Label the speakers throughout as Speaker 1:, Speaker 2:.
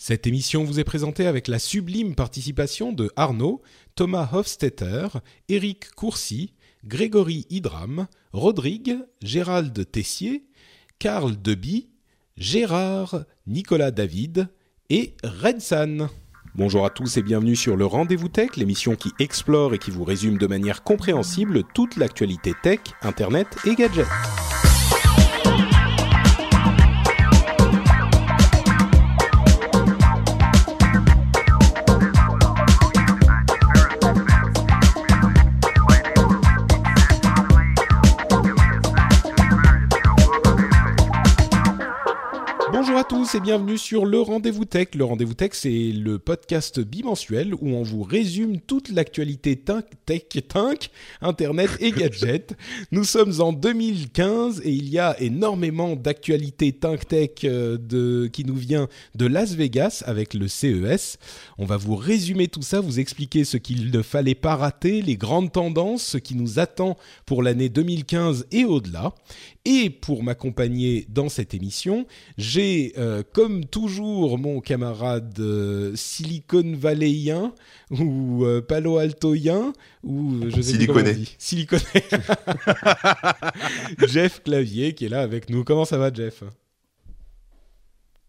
Speaker 1: Cette émission vous est présentée avec la sublime participation de Arnaud, Thomas Hofstetter, Éric Courcy, Grégory Hydram, Rodrigue, Gérald Tessier, Karl Deby, Gérard, Nicolas David et Redsan. Bonjour à tous et bienvenue sur le Rendez-vous Tech, l'émission qui explore et qui vous résume de manière compréhensible toute l'actualité tech, internet et gadgets. Tous et bienvenue sur le Rendez-vous Tech. Le Rendez-vous Tech, c'est le podcast bimensuel où on vous résume toute l'actualité tech, tech, internet et gadgets. Nous sommes en 2015 et il y a énormément d'actualités tech tech de, qui nous vient de Las Vegas avec le CES. On va vous résumer tout ça, vous expliquer ce qu'il ne fallait pas rater, les grandes tendances, ce qui nous attend pour l'année 2015 et au-delà. Et pour m'accompagner dans cette émission, j'ai euh, comme toujours mon camarade euh, Silicon Valleyien ou euh, Palo Altoien ou je sais
Speaker 2: Siliconé.
Speaker 1: dit. Siliconé. Jeff Clavier qui est là avec nous. Comment ça va Jeff?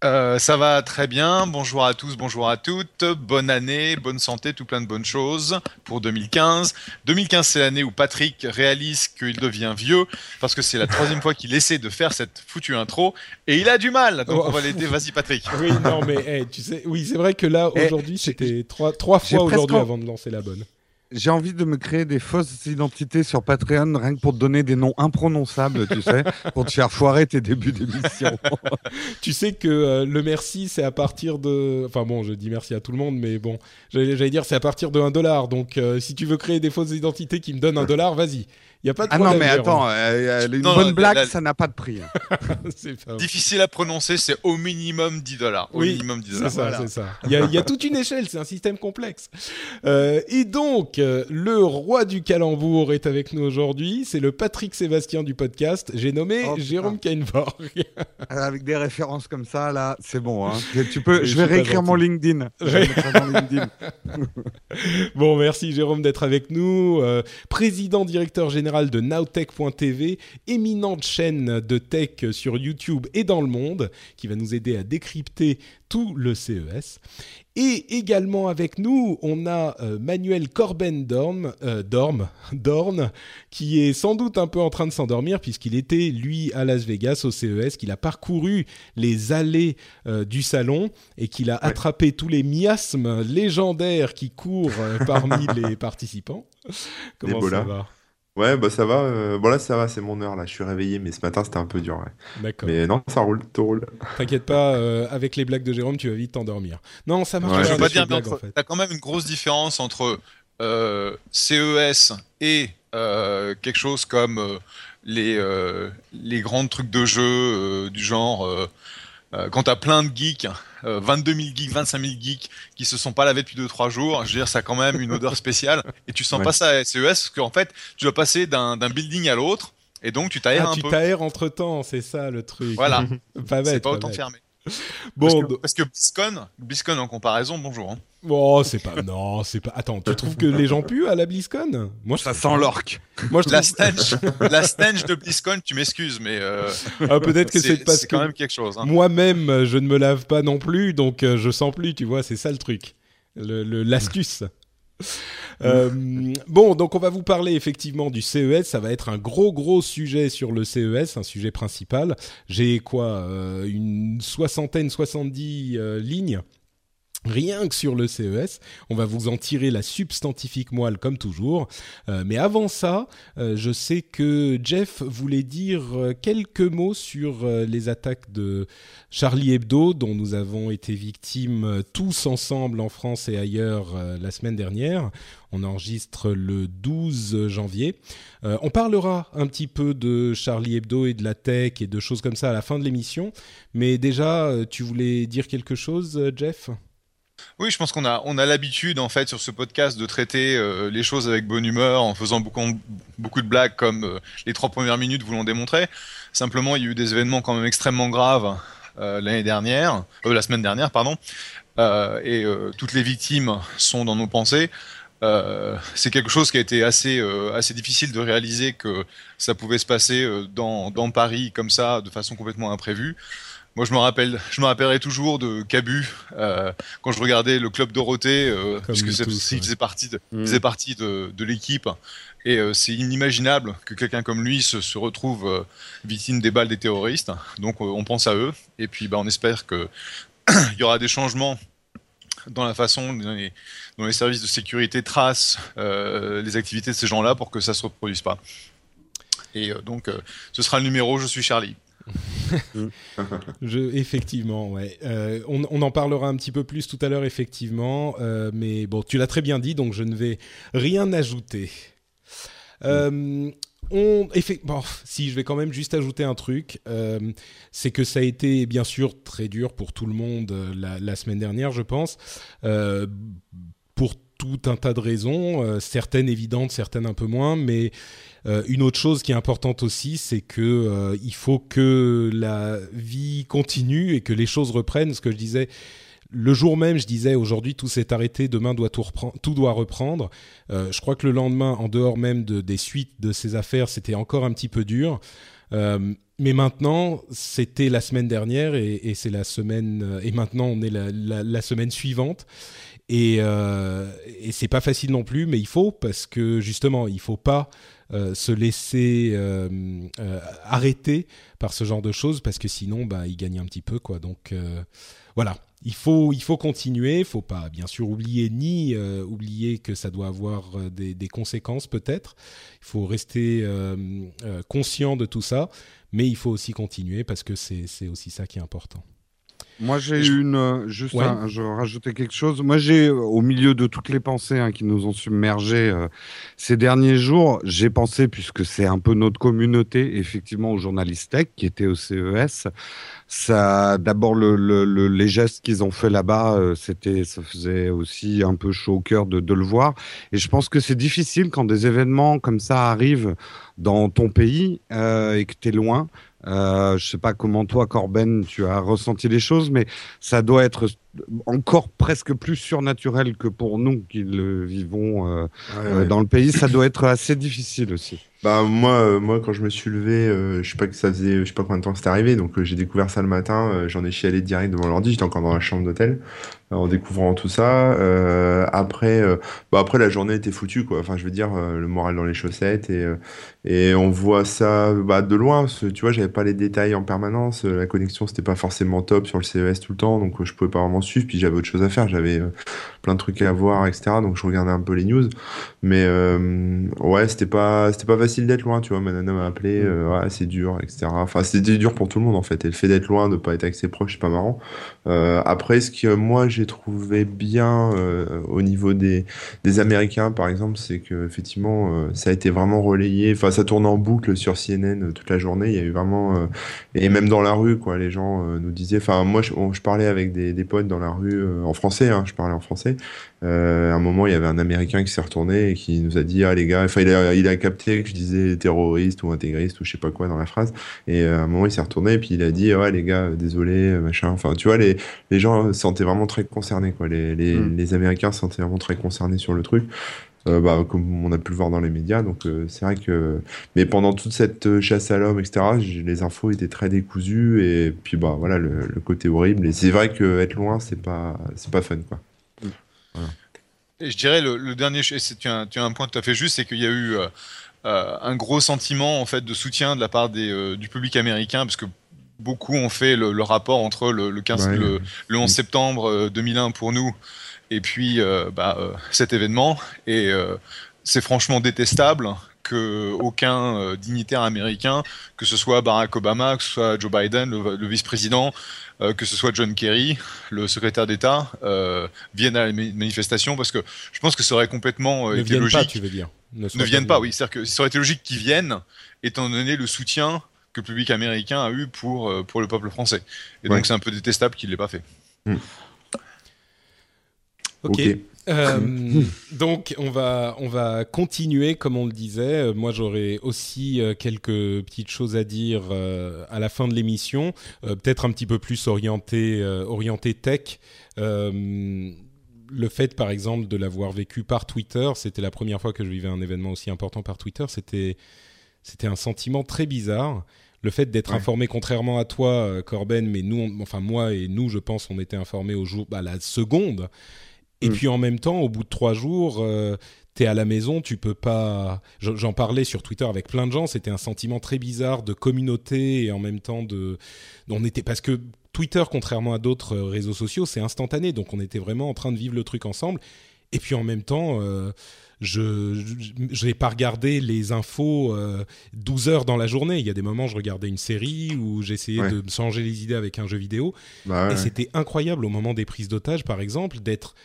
Speaker 3: Euh, ça va très bien. Bonjour à tous, bonjour à toutes. Bonne année, bonne santé, tout plein de bonnes choses pour 2015. 2015, c'est l'année où Patrick réalise qu'il devient vieux parce que c'est la troisième fois qu'il essaie de faire cette foutue intro et il a du mal. Donc
Speaker 1: Oh.
Speaker 3: on va l'aider. Vas-y, Patrick.
Speaker 1: Oui, non mais hey, tu sais, oui c'est vrai que là
Speaker 4: Eh,
Speaker 1: aujourd'hui c'était trois trois fois aujourd'hui
Speaker 4: en-
Speaker 1: avant de lancer la bonne.
Speaker 4: J'ai envie de me créer des fausses identités sur Patreon, rien que pour te donner des noms imprononçables, tu sais, pour te faire foirer tes débuts d'émission.
Speaker 1: Tu sais que euh, le merci, c'est à partir de. Enfin bon, je dis merci à tout le monde, mais bon, j'allais dire c'est à partir de 1 dollar. Donc euh, si tu veux créer des fausses identités qui me donnent un dollar, vas-y. Il y a pas de
Speaker 4: ah non, mais attends, euh, euh, une
Speaker 3: Non,
Speaker 4: bonne
Speaker 3: la-
Speaker 4: blague,
Speaker 3: la-
Speaker 4: ça n'a pas de prix. hein.
Speaker 1: Pas-
Speaker 3: Difficile à prononcer, c'est au minimum 10 dollars. Au
Speaker 1: Oui,
Speaker 3: minimum 10
Speaker 1: c'est
Speaker 3: dollars.
Speaker 1: ça,
Speaker 3: Voilà.
Speaker 1: c'est ça. Il y, a, il y a toute une échelle, c'est un système complexe. Euh, et donc, euh, le roi du calembour est avec nous aujourd'hui. C'est le Patrick Sébastien du podcast. J'ai nommé
Speaker 4: Oh.
Speaker 1: Jérôme Kainborg.
Speaker 4: Avec des références comme ça, là, c'est bon. Hein. Tu peux, je vais réécrire mon LinkedIn.
Speaker 1: Bon, merci Jérôme d'être avec nous. Euh, président directeur général de Nowtech.tv, éminente chaîne de tech sur YouTube et dans le monde, qui va nous aider à décrypter tout le CES. Et également avec nous, on a euh, Manuel Corben Dorm, euh, Dorm, Dorn, qui est sans doute un peu en train de s'endormir puisqu'il était, lui, à Las Vegas au CES, qu'il a parcouru les allées euh, du salon et qu'il a attrapé tous les miasmes légendaires qui courent euh, parmi les participants. Comment ça va?
Speaker 2: Ouais, bah ça va. euh, Bon, là, ça va, c'est mon heure. Là, je suis réveillé, mais ce matin, c'était un peu dur. ouais.
Speaker 1: D'accord.
Speaker 2: Mais non, ça roule, tout roule.
Speaker 1: T'inquiète pas, euh, avec les blagues de Jérôme, tu vas vite t'endormir. Non, ça marche
Speaker 2: Ouais.
Speaker 1: pas.
Speaker 3: Je veux pas
Speaker 1: les
Speaker 3: dire, mais
Speaker 1: blagues,
Speaker 3: entre-
Speaker 1: en fait.
Speaker 3: t'as quand même une grosse différence entre euh, CES et euh, quelque chose comme euh, les, euh, les grands trucs de jeu euh, du genre euh, euh, quand t'as plein de geeks, euh, 22 000 geeks, 25 000 geeks qui se sont pas lavés depuis 2-3 jours, je veux dire, ça a quand même une odeur spéciale et tu sens
Speaker 2: Ouais.
Speaker 3: pas ça à CES parce qu'en fait, tu dois passer d'un d'un building à l'autre et donc tu t'aères
Speaker 1: Ah,
Speaker 3: un
Speaker 1: tu
Speaker 3: peu.
Speaker 1: t'aères entre temps, c'est ça le truc.
Speaker 3: Voilà,
Speaker 1: pas
Speaker 3: c'est
Speaker 1: bête.
Speaker 3: pas
Speaker 1: pas
Speaker 3: autant
Speaker 1: bête.
Speaker 3: fermé.
Speaker 1: Bon,
Speaker 3: parce, que, parce que BlizzCon, BlizzCon en comparaison, bonjour. hein.
Speaker 1: oh, c'est pas. Non, c'est pas. Attends, tu trouves que les gens puent à la BlizzCon Moi, je
Speaker 4: Ça sent l'orque.
Speaker 1: Moi, je
Speaker 3: La stench, la stench de BlizzCon, tu m'excuses, mais euh,
Speaker 1: Ah, Peut-être que c'est parce que
Speaker 3: quand même quelque chose. hein.
Speaker 1: moi-même, je ne me lave pas non plus, donc euh, je sens plus. Tu vois, c'est ça le truc, le- l'astuce. Euh, bon, donc on va vous parler effectivement du CES. Ça va être un gros gros sujet sur le CES, un sujet principal. J'ai quoi, euh, une soixantaine, soixante-dix euh, lignes rien que sur le CES. On va vous en tirer la substantifique moelle comme toujours. Euh, mais avant ça, euh, je sais que Jeff voulait dire euh, quelques mots sur les attaques de Charlie Hebdo dont nous avons été victimes tous ensemble en France et ailleurs la semaine dernière. On enregistre le 12 janvier. on parlera un petit peu de Charlie Hebdo et de la tech et de choses comme ça à la fin de l'émission. Mais déjà, tu voulais dire quelque chose, Jeff?
Speaker 3: Oui, je pense qu'on a, on a l'habitude en fait sur ce podcast de traiter euh, les choses avec bonne humeur en faisant beaucoup, beaucoup de blagues comme euh, les trois premières minutes vous l'ont démontré. Simplement, il y a eu des événements quand même extrêmement graves euh, l'année dernière, la semaine dernière, pardon, et toutes les victimes sont dans nos pensées. c'est quelque chose qui a été assez, assez difficile de réaliser que ça pouvait se passer dans, dans Paris comme ça, de façon complètement imprévue. Moi, je me rappelle, je me rappellerai toujours de Cabu euh, quand je regardais le club Dorothée, euh, puisque il faisait partie de, mm. faisait partie de, de l'équipe. Et euh, c'est inimaginable que quelqu'un comme lui se, se retrouve euh, victime des balles des terroristes. Donc, on pense à eux. Et puis, bah, on espère que il y aura des changements dans la façon dont les, dont les services de sécurité tracent les activités de ces gens-là pour que ça se reproduise pas. Et donc, ce sera le numéro. Je suis Charlie.
Speaker 1: Effectivement, ouais. Euh, on, en parlera un petit peu plus tout à l'heure, effectivement. Euh, mais bon, tu l'as très bien dit, donc je ne vais rien ajouter. Euh, on, si je vais quand même juste ajouter un truc, c'est que ça a été bien sûr très dur pour tout le monde la semaine dernière, je pense, pour tout un tas de raisons, certaines évidentes, certaines un peu moins, mais euh, une autre chose qui est importante aussi, c'est que euh, il faut que la vie continue et que les choses reprennent. Ce que je disais, le jour même, je disais aujourd'hui tout s'est arrêté, demain doit tout, reprendre, tout doit reprendre. Euh, je crois que le lendemain, en dehors même de, des suites de ces affaires, c'était encore un petit peu dur. mais maintenant, c'était la semaine dernière et, c'est la semaine et maintenant on est la, semaine suivante. Et, et c'est pas facile non plus, mais il faut parce que justement, il faut pas euh, se laisser euh, euh, arrêter par ce genre de choses parce que sinon bah il gagne un petit peu quoi donc voilà il faut, il faut continuer, faut pas bien sûr oublier ni oublier que ça doit avoir des, des conséquences peut-être. Il faut rester conscient de tout ça, mais il faut aussi continuer parce que c'est aussi ça qui est important.
Speaker 4: Moi, j'ai une. Euh, juste, je rajouter quelque chose. Moi, j'ai, euh, au milieu de toutes les pensées hein, qui nous ont submergés euh, ces derniers jours, j'ai pensé, puisque c'est un peu notre communauté, effectivement, aux journalistes tech qui étaient au CES. Ça, d'abord, le, le, les gestes qu'ils ont fait là-bas, c'était, ça faisait aussi un peu chaud au cœur de, de le voir. Et je pense que c'est difficile quand des événements comme ça arrivent dans ton pays et que tu es loin euh, je sais pas comment toi, Corben, tu as ressenti les choses, mais ça doit être encore presque plus surnaturel que pour nous qui le vivons euh, euh, dans le pays. Ça doit être assez difficile aussi.
Speaker 2: Bah moi, euh, moi quand je me suis levé, euh, je sais pas que ça faisait, je sais pas combien de temps c'était arrivé, donc euh, j'ai découvert ça le matin. J'en ai chialé direct devant l'ordi. J'étais encore dans la chambre d'hôtel en découvrant tout ça. après, bah après la journée était foutue quoi. Enfin je veux dire le moral dans les chaussettes et et on voit ça bah, de loin. Tu vois, j'avais pas les détails en permanence. La connexion c'était pas forcément top sur le CES tout le temps, donc je pouvais pas vraiment suivre. Puis j'avais autre chose à faire. J'avais plein de trucs à voir, etc. Donc je regardais un peu les news. Mais ouais, c'était pas c'était pas facile facile d'être loin, tu vois. Manana m'a appelé, mm. euh, ouais, c'est dur, etc. Enfin, c'était dur pour tout le monde en fait. Et le fait d'être loin, de pas être avec ses proches, c'est pas marrant. Euh, après, ce que moi j'ai trouvé bien euh, au niveau des, des Américains, par exemple, c'est que effectivement, ça a été vraiment relayé. Enfin, ça tourne en boucle sur CNN toute la journée. Il y a eu vraiment et même dans la rue, quoi. Les gens nous disaient. Enfin, moi, je, je, parlais avec des, des potes dans la rue en français. Hein, je parlais en français. à un moment, il y avait un Américain qui s'est retourné et qui nous a dit ah les gars. Enfin, il a, il a capté que je disais terroriste ou intégriste ou je sais pas quoi dans la phrase. Et à un moment, il s'est retourné et puis il a dit ouais les gars, désolé, machin. Enfin, tu vois les les gens se sentaient vraiment très concernés, quoi. Les, les, mm. les Américains se sentaient vraiment très concernés sur le truc. Euh, bah, comme on a pu le voir dans les médias. Donc euh, c'est vrai que, mais pendant toute cette euh, chasse à l'homme, etc., les infos étaient très décousues et puis bah voilà le, le côté horrible. Et c'est vrai que être loin, c'est pas, c'est pas fun, quoi.
Speaker 3: Mm. Et je dirais le, le dernier, tu as, tu as un point tout à fait juste, c'est qu'il y a eu un gros sentiment en fait de soutien de la part des, du public américain, parce que beaucoup ont fait le, rapport entre le, le 15, le, 11 septembre 2001 pour nous et puis bah, cet événement. Et c'est franchement détestable que aucun dignitaire américain, que ce soit Barack Obama, que ce soit Joe Biden, le vice-président, euh, que ce soit John Kerry, le secrétaire d'État, euh, viennent à la manifestation parce que je pense que ça aurait complètement
Speaker 1: euh,
Speaker 3: ne
Speaker 1: été
Speaker 3: logique.
Speaker 1: Pas, tu veux dire.
Speaker 3: Ne, viennent pas, oui. C'est-à-dire que ça aurait été logique qu'ils viennent, étant donné le soutien que le public américain a eu pour, pour le peuple français. Et donc c'est un peu détestable qu'il ne l'ait pas fait.
Speaker 1: Hmm. Ok. Euh, donc on va on va continuer comme on le disait. Moi j'aurais aussi euh, quelques petites choses à dire euh, à la fin de l'émission, peut-être un petit peu plus orienté orienté tech. le fait, par exemple, de l'avoir vécu par Twitter, c'était la première fois que je vivais un événement aussi important par Twitter. C'était c'était un sentiment très bizarre le fait d'être informé contrairement à toi Corben mais nous enfin moi et nous je pense on était informés au jour à la seconde et mm. puis en même temps, au bout de trois jours, euh, tu es à la maison, tu peux pas. J'en parlais sur Twitter avec plein de gens. C'était un sentiment très bizarre de communauté et en même temps de. On était parce que Twitter, contrairement à d'autres euh, réseaux sociaux, c'est instantané. Donc on était vraiment en train de vivre le truc ensemble. Et puis en même temps. Euh, je n'ai pas regardé les infos 12 heures dans la journée. Il y a des moments, je regardais une série où j'essayais de me changer les idées avec un jeu vidéo. Bah et c'était incroyable au moment des prises d'otages, par exemple, d'être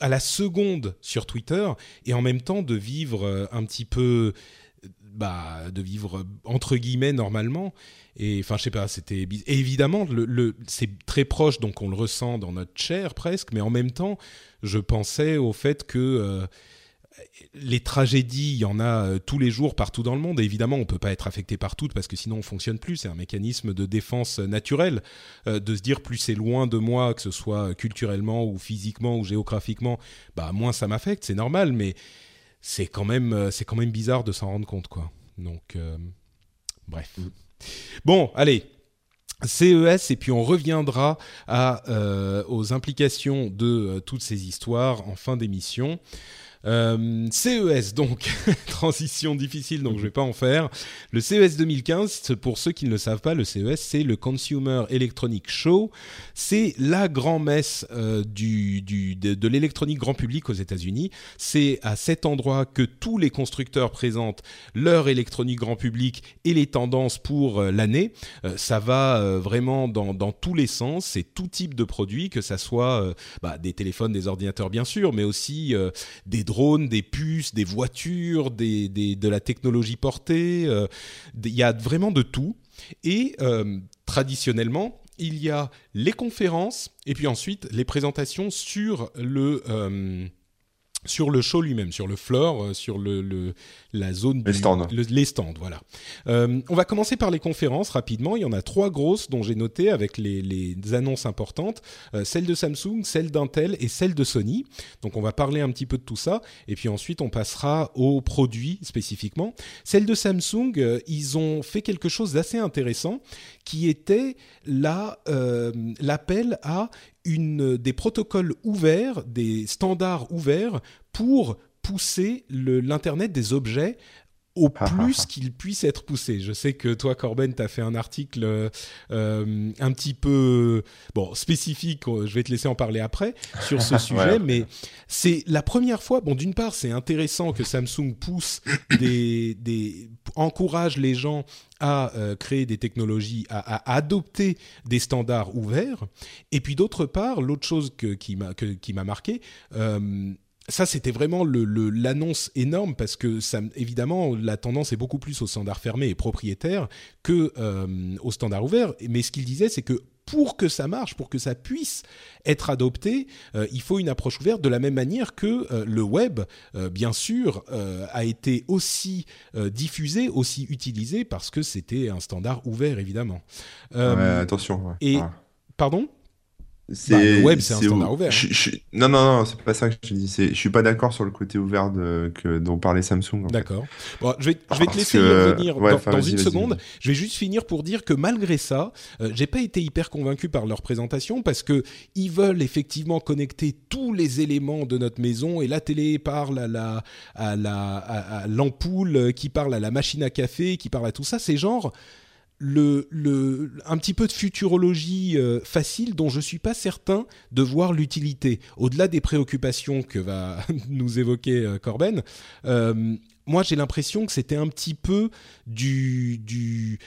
Speaker 1: à la seconde sur Twitter et en même temps de vivre euh, un petit peu bah, de vivre entre guillemets normalement. Et enfin je sais pas c'était évidemment le, c'est très proche donc on le ressent dans notre chair presque mais en même temps je pensais au fait que euh, les tragédies, il y en a euh, tous les jours partout dans le monde. Et évidemment, on ne peut pas être affecté par toutes parce que sinon on fonctionne plus. C'est un mécanisme de défense naturel euh, de se dire plus c'est loin de moi, que ce soit culturellement ou physiquement ou géographiquement, bah moins ça m'affecte. C'est normal, mais c'est quand même euh, c'est quand même bizarre de s'en rendre compte, quoi. Donc bref. Bon, allez, CES et puis on reviendra aux implications de toutes ces histoires en fin d'émission. Euh, CES, donc, transition difficile, donc je vais pas en faire. Le CES 2015, pour ceux qui ne le savent pas, le CES, c'est le Consumer Electronic Show. C'est la grand-messe euh, du, de, l'électronique grand public aux États-Unis. C'est à cet endroit que tous les constructeurs présentent leur électronique grand public et les tendances pour euh, l'année. Ça va vraiment dans, dans, tous les sens. C'est tout type de produits, que ça soit bah, des téléphones, des ordinateurs, bien sûr, mais aussi des des puces, des voitures, de la technologie portée. Euh, il y a vraiment de tout. Et euh, traditionnellement, il y a les conférences et puis ensuite les présentations sur le euh, sur le show lui-même, sur le floor, sur le, la zone
Speaker 2: les stands.
Speaker 1: les stands, voilà. Euh, on va commencer par les conférences rapidement. Il y en a trois grosses dont j'ai noté avec les, les annonces importantes euh, celle de Samsung, celle d'Intel et celle de Sony. Donc on va parler un petit peu de tout ça et puis ensuite on passera aux produits spécifiquement. Celle de Samsung, ils ont fait quelque chose d'assez intéressant qui était l'appel à une, des protocoles ouverts, des standards ouverts pour pousser l'Internet des objets au plus qu'il puisse être poussé. Je sais que toi, Corben, tu as fait un article euh, un petit peu bon spécifique, euh, je vais te laisser en parler après, sur ce sujet, mais c'est la première fois, bon d'une part c'est intéressant que Samsung pousse des, des encourage les gens à euh, créer des technologies, à, adopter des standards ouverts, et puis d'autre part, l'autre chose que, qui m'a marqué, ça, c'était vraiment l'annonce le, énorme parce que, ça, évidemment, la tendance est beaucoup plus aux standards fermés et propriétaires que euh, aux standards ouverts. Mais ce qu'il disait, c'est que pour que ça marche, pour que ça puisse être adopté, euh, il faut une approche ouverte de la même manière que euh, le web, bien sûr, a été aussi diffusé, aussi utilisé parce que c'était un standard ouvert, évidemment.
Speaker 2: attention.
Speaker 1: Et pardon? Bah, le web, c'est un standard ouvert.
Speaker 2: non, non, non, c'est pas ça que je dis. Je suis pas d'accord sur le côté ouvert de, que, dont parlait Samsung.
Speaker 1: D'accord. Bon, je vais, je vais te laisser y revenir dans, une seconde. Je vais juste finir pour dire que malgré ça, euh, j'ai pas été hyper convaincu par leur présentation parce que ils veulent effectivement connecter tous les éléments de notre maison et la télé parle à la, à la, à l'ampoule qui parle à la machine à café, qui parle à tout ça. C'est genre le, un petit peu de futurologie euh, facile dont je suis pas certain de voir l'utilité. Au-delà des préoccupations que va nous évoquer euh, Corben, euh, moi j'ai l'impression que c'était un petit peu du.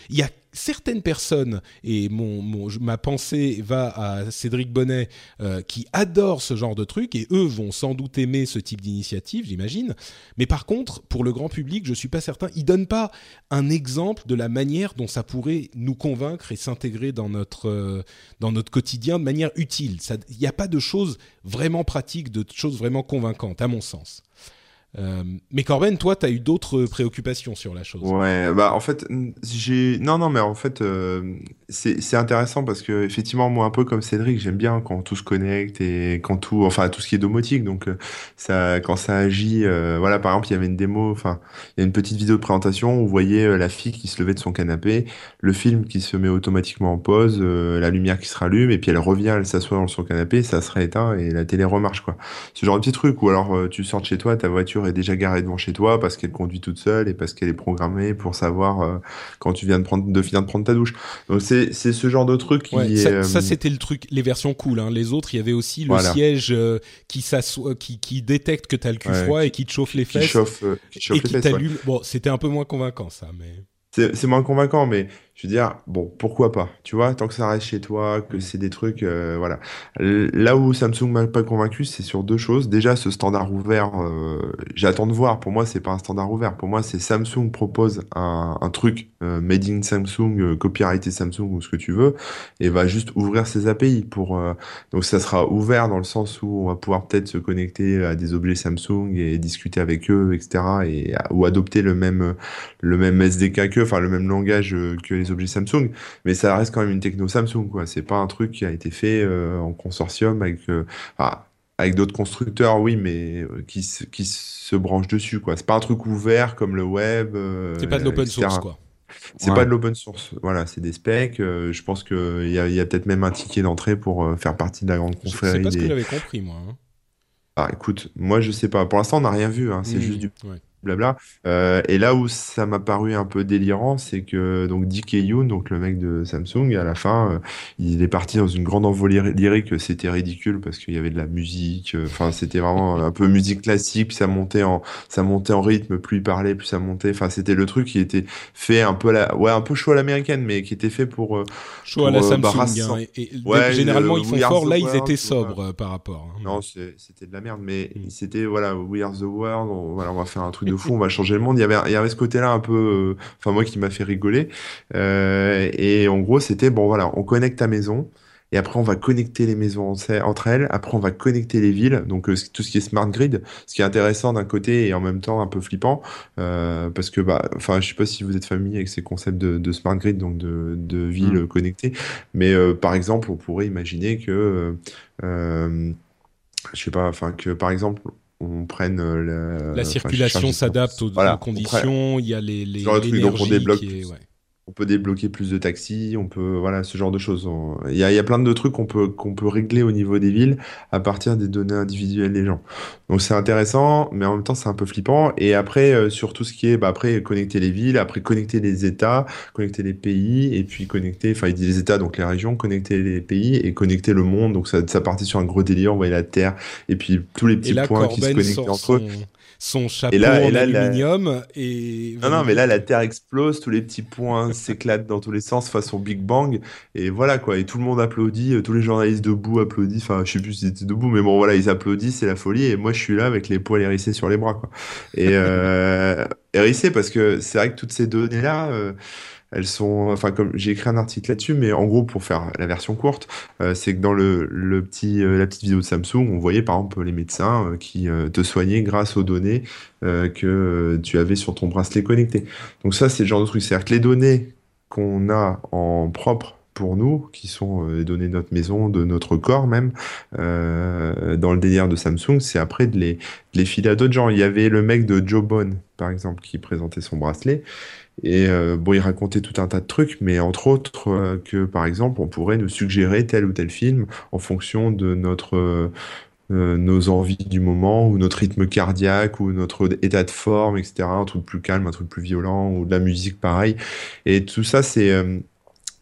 Speaker 1: Il y a certaines personnes, et mon, ma pensée va à Cédric Bonnet, euh, qui adore ce genre de truc, et eux vont sans doute aimer ce type d'initiative, j'imagine. Mais par contre, pour le grand public, je suis pas certain. Ils donnent pas un exemple de la manière dont ça pourrait nous convaincre et s'intégrer dans notre euh, dans notre quotidien de manière utile. Il n'y a pas de choses vraiment pratiques, de choses vraiment convaincantes, à mon sens. Euh, mais Corben, toi, tu as eu d'autres préoccupations sur la chose.
Speaker 2: Ouais, bah en fait, j'ai non non mais en fait euh, c'est intéressant parce que effectivement moi un peu comme Cédric, j'aime bien quand tout se connecte et quand tout enfin tout ce qui est domotique donc euh, ça quand ça agit voilà par exemple, il y avait une démo enfin, il y a une petite vidéo de présentation où vous voyez la fille qui se levait de son canapé, le film qui se met automatiquement en pause, la lumière qui se rallume et puis elle revient, elle s'assoit dans son canapé, ça serait éteint et la télé remarche quoi. Ce genre de petit truc ou alors tu sors de chez toi, ta voiture est déjà garée devant chez toi parce qu'elle conduit toute seule et parce qu'elle est programmée pour savoir euh, quand tu viens de prendre de finir de prendre ta douche. Donc c'est c'est ce genre de truc qui
Speaker 1: ça,
Speaker 2: euh,
Speaker 1: ça c'était le truc les versions cool hein. les autres il y avait aussi le siège euh, qui s'assoit qui qui détecte que tu as le cul froid et qui te chauffe les fesses
Speaker 2: qui chauffe, qui chauffe
Speaker 1: et qui t'allume. Bon, c'était un peu moins convaincant ça mais
Speaker 2: c'est moins convaincant, mais je veux dire, bon, pourquoi pas Tu vois, tant que ça reste chez toi, que c'est des trucs, euh, voilà. Là où Samsung m'a pas convaincu, c'est sur deux choses. Déjà, ce standard ouvert, euh, j'attends de voir. Pour moi, c'est pas un standard ouvert. Pour moi, c'est Samsung propose un, un truc euh, made in Samsung, euh, copyrighté Samsung ou ce que tu veux, et va juste ouvrir ses API pour. Euh, donc, ça sera ouvert dans le sens où on va pouvoir peut-être se connecter à des objets Samsung et discuter avec eux, etc. Et ou adopter le même le même SDK que, enfin le même langage que les objets Samsung, mais ça reste quand même une techno Samsung, quoi. C'est pas un truc qui a été fait euh, en consortium avec, euh, avec d'autres constructeurs, oui, mais euh, qui, qui se branchent dessus, quoi. C'est pas un truc ouvert comme le web.
Speaker 1: c'est pas de l'open source, quoi.
Speaker 2: C'est pas de l'open source, voilà, c'est des specs. je pense qu'il y a, y a peut-être même un ticket d'entrée pour faire partie de la grande confrérie. C'est
Speaker 1: pas ce que j'avais compris, moi. Hein.
Speaker 2: Ah, écoute, moi je sais pas. Pour l'instant, on n'a rien vu. Hein. C'est mmh, juste du blabla. Euh, et là où ça m'a paru un peu délirant, c'est que donc Dick Yoon, donc le mec de Samsung, à la fin, euh, il est parti dans une grande envolée lyrique. C'était ridicule parce qu'il y avait de la musique. Euh, enfin, c'était vraiment un peu musique classique. Puis ça montait en, ça montait en rythme. Plus il parlait, plus ça montait. Enfin, c'était le truc qui était fait un peu la, ouais, un peu chaud à l'américaine, mais qui était fait pour
Speaker 1: chaud à la Samsung. Hein, et, ouais, généralement, ils font fort. Là, ils étaient sobres par rapport.
Speaker 2: Hein. Non, c'était de la merde, mais mm. c'était voilà, We Are the World. On, voilà, on va faire un truc de fou, on va changer le monde. Il y avait, il y avait ce côté-là un peu, euh, enfin moi qui m'a fait rigoler. Euh, et en gros, c'était bon voilà, on connecte ta maison. Et après, on va connecter les maisons entre elles. Après, on va connecter les villes. Donc, euh, tout ce qui est smart grid, ce qui est intéressant d'un côté et en même temps un peu flippant, parce que, bah, enfin, je sais pas si vous êtes familier avec ces concepts de, smart grid, donc de, de villes mm. connectées. Mais par exemple, on pourrait imaginer que, je sais pas, enfin que par exemple, on prenne
Speaker 1: euh, la, circulation s'adapte aux, conditions. Il y a les, les l'énergie
Speaker 2: on peut débloquer plus de taxis, on peut voilà ce genre de choses. Il y a, il y a plein de trucs qu'on peut qu'on peut régler au niveau des villes à partir des données individuelles des gens. Donc c'est intéressant, mais en même temps c'est un peu flippant. Et après euh, sur tout ce qui est bah, après connecter les villes, après connecter les États, connecter les pays, et puis connecter, enfin il dit les États donc les régions, connecter les pays et connecter le monde. Donc ça ça partit sur un gros délire. On voyait la Terre et puis tous les petits points qui se connectent entre eux
Speaker 1: son chapeau en aluminium. Et...
Speaker 2: Non, non, mais là, la Terre explose, tous les petits points s'éclatent dans tous les sens façon Big Bang. Et voilà, quoi. Et tout le monde applaudit, euh, tous les journalistes debout applaudissent. Enfin, je sais plus s'ils étaient debout, mais bon, voilà, ils applaudissent, c'est la folie. Et moi, je suis là avec les poils hérissés sur les bras, quoi. Et euh, hérissés parce que c'est vrai que toutes ces données-là. Euh, elles sont, enfin comme j'ai écrit un article là-dessus, mais en gros pour faire la version courte, euh, c'est que dans le, petit, euh, la petite vidéo de Samsung, on voyait par exemple les médecins euh, qui te soignaient grâce aux données que tu avais sur ton bracelet connecté. Donc ça c'est le genre de truc, c'est-à-dire que les données qu'on a en propre pour nous, qui sont les données de notre maison, de notre corps même, dans le délire de Samsung, c'est après de les, filer à d'autres gens. Il y avait le mec de Joe Bone, par exemple, qui présentait son bracelet. Et euh, bon, il racontait tout un tas de trucs, mais entre autres euh, que, par exemple, on pourrait nous suggérer tel ou tel film en fonction de notre, euh, nos envies du moment ou notre rythme cardiaque ou notre état de forme, etc. Un truc plus calme, un truc plus violent ou de la musique pareil. Et tout ça, c'est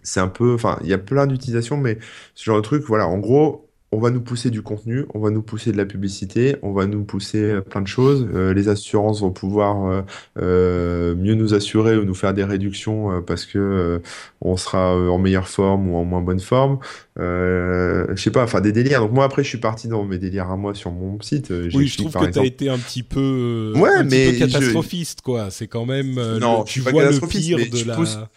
Speaker 2: c'est un peu, enfin, il y a plein d'utilisations, mais ce genre de truc, voilà, en gros, on va nous pousser du contenu, on va nous pousser de la publicité, on va nous pousser euh, plein de choses. Euh, les assurances vont pouvoir euh, mieux nous assurer ou nous faire des réductions parce que on sera en meilleure forme ou en moins bonne forme. je sais pas, enfin des délires. Donc moi après je suis parti dans mes délires à moi sur mon site.
Speaker 1: Oui, je trouve que tu as été un petit peu, ouais, mais catastrophiste quoi. C'est quand même non, tu vois le pire de la.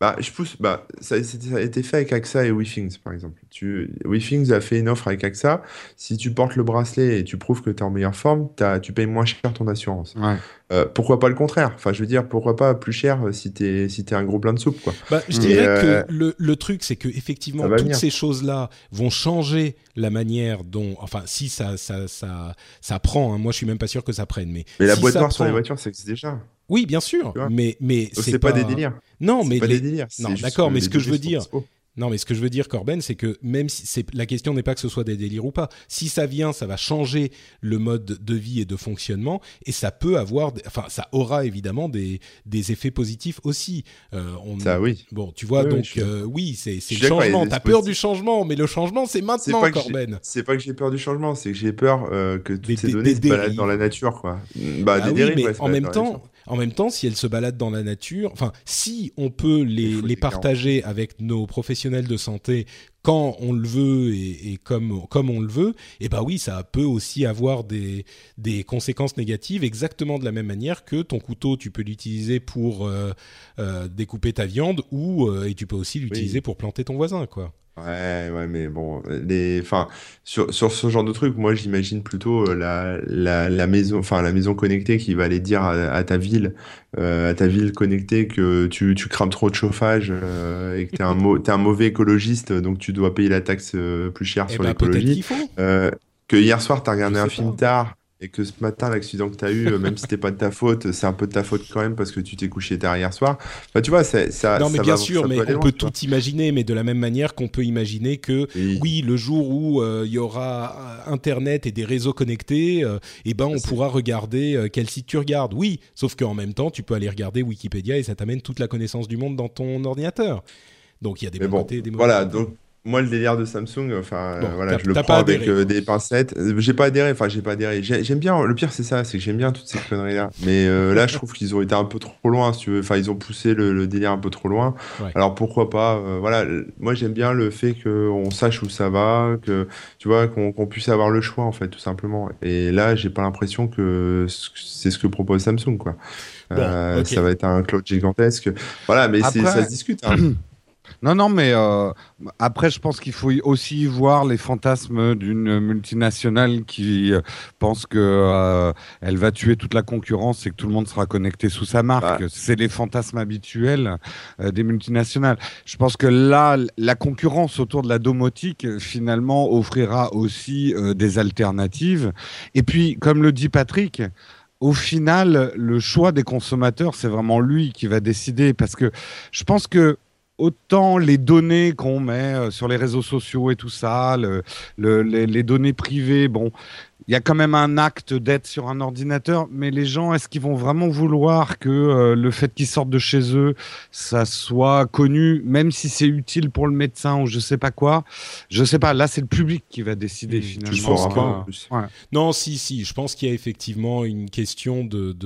Speaker 2: Bah, je pousse. Bah, ça, a été fait avec AXA et WeThings, par exemple. Tu, WeThings a fait une offre avec AXA. Si tu portes le bracelet et tu prouves que tu es en meilleure forme, as, tu payes moins cher ton assurance. Euh, pourquoi pas le contraire? Enfin, je veux dire, pourquoi pas plus cher si t'es si es un gros plein de soupe, quoi.
Speaker 1: Bah, je dirais que euh, le, le, truc, c'est que effectivement, toutes ces choses-là vont changer la manière dont, enfin, si ça ça ça, ça prend. Hein, moi, je suis même pas sûr que ça prenne, mais.
Speaker 2: Mais la boîte noire sur les voitures, c'est déjà.
Speaker 1: Oui, bien sûr, mais mais
Speaker 2: c'est pas... des délires.
Speaker 1: Non, mais
Speaker 2: pas des délires.
Speaker 1: Non, d'accord, mais ce que je veux dire, non, mais ce que je veux dire, Corben, c'est que même si la question n'est pas que ce soit des délires ou pas. Si ça vient, ça va changer le mode de vie et de fonctionnement, et ça peut avoir, enfin, ça aura évidemment des, des effets positifs aussi.
Speaker 2: Euh, ça, oui.
Speaker 1: Bon, tu vois, donc euh, oui, c'est le changement. T'as peur du changement, mais le changement, c'est maintenant, Corben.
Speaker 2: C'est pas que j'ai peur du changement, c'est que j'ai peur euh, que toutes ces données se baladent dans la nature, quoi.
Speaker 1: Bah, ah des oui, mais en même temps en même temps, si elles se baladent dans la nature, enfin, si on peut les, les partager avec nos professionnels de santé quand on le veut et, et, comme, comme on le veut, et eh ben oui, ça peut aussi avoir des, des conséquences négatives, exactement de la même manière que ton couteau, tu peux l'utiliser pour euh, euh, découper ta viande ou euh, et tu peux aussi l'utiliser pour planter ton voisin, quoi.
Speaker 2: Ouais, ouais, mais bon, les, enfin, sur, sur ce genre de truc, moi, j'imagine plutôt euh, la, la, la maison, enfin, la maison connectée qui va aller dire à, ta ville, euh, à ta ville connectée que tu, tu crames trop de chauffage euh, et que t'es un, es un mauvais écologiste, donc tu dois payer la taxe plus chère eh sur ben, l'écologie. que hier soir, t'as regardé un film tard et que ce matin, l'accident que tu as eu, euh, même si c'était pas de ta faute, c'est un peu de ta faute quand même parce que tu t'es couché tard hier soir. Bah, tu vois, ça.
Speaker 1: Non, mais bien sûr, mais on peut tout imaginer, mais de la même manière qu'on peut imaginer que, oui, le jour où euh, il y aura euh, Internet et des réseaux connectés, eh ben, on pourra regarder quel site tu regardes. Oui, sauf qu'en même temps, tu peux aller regarder Wikipédia et ça t'amène toute la connaissance du monde dans ton ordinateur. Donc, il y a des bons côtés et des mauvais
Speaker 2: Voilà, donc moi, le délire de Samsung, enfin, voilà, je le prends avec euh, des pincettes. Euh, j'ai pas adhéré, enfin, j'ai pas adhéré. J'aime bien, le pire, c'est ça, c'est que j'aime bien toutes ces conneries-là. Mais euh, là, je trouve qu'ils ont été un peu trop loin, si tu veux. Enfin, ils ont poussé le, délire un peu trop loin. Alors, pourquoi pas, voilà, moi, j'aime bien le fait qu'on sache où ça va, que, tu vois, qu'on puisse avoir le choix, en fait, tout simplement. Et là, j'ai pas l'impression que c'est ce que propose Samsung, quoi. Ça va être un cloud gigantesque. Voilà, mais ça se discute. Hein.
Speaker 4: Non, non, mais euh, après, je pense qu'il faut aussi voir les fantasmes d'une multinationale qui euh, pense que euh, elle va tuer toute la concurrence et que tout le monde sera connecté sous sa marque. C'est les fantasmes habituels des multinationales. Je pense que là, la concurrence autour de la domotique, finalement, offrira aussi des alternatives. Et puis, comme le dit Patrick, au final, le choix des consommateurs, c'est vraiment lui qui va décider parce que je pense que autant les données qu'on met euh, sur les réseaux sociaux et tout ça, les, données privées, bon, il y a quand même un acte d'être sur un ordinateur, mais les gens, est-ce qu'ils vont vraiment vouloir que euh, le fait qu'ils sortent de chez eux, ça soit connu, même si c'est utile pour le médecin ou je sais pas quoi? Je sais pas. Là, c'est le public qui va décider mmh, finalement.
Speaker 1: Non, si, si. Je pense qu'il y a effectivement une question de.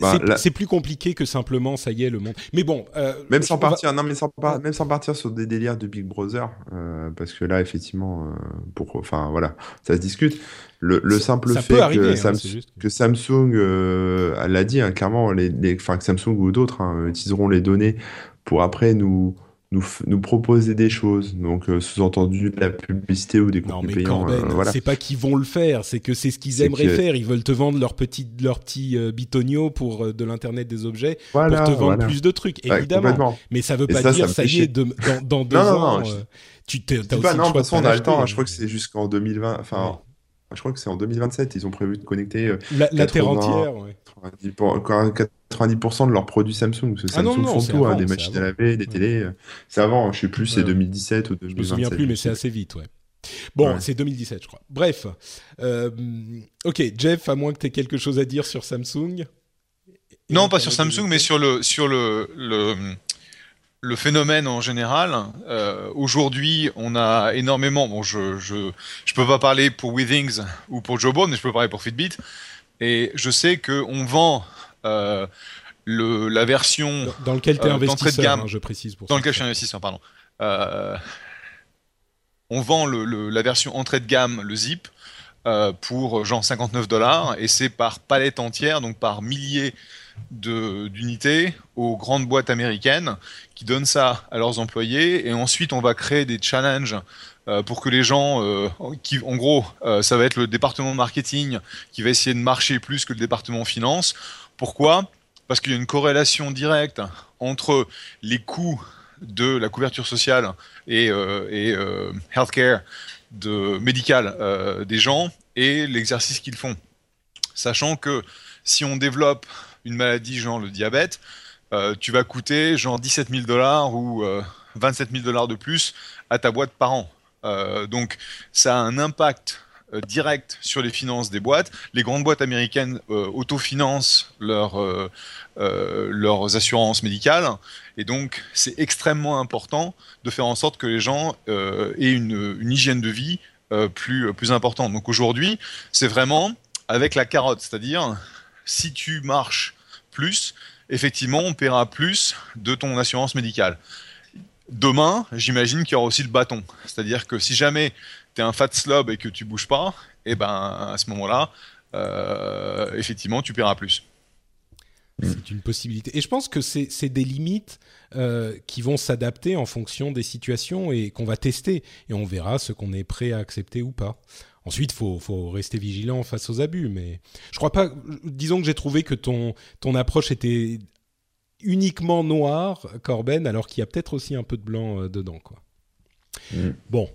Speaker 1: Bah, c'est plus compliqué que simplement, ça y est, le monde. Mais bon. Euh,
Speaker 2: même sans partir, non, mais sans, même sans partir sur des délires de Big Brother, euh, parce que là, effectivement, pour, enfin, voilà, ça se discute. Le, simple fait que, hein, que, Samsung euh, l'a dit hein, clairement, les, les, que Samsung ou d'autres hein, utiliseront les données pour après nous, nous, nous proposer des choses. Donc, euh, sous-entendu de la publicité ou des contenus payants. Euh, voilà.
Speaker 1: C'est pas qu'ils vont le faire, c'est que c'est ce qu'ils aimeraient faire. Ils veulent te vendre leur petit, leur petit bitonio pour de l'internet des objets pour te vendre plus de trucs, évidemment. Mais ça veut pas dire ça, y est dans, dans deux ans. tu t'es,
Speaker 2: pas, non, de toute façon, on a le temps. je crois que c'est jusqu'en 2020. Enfin, je crois que c'est en 2027, ils ont prévu de connecter euh,
Speaker 1: la, Terre entière. Ouais.
Speaker 2: 90%, de leurs produits Samsung. Parce que ah Samsung font tout, hein, des machines à laver, des télés. C'est avant, je sais plus, c'est 2017 ou 2027. Je me
Speaker 1: souviens plus, mais c'est assez vite, ouais. Bon, c'est 2017, je crois. Bref, euh, ok, Jeff, à moins que tu aies quelque chose à dire sur Samsung.
Speaker 3: Non, pas sur Samsung, mais sur le sur le, le, phénomène en général. Euh, aujourd'hui, on a énormément. Bon, je, je je peux pas parler pour Withings ou pour Jawbone, mais je peux parler pour Fitbit. Et je sais que on vend. Euh, le, la version
Speaker 1: dans, lequel tu es investisseur, de gamme, hein, je précise pour
Speaker 3: dans lequel je suis investisseur, pardon. Euh, on vend la version entrée de gamme, le Zip, euh, pour genre 59 dollars et c'est par palette entière, donc par milliers d'unités aux grandes boîtes américaines qui donnent ça à leurs employés et ensuite on va créer des challenges euh, pour que les gens, euh, qui, en gros, ça va être le département marketing qui va essayer de marcher plus que le département finance. Pourquoi? Parce qu'il y a une corrélation directe entre les coûts de la couverture sociale et, euh, euh, healthcare de médical euh, des gens et l'exercice qu'ils font. Sachant que si on développe une maladie genre le diabète, tu vas coûter genre 17 000 dollars ou 27 000 dollars de plus à ta boîte par an. donc ça a un impact euh, direct sur les finances des boîtes. Les grandes boîtes américaines euh, autofinancent euh, leurs assurances médicales. Et donc, c'est extrêmement important de faire en sorte que les gens aient une, hygiène de vie plus, plus importante. Donc aujourd'hui, c'est vraiment avec la carotte, c'est-à-dire si tu marches plus, effectivement, on paiera plus de ton assurance médicale. Demain, j'imagine qu'il y aura aussi le bâton. C'est-à-dire que si jamais tu es un fat slob et que tu bouges pas, et eh ben à ce moment-là, euh, effectivement, tu paieras plus.
Speaker 1: C'est une possibilité. Et je pense que c'est des limites euh, qui vont s'adapter en fonction des situations et qu'on va tester. Et on verra ce qu'on est prêt à accepter ou pas. Ensuite, il faut, faut, rester vigilant face aux abus. Mais je crois pas. Disons que j'ai trouvé que ton, ton approche était uniquement noire, Corben, alors qu'il y a peut-être aussi un peu de blanc euh, dedans. Quoi. Mm. Bon,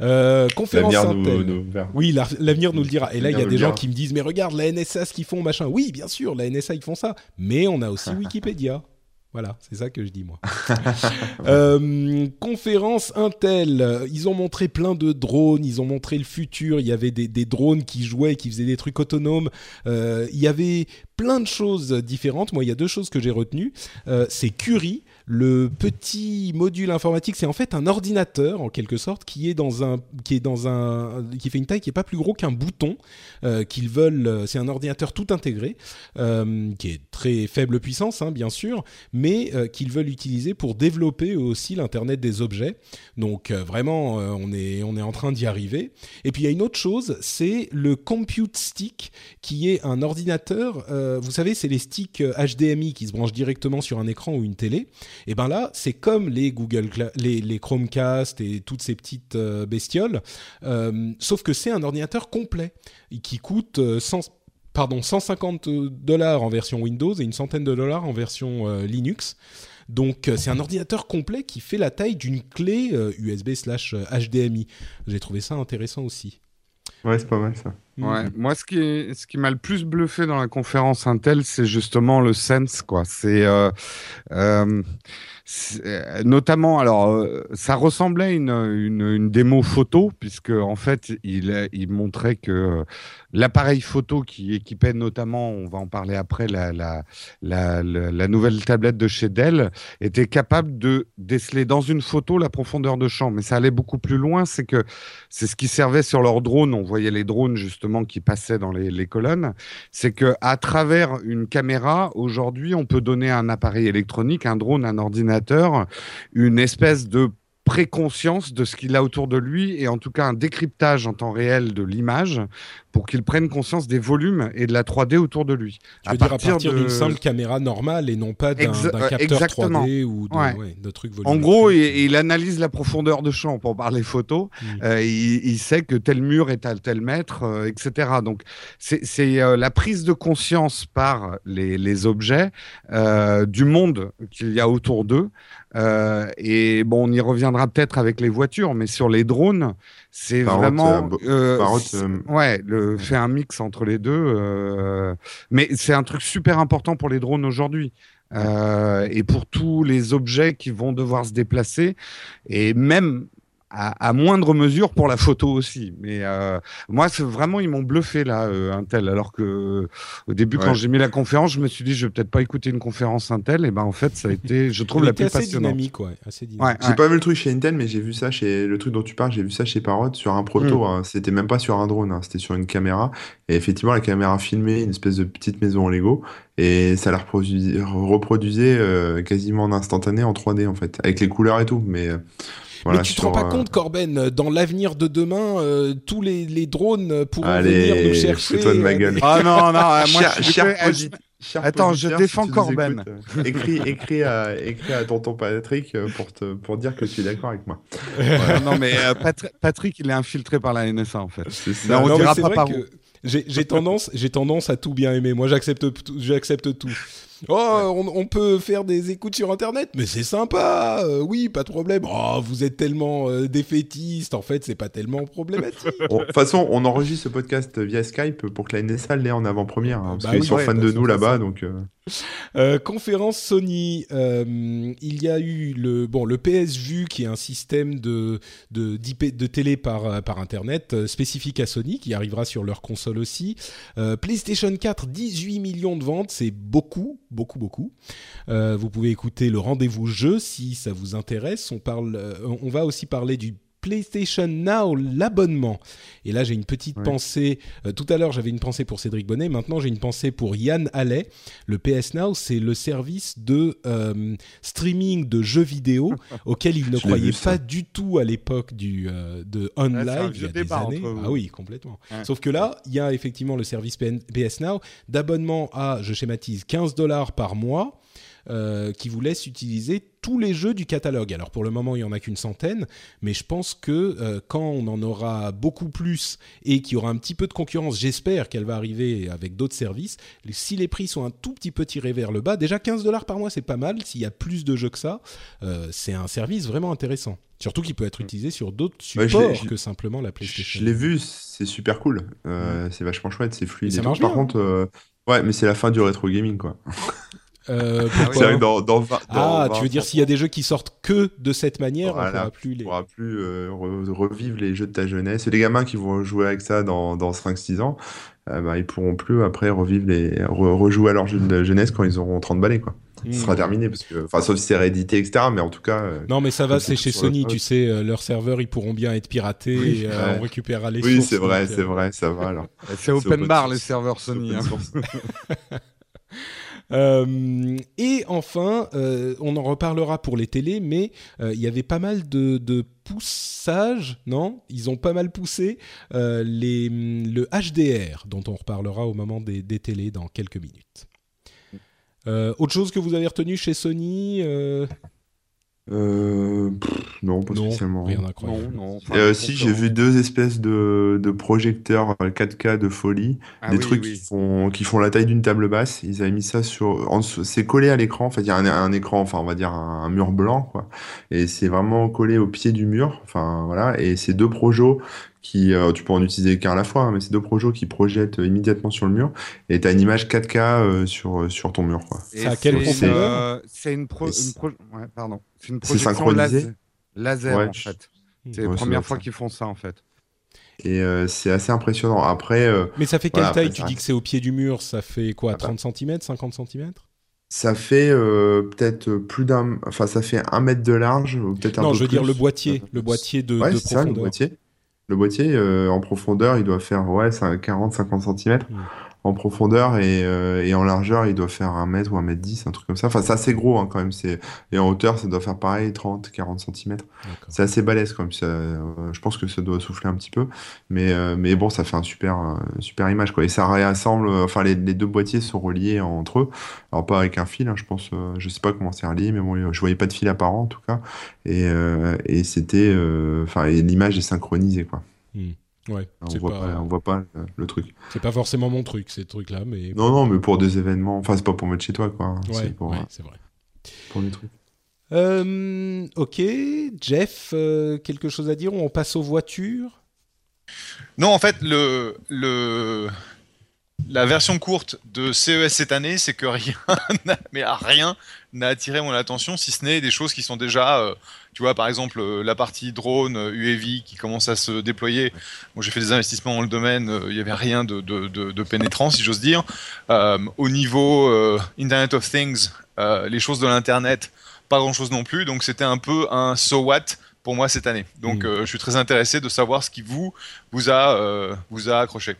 Speaker 1: euh, conférence Nous, oui, l'avenir nous le dira. Et là, il y a des gens qui me disent, mais regarde, la NSA, ce qu'ils font, machin. Oui, bien sûr, la NSA, ils font ça. Mais on a aussi Wikipédia. Voilà, c'est ça que je dis moi. Euh, conférence Intel, ils ont montré plein de drones, ils ont montré le futur, il y avait des, drones qui jouaient, qui faisaient des trucs autonomes, euh, il y avait plein de choses différentes. Moi, il y a deux choses que j'ai retenues. c'est Curie, le petit module informatique, c'est en fait un ordinateur en quelque sorte qui est dans un qui fait une taille qui est pas plus gros qu'un bouton euh, qu'ils. Euh, c'est un ordinateur tout intégré euh, qui est très faible puissance, hein, bien sûr, mais qu'ils veulent utiliser pour développer aussi l'internet des objets. Donc vraiment, on est on est en train d'y arriver. Et puis il y a une autre chose, c'est le Compute Stick qui est un ordinateur. vous savez, c'est les sticks HDMI qui se branchent directement sur un écran ou une télé et ben là, c'est comme les Google, les, les, Chromecast et toutes ces petites euh, bestioles, euh, sauf que c'est un ordinateur complet qui coûte 100, euh, pardon, 150 dollars en version Windows et une centaine de dollars en version Linux. Donc c'est un ordinateur complet qui fait la taille d'une clé USB slash HDMI. J'ai trouvé ça intéressant aussi.
Speaker 2: Ouais, c'est pas mal ça.
Speaker 4: Ouais. Moi, ce qui, ce qui m'a le plus bluffé dans la conférence Intel, c'est justement le sense, quoi. C'est euh, euh, euh, notamment, alors, euh, ça ressemblait à une, une, une, démo photo, puisque en fait, il, il montrait que euh, l'appareil photo qui équipait notamment, on va en parler après, la, nouvelle tablette de chez Dell, était capable de déceler dans une photo la profondeur de champ. Mais ça allait beaucoup plus loin, c'est que c'est ce qui servait sur leurs drones. On voyait les drones justement qui passaient dans les, colonnes. C'est que à travers une caméra, aujourd'hui, on peut donner un appareil électronique, un drone, un ordinateur une espèce de préconscience de ce qu'il a autour de lui et en tout cas un décryptage en temps réel de l'image pour qu'il prenne conscience des volumes et de la 3D autour de lui.
Speaker 1: Tu à partir, à partir d'une simple caméra normale et non pas d'un capteur 3D ou de, trucs volumineux.
Speaker 4: En gros, il, analyse la profondeur de champ pour parler photo. Mm. Euh, il, sait que tel mur est à tel mètre, euh, etc. Donc c'est euh, la prise de conscience par les, les objets du monde qu'il y a autour d'eux. Et bon, on y reviendra peut-être avec les voitures, mais sur les drones, c'est vraiment, euh, euh, ouais, le fait un mix entre les deux. Euh, mais c'est un truc super important pour les drones aujourd'hui. et pour tous les objets qui vont devoir se déplacer, et même à, moindre mesure pour la photo aussi. Mais euh, moi, c'est vraiment, ils m'ont bluffé là, euh, Intel. Alors que au début, quand j'ai mis la conférence, je me suis dit, je vais peut-être pas écouter une conférence Intel. Et ben en fait, ça a été, je trouve la plus assez passionnante.
Speaker 1: Dynamique, ouais, assez dynamique.
Speaker 2: j'ai pas vu le truc chez Intel, mais j'ai vu ça chez le truc dont tu parles. J'ai vu ça chez Parrot sur un proto. Hmm. Hein. C'était même pas sur un drone, hein. c'était sur une caméra. Et effectivement, la caméra filmait une espèce de petite maison en Lego et ça la reproduisait, euh, quasiment en instantané en 3D en fait, avec les couleurs et tout. Mais
Speaker 1: mais tu te rends pas euh, compte, Corben, dans l'avenir de demain, euh, tous les, les, drones pourront venir nous chercher.
Speaker 2: Toi de ma gueule.
Speaker 4: Ah non, non, moi je suis Attends, je défends Corben.
Speaker 2: écris, écris, à, écris à tonton Patrick pour, te, pour dire que tu es d'accord avec moi.
Speaker 4: non, mais Patrick, il est infiltré par la NSA en fait. Ça. on dira pas par où.
Speaker 1: J'ai tendance, j'ai tendance à tout bien aimer. Moi, j'accepte, j'accepte tout. Oh, on, peut faire des écoutes sur Internet, mais c'est sympa. Euh, oui, pas de problème. Oh, vous êtes tellement euh, défaitiste. En fait, c'est pas tellement problématique.
Speaker 2: De toute façon, on enregistre ce podcast via Skype pour que la NSA l'ait en avant-première. Hein, parce bah qu'ils sont fans de nous là-bas, donc. Euh.
Speaker 1: Euh, conférence Sony, euh, il y a eu le bon le PS Vue qui est un système de de, télé par par internet euh, spécifique à Sony qui arrivera sur leur console aussi. PlayStation 4 18 millions de ventes, c'est beaucoup beaucoup beaucoup. vous pouvez écouter le rendez-vous jeu si ça vous intéresse. On parle on va aussi parler du PlayStation Now, l'abonnement. Et là, j'ai une petite pensée. Euh, tout à l'heure, j'avais une pensée pour Cédric Bonnet. Maintenant, j'ai une pensée pour Yann Allais. Le PS Now, c'est le service de euh, streaming de jeux vidéo auquel il ne croyait pas du tout à l'époque du euh, de OnLive il y a des années. Ah oui, complètement. Sauf que là, il y a effectivement le service PS Now d'abonnement à, je schématise, 15 dollars par mois euh, qui vous laisse utiliser tous les jeux du catalogue. Alors pour le moment, il n'y en a qu'une centaine, mais je pense que euh, quand on en aura beaucoup plus et qu'il y aura un petit peu de concurrence, j'espère qu'elle va arriver avec d'autres services, si les prix sont un tout petit peu tirés vers le bas, déjà 15 dollars par mois, c'est pas mal. S'il y a plus de jeux que ça, euh, c'est un service vraiment intéressant. Surtout qu'il peut être utilisé sur d'autres supports que simplement la PlayStation.
Speaker 2: Je l'ai vu, c'est super cool. C'est vachement chouette, c'est fluide. ça Par contre, ouais, mais c'est la fin du rétro gaming, quoi.
Speaker 1: Euh, ah, tu veux dire s'il y a des jeux qui sortent que de cette manière, on pourra plus les.
Speaker 2: pourra plus euh, revivre les jeux de ta jeunesse. Et les gamins qui vont jouer avec ça dans, dans 5-6 ans, euh, bah, ils pourront plus après revivre les rejouer à leur jeu de jeunesse quand ils auront 30 balais quoi. Ce sera hmm. terminé parce que, enfin, sauf si c'est réédité, etc. Mais en tout cas.
Speaker 1: non, mais ça va, c'est chez Sony, tu sais, leurs serveurs, ils pourront bien être piratés. et, on récupérera les
Speaker 2: Oui, c'est vrai, c'est vrai, ça va alors.
Speaker 4: C'est open bar les serveurs Sony. Hein.
Speaker 1: Euh, et enfin, euh, on en reparlera pour les télés, mais euh, il y avait pas mal de, de poussage, non? Ils ont pas mal poussé les, le HDR, dont on reparlera au moment des, télés dans quelques minutes. autre chose que vous avez retenu chez Sony
Speaker 2: non, pas spécialement.
Speaker 1: Rien non,
Speaker 2: euh, si, j'ai vu deux espèces de, de projecteurs 4K euh, de folie, ah des trucs Qui, font, qui font la taille d'une table basse. Ils avaient mis ça sur. C'est collé à l'écran. En fait, il y a un, écran, enfin, on va dire un, mur blanc, quoi. Et c'est vraiment collé au pied du mur. Enfin, voilà. Et ces deux projets qui, euh, tu peux en utiliser qu'un à la fois, hein, mais c'est deux projets qui projettent immédiatement sur le mur et tu as une image 4K euh, sur, euh, sur ton mur.
Speaker 1: C'est à quel
Speaker 4: C'est une, pro... ouais, pardon. une projection laser, laser en fait. C'est la première fois qu'ils font ça en fait.
Speaker 2: Et c'est assez impressionnant. Après.
Speaker 1: Mais ça fait quelle taille? Tu dis que c'est au pied du mur, ça fait quoi 30 cm 50 cm
Speaker 2: ça fait peut-être plus d'un. Enfin, ça fait un mètre de large, peut-être un
Speaker 1: Non, je veux dire le boîtier, le boîtier de,
Speaker 2: ouais,
Speaker 1: de
Speaker 2: profondeur. Ça, le boîtier. Le boîtier, euh, en profondeur, il doit faire ouais, 40-50 cm en profondeur et, euh, et, en largeur, il doit faire un mètre ou un mètre 10, un truc comme ça. Enfin, c'est assez gros hein, quand même. C'est... Et en hauteur, ça doit faire pareil, 30, 40 cm. C'est assez balèze quand même. Ça, euh, je pense que ça doit souffler un petit peu. Mais, euh, mais bon, ça fait un super, super image. Quoi. Et ça réassemble, enfin, les, les, deux boîtiers sont reliés entre eux. Alors, pas avec un fil, hein, je pense. je sais pas comment c'est relié, mais bon, je voyais pas de fil apparent en tout cas. Et, et c'était. Enfin, l'image est synchronisée, quoi.
Speaker 1: Hmm. Ouais,
Speaker 2: on, voit pas, on voit pas le truc.
Speaker 1: C'est pas forcément mon truc, ces trucs-là, mais.
Speaker 2: Non, non, mais pour des événements. Enfin, c'est pas pour mettre chez toi, quoi.
Speaker 1: Ouais, c'est pour, c'est vrai.
Speaker 2: Pour des trucs.
Speaker 1: Euh, ok, Jeff, euh, quelque chose à dire ou on passe aux voitures?
Speaker 3: Non, en fait, le, le, la version courte de CES cette année, c'est que rien, mais rien n'a attiré mon attention, si ce n'est des choses qui sont déjà, euh, tu vois, par exemple, euh, la partie drone UAV qui commence à se déployer. Moi, j'ai fait des investissements dans le domaine, il n'y avait rien de, de, de, pénétrant, si j'ose dire. au niveau Internet of Things, les choses de l'internet, pas grand chose non plus. Donc, c'était un peu un so what pour moi cette année. Donc, mm. je suis très intéressé de savoir ce qui vous vous a vous a accroché.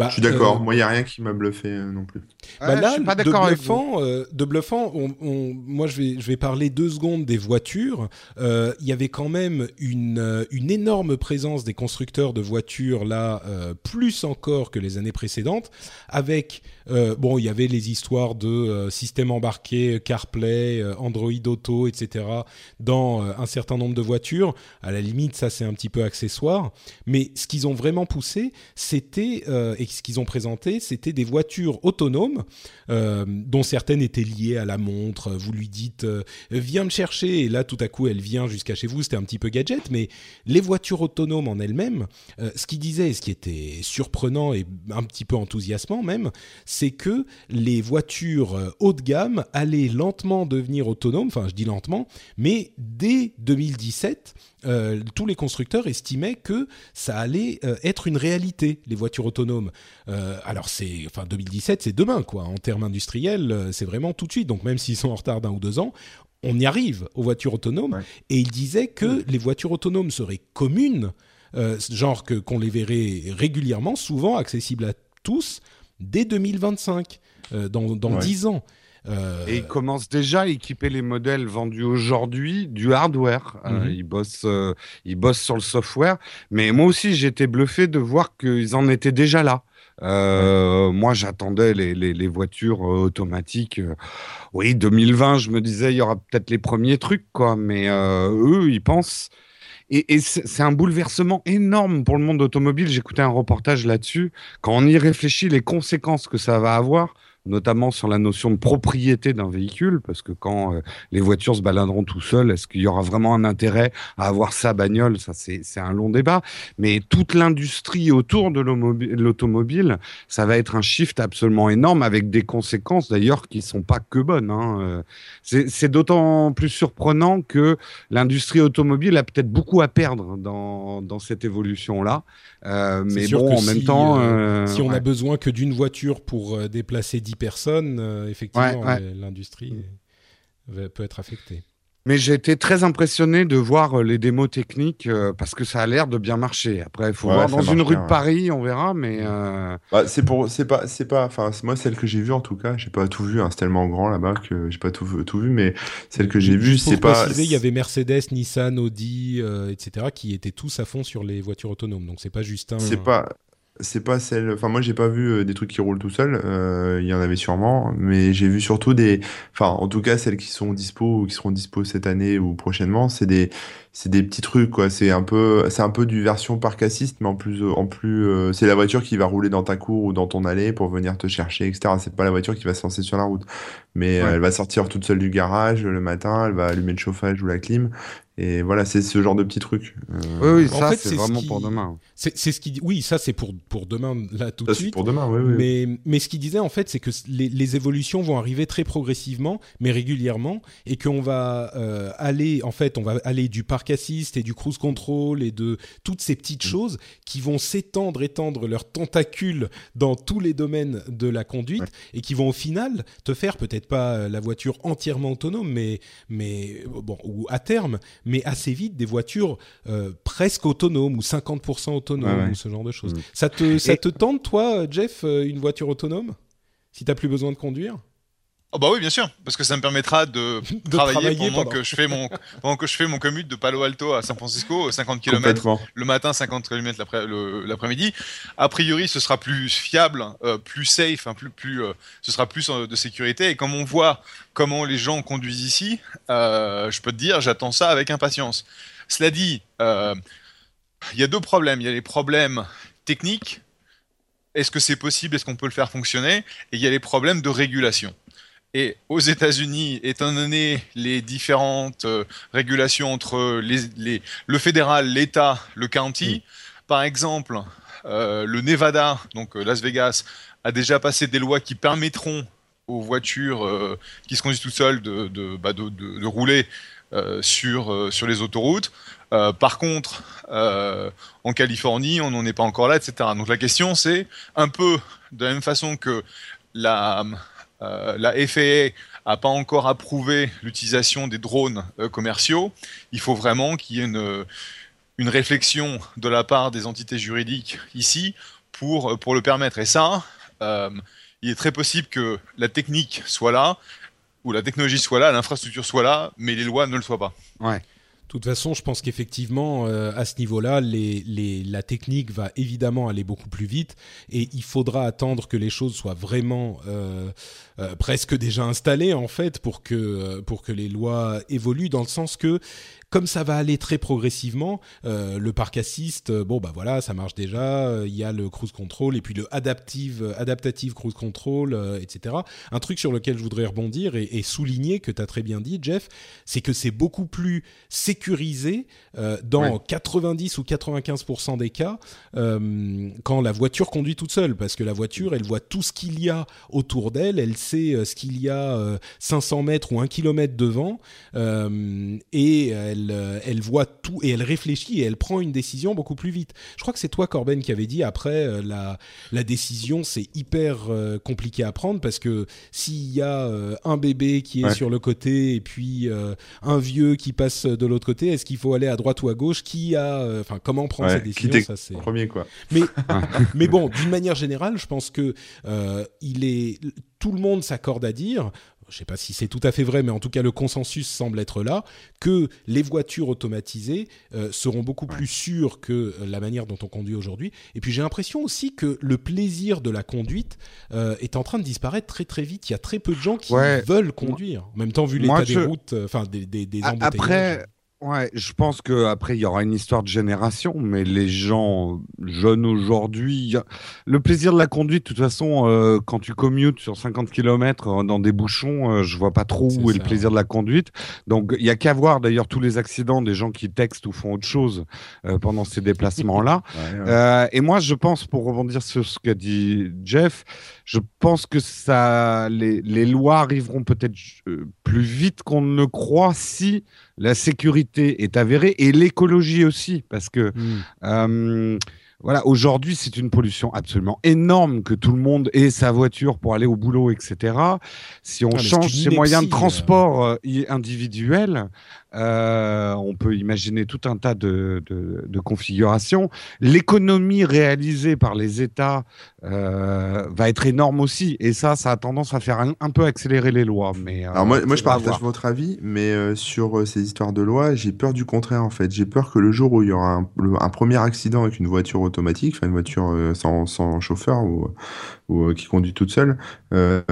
Speaker 2: Bah, je suis d'accord. Euh, moi, il n'y a rien qui m'a bluffé euh, non plus.
Speaker 1: Bah là, pas de bluffant, euh, de bluffant on, moi, je vais, je vais parler deux secondes des voitures. Il y avait quand même une, une énorme présence des constructeurs de voitures là, plus encore que les années précédentes, avec bon, il y avait les histoires de système embarqué, CarPlay, Android Auto, etc. dans un certain nombre de voitures. À la limite, ça c'est un petit peu accessoire. Mais ce qu'ils ont vraiment poussé, c'était et ce qu'ils ont présenté, c'était des voitures autonomes, euh, dont certaines étaient liées à la montre. Vous lui dites euh, viens me chercher, et là tout à coup elle vient jusqu'à chez vous. C'était un petit peu gadget, mais les voitures autonomes en elles-mêmes, euh, ce qu'ils disaient, ce qui était surprenant et un petit peu enthousiasmant même, c'est que les voitures haut de gamme allaient lentement devenir autonomes. Enfin, je dis lentement, mais dès 2017 euh, tous les constructeurs estimaient que ça allait euh, être une réalité, les voitures autonomes. Euh, alors c'est, enfin 2017, c'est demain quoi. En termes industriels, c'est vraiment tout de suite. Donc même s'ils sont en retard d'un ou deux ans, on y arrive aux voitures autonomes. Et il disait que les voitures autonomes seraient communes, genre que qu'on les verrait régulièrement, souvent accessibles à tous dès 2025, dans dans dix ans.
Speaker 4: Euh, et ils commencent déjà à équiper les modèles vendus aujourd'hui du hardware. Euh, mhm. ils, bossent, euh, ils bossent sur le software. Mais moi aussi, j'étais bluffé de voir qu'ils en étaient déjà là. Moi, j'attendais les, les, les, voitures automatiques. oui, 2020, je me disais, il y aura peut-être les premiers trucs, quoi. Mais eux, ils pensent. Et, et c'est un bouleversement énorme pour le monde automobile. J'écoutais un reportage là-dessus. Quand on y réfléchit, les conséquences que ça va avoir, notamment sur la notion de propriété d'un véhicule, parce que quand euh, les voitures se baladeront tout seuls, est-ce qu'il y aura vraiment un intérêt à avoir sa bagnole? Ça, c'est un long débat. Mais toute l'industrie autour de l'automobile, ça va être un shift absolument énorme, avec des conséquences d'ailleurs qui sont pas que bonnes. Hein. Euh, c'est d'autant plus surprenant que l'industrie automobile a peut-être beaucoup à perdre dans, dans cette évolution-là. Euh, mais bon, en même temps,
Speaker 1: euh, si on a besoin que d'une voiture pour déplacer 10 personnes, euh, effectivement, l'industrie peut être affectée.
Speaker 4: Mais j'ai été très impressionné de voir euh, les démos techniques euh, parce que ça a l'air de bien marcher. Après, il faut voir dans une rue de Paris, on verra, mais.
Speaker 2: Bah, c'est pour, c'est pas, c'est pas, enfin, moi celle que j'ai vue en tout cas, j'ai pas tout vu, hein, c'est tellement grand là-bas que j'ai pas tout, tout vu, mais celle que j'ai vue, c'est pas.
Speaker 1: il y avait Mercedes, Nissan, Audi, etc., qui étaient tous à fond sur les voitures autonomes. Donc c'est pas juste un.
Speaker 2: C'est pas, c'est pas celle. Enfin, moi, j'ai pas vu euh, des trucs qui roulent tout seuls. Euh, il y en avait sûrement, mais j'ai vu surtout des. Enfin, en tout cas, celles qui sont dispo ou qui seront dispo cette année ou prochainement, c'est des, c'est des petits trucs quoi. C'est un peu, c'est un peu du version parc assist, mais en plus, en plus, euh, c'est la voiture qui va rouler dans ta cour ou dans ton allée pour venir te chercher, etc. C'est pas la voiture qui va se lancer sur la route, mais elle va sortir toute seule du garage le matin, elle va allumer le chauffage ou la clim et voilà, c'est ce genre de petits trucs.
Speaker 4: Euh, oui, oui, ça, c'est vraiment pour demain.
Speaker 1: C'est ce qui, oui, ça, c'est pour, pour demain, là, tout de suite.
Speaker 2: pour demain, oui, oui.
Speaker 1: Mais, mais ce qu'il disait, en fait, c'est que les, les, évolutions vont arriver très progressivement, mais régulièrement, et qu'on va euh, aller, en fait, on va aller du parc assist et du cruise control et de toutes ces petites mm. choses qui vont s'étendre, étendre leurs tentacules dans tous les domaines de la conduite et qui vont au final te faire peut-être pas la voiture entièrement autonome, mais, mais bon, ou à terme, mais assez vite des voitures euh, presque autonomes ou 50% autonomes ou ce genre de choses. Mm. Ça te, ça te tente, toi, Jeff, euh, une voiture autonome? Si tu n'as plus besoin de conduire?
Speaker 3: Oh bah oui, bien sûr, parce que ça me permettra de, travailler, pendant, que je fais mon pendant que je fais mon commute de Palo Alto à San Francisco, 50 km le matin, 50 km l'après-midi. A priori, ce sera plus fiable, euh, plus safe, hein, plus plus, euh, ce sera plus de sécurité. Et comme on voit comment les gens conduisent ici, euh, je peux te dire, j'attends ça avec impatience. Cela dit, il y a deux problèmes. Il y a les problèmes techniques. Est-ce que c'est possible? Est-ce qu'on peut le faire fonctionner? Et il y a les problèmes de régulation. Et aux États-Unis, étant donné les différentes euh, régulations entre les, le fédéral, l'État, le county, par exemple, le Nevada, donc Las Vegas, a déjà passé des lois qui permettront aux voitures qui se conduisent tout seules de, de, bah, de, de rouler sur, sur les autoroutes. par contre, en Californie, on n'en est pas encore là, etc. Donc la question, c'est un peu de la même façon que la, la FAA n'a pas encore approuvé l'utilisation des drones euh, commerciaux, il faut vraiment qu'il y ait une, réflexion de la part des entités juridiques ici pour, le permettre. Et ça, euh, il est très possible que la technique soit là, ou la technologie soit là, l'infrastructure soit là, mais les lois ne le soient pas.
Speaker 1: Ouais. De toute façon, je pense qu'effectivement, euh, à ce niveau-là, la technique va évidemment aller beaucoup plus vite et il faudra attendre que les choses soient vraiment euh, euh, presque déjà installées en fait pour que pour que les lois évoluent dans le sens que comme ça va aller très progressivement, euh, le parc assist, euh, bon bah voilà, ça marche déjà. Euh, il y a le cruise control et puis le adaptive, adaptative cruise control, etc. Un truc sur lequel je voudrais rebondir et, souligner que tu as très bien dit, Jeff, c'est que c'est beaucoup plus sécurisé dans 90 ou 95% des cas quand la voiture conduit toute seule, parce que la voiture, elle voit tout ce qu'il y a autour d'elle, elle sait ce qu'il y a 500 mètres ou 1 km devant, et elle euh, elle, voit tout et elle réfléchit et elle prend une décision beaucoup plus vite. Je crois que c'est toi, Corben, qui avait dit après euh, la, la décision, c'est hyper euh, compliqué à prendre parce que s'il y a un bébé qui est sur le côté et puis un vieux qui passe de l'autre côté, est-ce qu'il faut aller à droite ou à gauche? Qui a, enfin, comment prendre cette décision?
Speaker 2: Ça, c'est premier quoi.
Speaker 1: Mais, mais bon, d'une manière générale, je pense que il est tout le monde s'accorde à dire je ne sais pas si c'est tout à fait vrai, mais en tout cas le consensus semble être là, que les voitures automatisées euh, seront beaucoup plus sûres que euh, la manière dont on conduit aujourd'hui. Et puis j'ai l'impression aussi que le plaisir de la conduite euh, est en train de disparaître très très vite. Il y a très peu de gens qui veulent conduire. En même temps, vu l'état des routes, enfin des, des, des embouteillages.
Speaker 4: Après Ouais, je pense que après il y aura une histoire de génération, mais les gens jeunes aujourd'hui, le plaisir de la conduite, de toute façon, euh, quand tu commutes sur 50 km euh, dans des bouchons, euh, je vois pas trop où est, le plaisir de la conduite. Donc il y a qu'à voir d'ailleurs tous les accidents des gens qui textent ou font autre chose pendant ces déplacements-là. et moi, je pense, pour rebondir sur ce qu'a dit Jeff, je pense que ça, les, les lois arriveront peut-être plus vite qu'on ne croit si la sécurité est avérée et l'écologie aussi, parce que hmm. euh, voilà, aujourd'hui, c'est une pollution absolument énorme que tout le monde ait sa voiture pour aller au boulot, etc. Si on ah, change ses moyens de euh. transport euh, individuels, euh, on peut imaginer tout un tas de, de, configurations. L'économie réalisée par les États euh, va être énorme aussi. Et ça, ça a tendance à faire un, peu accélérer les lois. Mais,
Speaker 2: euh, Alors moi, moi je partage votre avis, mais sur ces histoires de loi, j'ai peur du contraire en fait. J'ai peur que le jour où il y aura un, un premier accident avec une voiture automatique, enfin une voiture sans, sans chauffeur ou ou qui conduit toute seule, euh,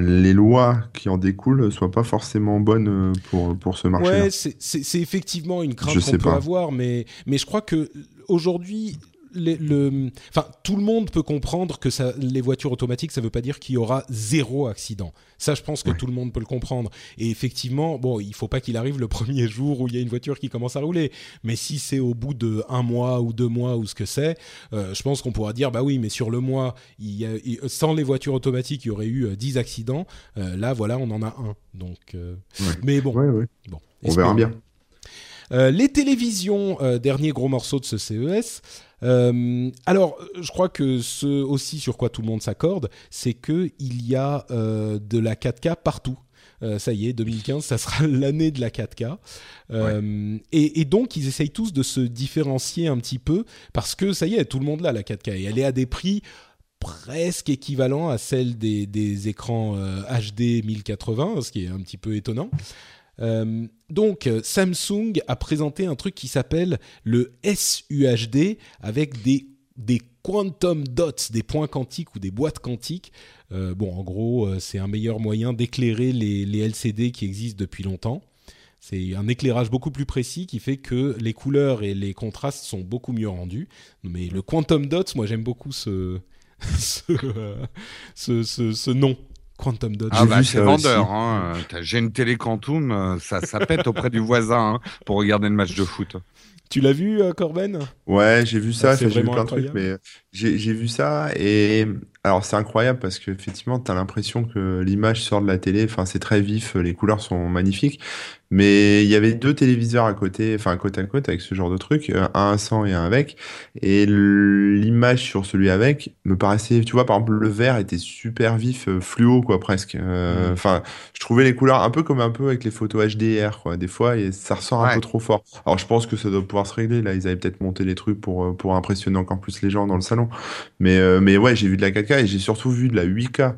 Speaker 2: les lois qui en découlent soient pas forcément bonnes pour, pour ce marché.
Speaker 1: Ouais, c'est effectivement une crainte qu'on peut avoir, mais, mais je crois que aujourd'hui, le, enfin, tout le monde peut comprendre que ça, les voitures automatiques, ça ne veut pas dire qu'il y aura zéro accident. Ça, je pense que tout le monde peut le comprendre. Et effectivement, bon, il faut pas qu'il arrive le premier jour où il y a une voiture qui commence à rouler. Mais si c'est au bout de un mois ou deux mois ou ce que c'est, euh, je pense qu'on pourra dire, bah oui, mais sur le mois, il y a, sans les voitures automatiques, il y aurait eu 10 euh, accidents. Euh, là, voilà, on en a un. Donc, mais bon,
Speaker 2: bon, on verra bien.
Speaker 1: les télévisions, dernier gros morceau de ce CES. Euh, alors, je crois que ce aussi sur quoi tout le monde s'accorde, c'est que il y a euh, de la 4K partout. Euh, ça y est, 2015, ça sera l'année de la 4K. et, donc, ils essayent tous de se différencier un petit peu parce que ça y est, tout le monde l'a la 4K et elle est à des prix presque équivalents à celle des, des écrans HD 1080, ce qui est un petit peu étonnant. Euh, donc Samsung a présenté un truc qui s'appelle le SUHD avec des, des quantum dots, des points quantiques ou des boîtes quantiques. Euh, bon, en gros, euh, c'est un meilleur moyen d'éclairer les, les, LCD qui existent depuis longtemps. C'est un éclairage beaucoup plus précis qui fait que les couleurs et les contrastes sont beaucoup mieux rendus. Mais le quantum dots, moi j'aime beaucoup ce, ce, ce, ce nom. Quantum Dot.
Speaker 4: Ah bah c'est vendeur. Hein. J'ai une télé Quantum, euh, ça, ça pète auprès du voisin hein, pour regarder le match de foot.
Speaker 1: Tu l'as vu, Corben?
Speaker 2: Ouais, j'ai vu ça, j'ai vu plein de trucs, mais j'ai vu ça et alors c'est incroyable parce que effectivement tu as l'impression que l'image sort de la télé, enfin c'est très vif, les couleurs sont magnifiques, mais il y avait deux téléviseurs à côté, enfin côte à côte avec ce genre de truc, euh, un sans et un avec, et l'image sur celui avec me paraissait, tu vois par exemple le vert était super vif, euh, fluo quoi presque. Euh, mmh. Enfin, je trouvais les couleurs un peu comme un peu avec les photos HDR quoi. Des fois et ça ressort un peu trop fort. Alors je pense que ça doit pouvoir se régler. Là ils avaient peut-être monté les trucs pour pour impressionner encore plus les gens dans le salon. Mais mais ouais j'ai vu de la 4K et j'ai surtout vu de la 8K.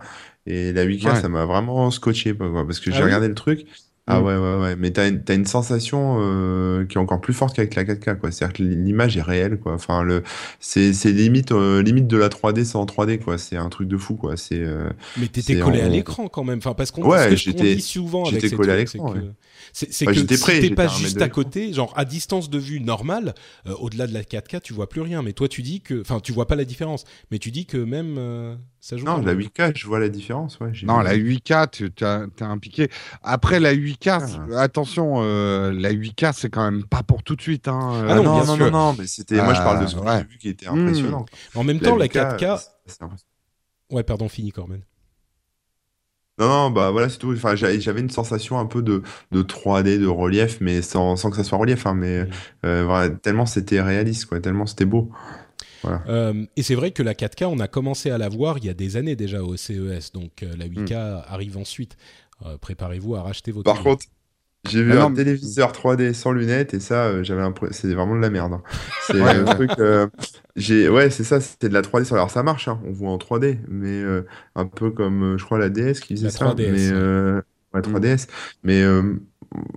Speaker 2: Et la 8K, ça m'a vraiment scotché, parce que j'ai ah regardé le truc. Ah mm. ouais, ouais, ouais. Mais t'as une, as une sensation euh, qui est encore plus forte qu'avec la 4K, quoi. C'est-à-dire que l'image est réelle, quoi. Enfin, le, c'est, limite, euh, limite de la 3D sans 3D, quoi. C'est un truc de fou, quoi. C'est. Euh,
Speaker 1: mais t'étais collé à l'écran quand même. Enfin, parce qu'on
Speaker 2: ouais,
Speaker 1: dit souvent avec
Speaker 2: j'étais collé à l'écran.
Speaker 1: C'est bah, que si t'es pas juste à côté, genre à distance de vue normale, euh, au-delà de la 4K, tu vois plus rien. Mais toi, tu dis que, enfin, tu vois pas la différence. Mais tu dis que même euh, ça joue.
Speaker 2: Non, la 8K, je vois la différence. Ouais,
Speaker 4: non, la 8K, tu as, un piqué. Après la 8K, ah. attention, euh, la 8K, c'est quand même pas pour tout de suite. Hein.
Speaker 2: Ah non, non, non, non, non, mais c'était. Moi, je parle de ce que j'ai vu qui était impressionnant.
Speaker 1: En même temps, la 4K. Ouais, pardon, fini, Corben.
Speaker 2: Non, non, bah voilà, c'est tout. Enfin, j'avais une sensation un peu de, de 3D, de relief, mais sans, sans que ça soit relief. Hein, mais mm. euh, tellement c'était réaliste, quoi, tellement c'était beau. Voilà.
Speaker 1: Euh, et c'est vrai que la 4K, on a commencé à la voir il y a des années déjà au CES, donc euh, la 8K mm. arrive ensuite. Préparez-vous à racheter votre.
Speaker 2: Par contre, j'ai vu un téléviseur 3D sans lunettes et ça, euh, j'avais c'est vraiment de la merde. Hein. C'est un truc. Euh, j'ai, ouais, c'est ça, c'était de la 3D. Alors ça marche, hein, on voit en 3D, mais euh, un peu comme, je crois, la DS qui faisait ça. 3DS, mais, ouais. 3DS. Mais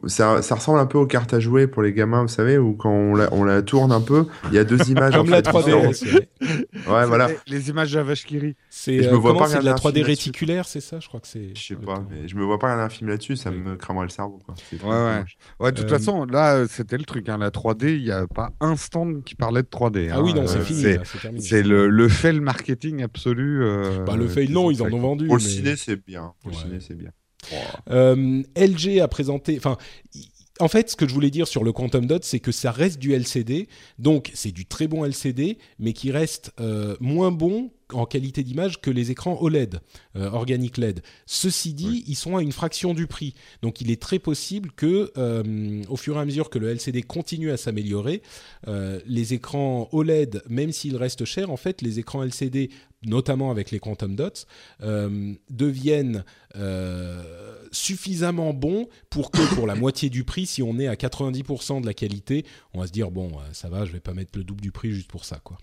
Speaker 2: ça, ça, ressemble un peu aux cartes à jouer pour les gamins, vous savez, où quand on la, on la tourne un peu, il y a deux images.
Speaker 1: Comme la 3D.
Speaker 4: ouais, voilà. Les, images de.
Speaker 1: C'est euh, comment c'est de la 3D réticulaire, c'est ça Je crois que c'est.
Speaker 2: Je sais pas, mais je me vois pas regarder un film là-dessus, ça me cramerait le cerveau. Quoi.
Speaker 4: Ouais, ouais. ouais. De toute euh, façon, là, c'était le truc. Hein, la 3D, il n'y a pas un stand qui parlait de 3D.
Speaker 1: Ah oui, non, c'est euh, fini.
Speaker 4: C'est le, le fail marketing absolu.
Speaker 1: Bah, le fail, non, ils en ont vendu.
Speaker 2: Pour le ciné, c'est bien. Pour le ciné, c'est bien.
Speaker 1: Euh, LG a présenté, enfin, en fait, ce que je voulais dire sur le Quantum Dot, c'est que ça reste du LCD, donc c'est du très bon LCD, mais qui reste euh, moins bon en qualité d'image que les écrans OLED, euh, Organic LED. Ceci dit, ils sont à une fraction du prix. Donc il est très possible que, euh, au fur et à mesure que le LCD continue à s'améliorer, euh, les écrans OLED, même s'ils restent chers, en fait, les écrans LCD, notamment avec les Quantum Dots, deviennent suffisamment bons pour que, pour la moitié du prix, si on est à 90% de la qualité, on va se dire, bon, ça va, je vais pas mettre le double du prix juste pour ça, quoi.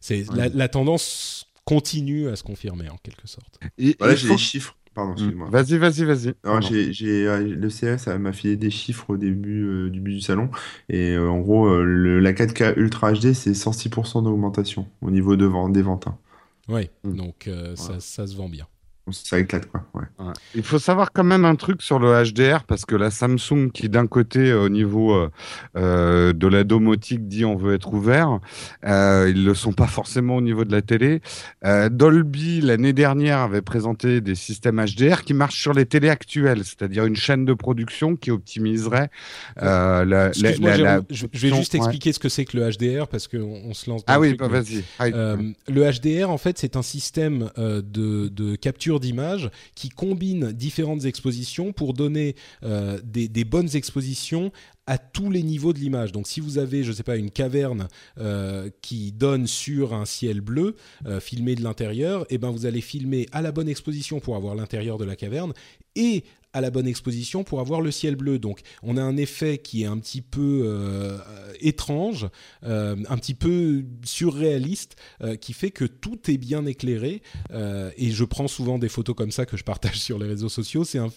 Speaker 1: C'est la, tendance continue à se confirmer en quelque sorte.
Speaker 2: Et, voilà, j'ai les chiffres. Pardon, mm. excuse-moi.
Speaker 4: Vas-y, vas-y, vas-y.
Speaker 2: J'ai, euh, le CS m'a filé des chiffres au début euh, du but du salon. Et euh, en gros, le, la 4K Ultra HD, c'est 106% d'augmentation au niveau de des ventes. Hein.
Speaker 1: Oui, mm. donc ça, ça, se vend bien
Speaker 2: ça éclate quoi.
Speaker 4: Il faut savoir quand même un truc sur le HDR parce que la Samsung qui d'un côté au niveau euh, euh, de la domotique dit on veut être ouvert, euh, ils le sont pas forcément au niveau de la télé. Euh, Dolby l'année dernière avait présenté des systèmes HDR qui marchent sur les télés actuelles, c'est-à-dire une chaîne de production qui optimiserait
Speaker 1: la, la, la, je, vais juste expliquer ce que c'est que le HDR parce qu'on on se lance. Dans
Speaker 4: ah oui, bah, vas-y.
Speaker 1: le HDR en fait c'est un système de, de capture d'images qui combine différentes expositions pour donner euh, des, bonnes expositions à tous les niveaux de l'image. Donc si vous avez, je ne sais pas, une caverne euh, qui donne sur un ciel bleu, euh, filmé de l'intérieur, et eh ben vous allez filmer à la bonne exposition pour avoir l'intérieur de la caverne et à la bonne exposition pour avoir le ciel bleu. Donc on a un effet qui est un petit peu euh, étrange, euh, un petit peu surréaliste, euh, qui fait que tout est bien éclairé. et je prends souvent des photos comme ça que je partage sur les réseaux sociaux. C'est un,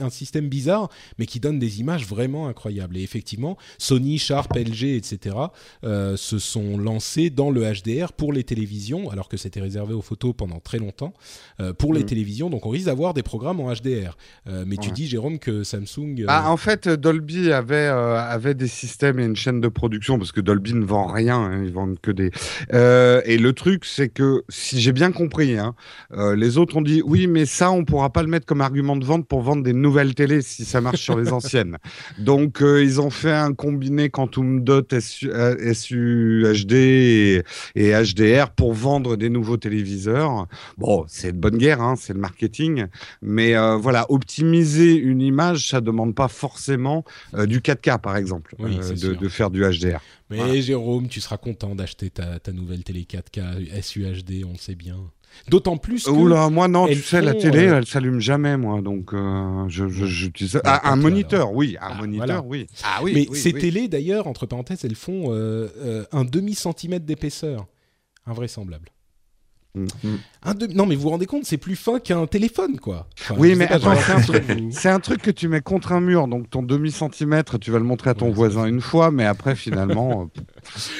Speaker 1: un système bizarre, mais qui donne des images vraiment incroyables. Et effectivement, Sony, Sharp, LG, etc. se sont lancés dans le HDR pour les télévisions, alors que c'était réservé aux photos pendant très longtemps, pour les mmh. télévisions. Donc on risque d'avoir des programmes en HDR. Mais tu dis, Jérôme, que Samsung.
Speaker 4: Ah, en fait, Dolby avait, avait des systèmes et une chaîne de production, parce que Dolby ne vend rien, hein, ils vendent que des. et le truc, c'est que, si j'ai bien compris, hein, les autres ont dit oui, mais ça, on pourra pas le mettre comme argument de vente pour vendre des nouvelles télés si ça marche sur les anciennes. Donc, ils ont fait un combiné Quantum Dot SUHD et, et HDR pour vendre des nouveaux téléviseurs. Bon, c'est de bonne guerre, hein, c'est le marketing, mais euh, voilà, optimiser une image, ça demande pas forcément euh, du 4K par exemple, euh, de, faire du HDR.
Speaker 1: Mais Jérôme, tu seras content d'acheter ta, ta, nouvelle télé 4K SUHD, on le sait bien. D'autant plus que.
Speaker 4: Oula, moi non, tu sais, la télé, elle s'allume jamais, moi. Donc, je, je, ah, un moniteur, oui. Un ah, moniteur, oui.
Speaker 1: Ah, oui. Mais ces télés, d'ailleurs, entre parenthèses, elles font un demi-centimètre d'épaisseur. Invraisemblable. Mm. Non, mais vous vous rendez compte, c'est plus fin qu'un téléphone, quoi.
Speaker 4: oui, mais attends, c'est un, truc... que tu mets contre un mur, donc ton demi-centimètre, tu vas le montrer à ton voisin une fois, mais après, finalement.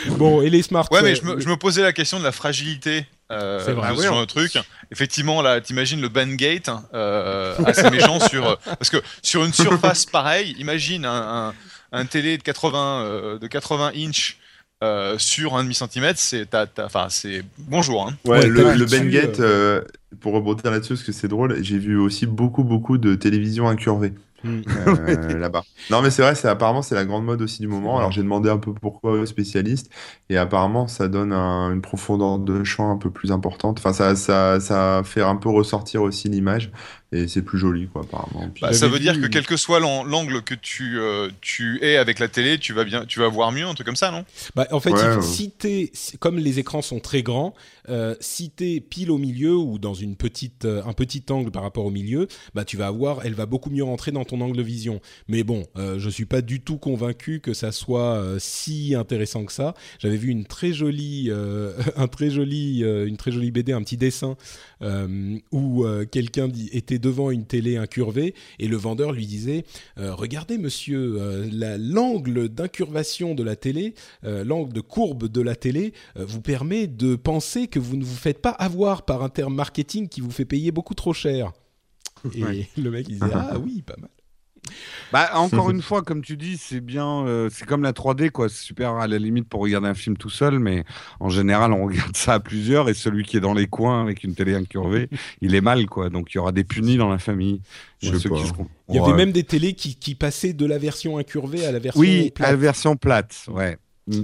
Speaker 1: Euh, bon, et les smartphones.
Speaker 3: Ouais, mais je me, je me, posais la question de la fragilité. Euh, c'est vrai, sur un truc. Effectivement, là, t'imagines le Bandgate euh, assez méchant sur parce que sur une surface pareille, imagine un, un, télé de 80 euh, de 80 inches euh, sur un demi centimètre, c'est enfin c'est bonjour. Hein.
Speaker 2: Ouais, le, le Bengate, euh, pour rebondir là-dessus, parce que c'est drôle, j'ai vu aussi beaucoup beaucoup de télévision incurvée. Hmm. Euh, là-bas. Non, mais c'est vrai, c'est apparemment c'est la grande mode aussi du moment. Alors j'ai demandé un peu pourquoi aux spécialistes, et apparemment ça donne une profondeur de champ un peu plus importante. Enfin, ça, ça, ça fait un peu ressortir aussi l'image et c'est plus joli quoi apparemment.
Speaker 3: Bah, ça veut dire que quel que soit l'angle que tu euh, tu es avec la télé, tu vas bien tu vas voir mieux un truc comme ça, non?
Speaker 1: Bah, en fait, si t'es comme les écrans sont très grands, euh, si t'es pile au milieu ou dans une petite euh, un petit angle par rapport au milieu, bah tu vas avoir elle va beaucoup mieux rentrer dans ton angle de vision. Mais bon, euh, je suis pas du tout convaincu que ça soit euh, si intéressant que ça. J'avais vu une très jolie un très joli une très jolie BD, un petit dessin où quelqu'un était devant une télé incurvée et le vendeur lui disait euh, regardez monsieur euh, l'angle d'incurvation de la télé l'angle de courbe de la télé euh, vous permet de penser que vous ne vous faites pas avoir par un terme marketing qui vous fait payer beaucoup trop cher. Et le mec il disait ah oui pas mal
Speaker 4: bah, encore une fois, comme tu dis, c'est bien, euh, c'est comme la 3D, quoi. C'est super à la limite pour regarder un film tout seul, mais en général, on regarde ça à plusieurs et celui qui est dans les coins avec une télé incurvée, il est mal, quoi. Donc il y aura des punis dans la famille.
Speaker 1: Il y avait même des télés qui, qui, passaient de la version incurvée à la version
Speaker 4: oui,
Speaker 1: plate.
Speaker 4: à la version plate, ouais.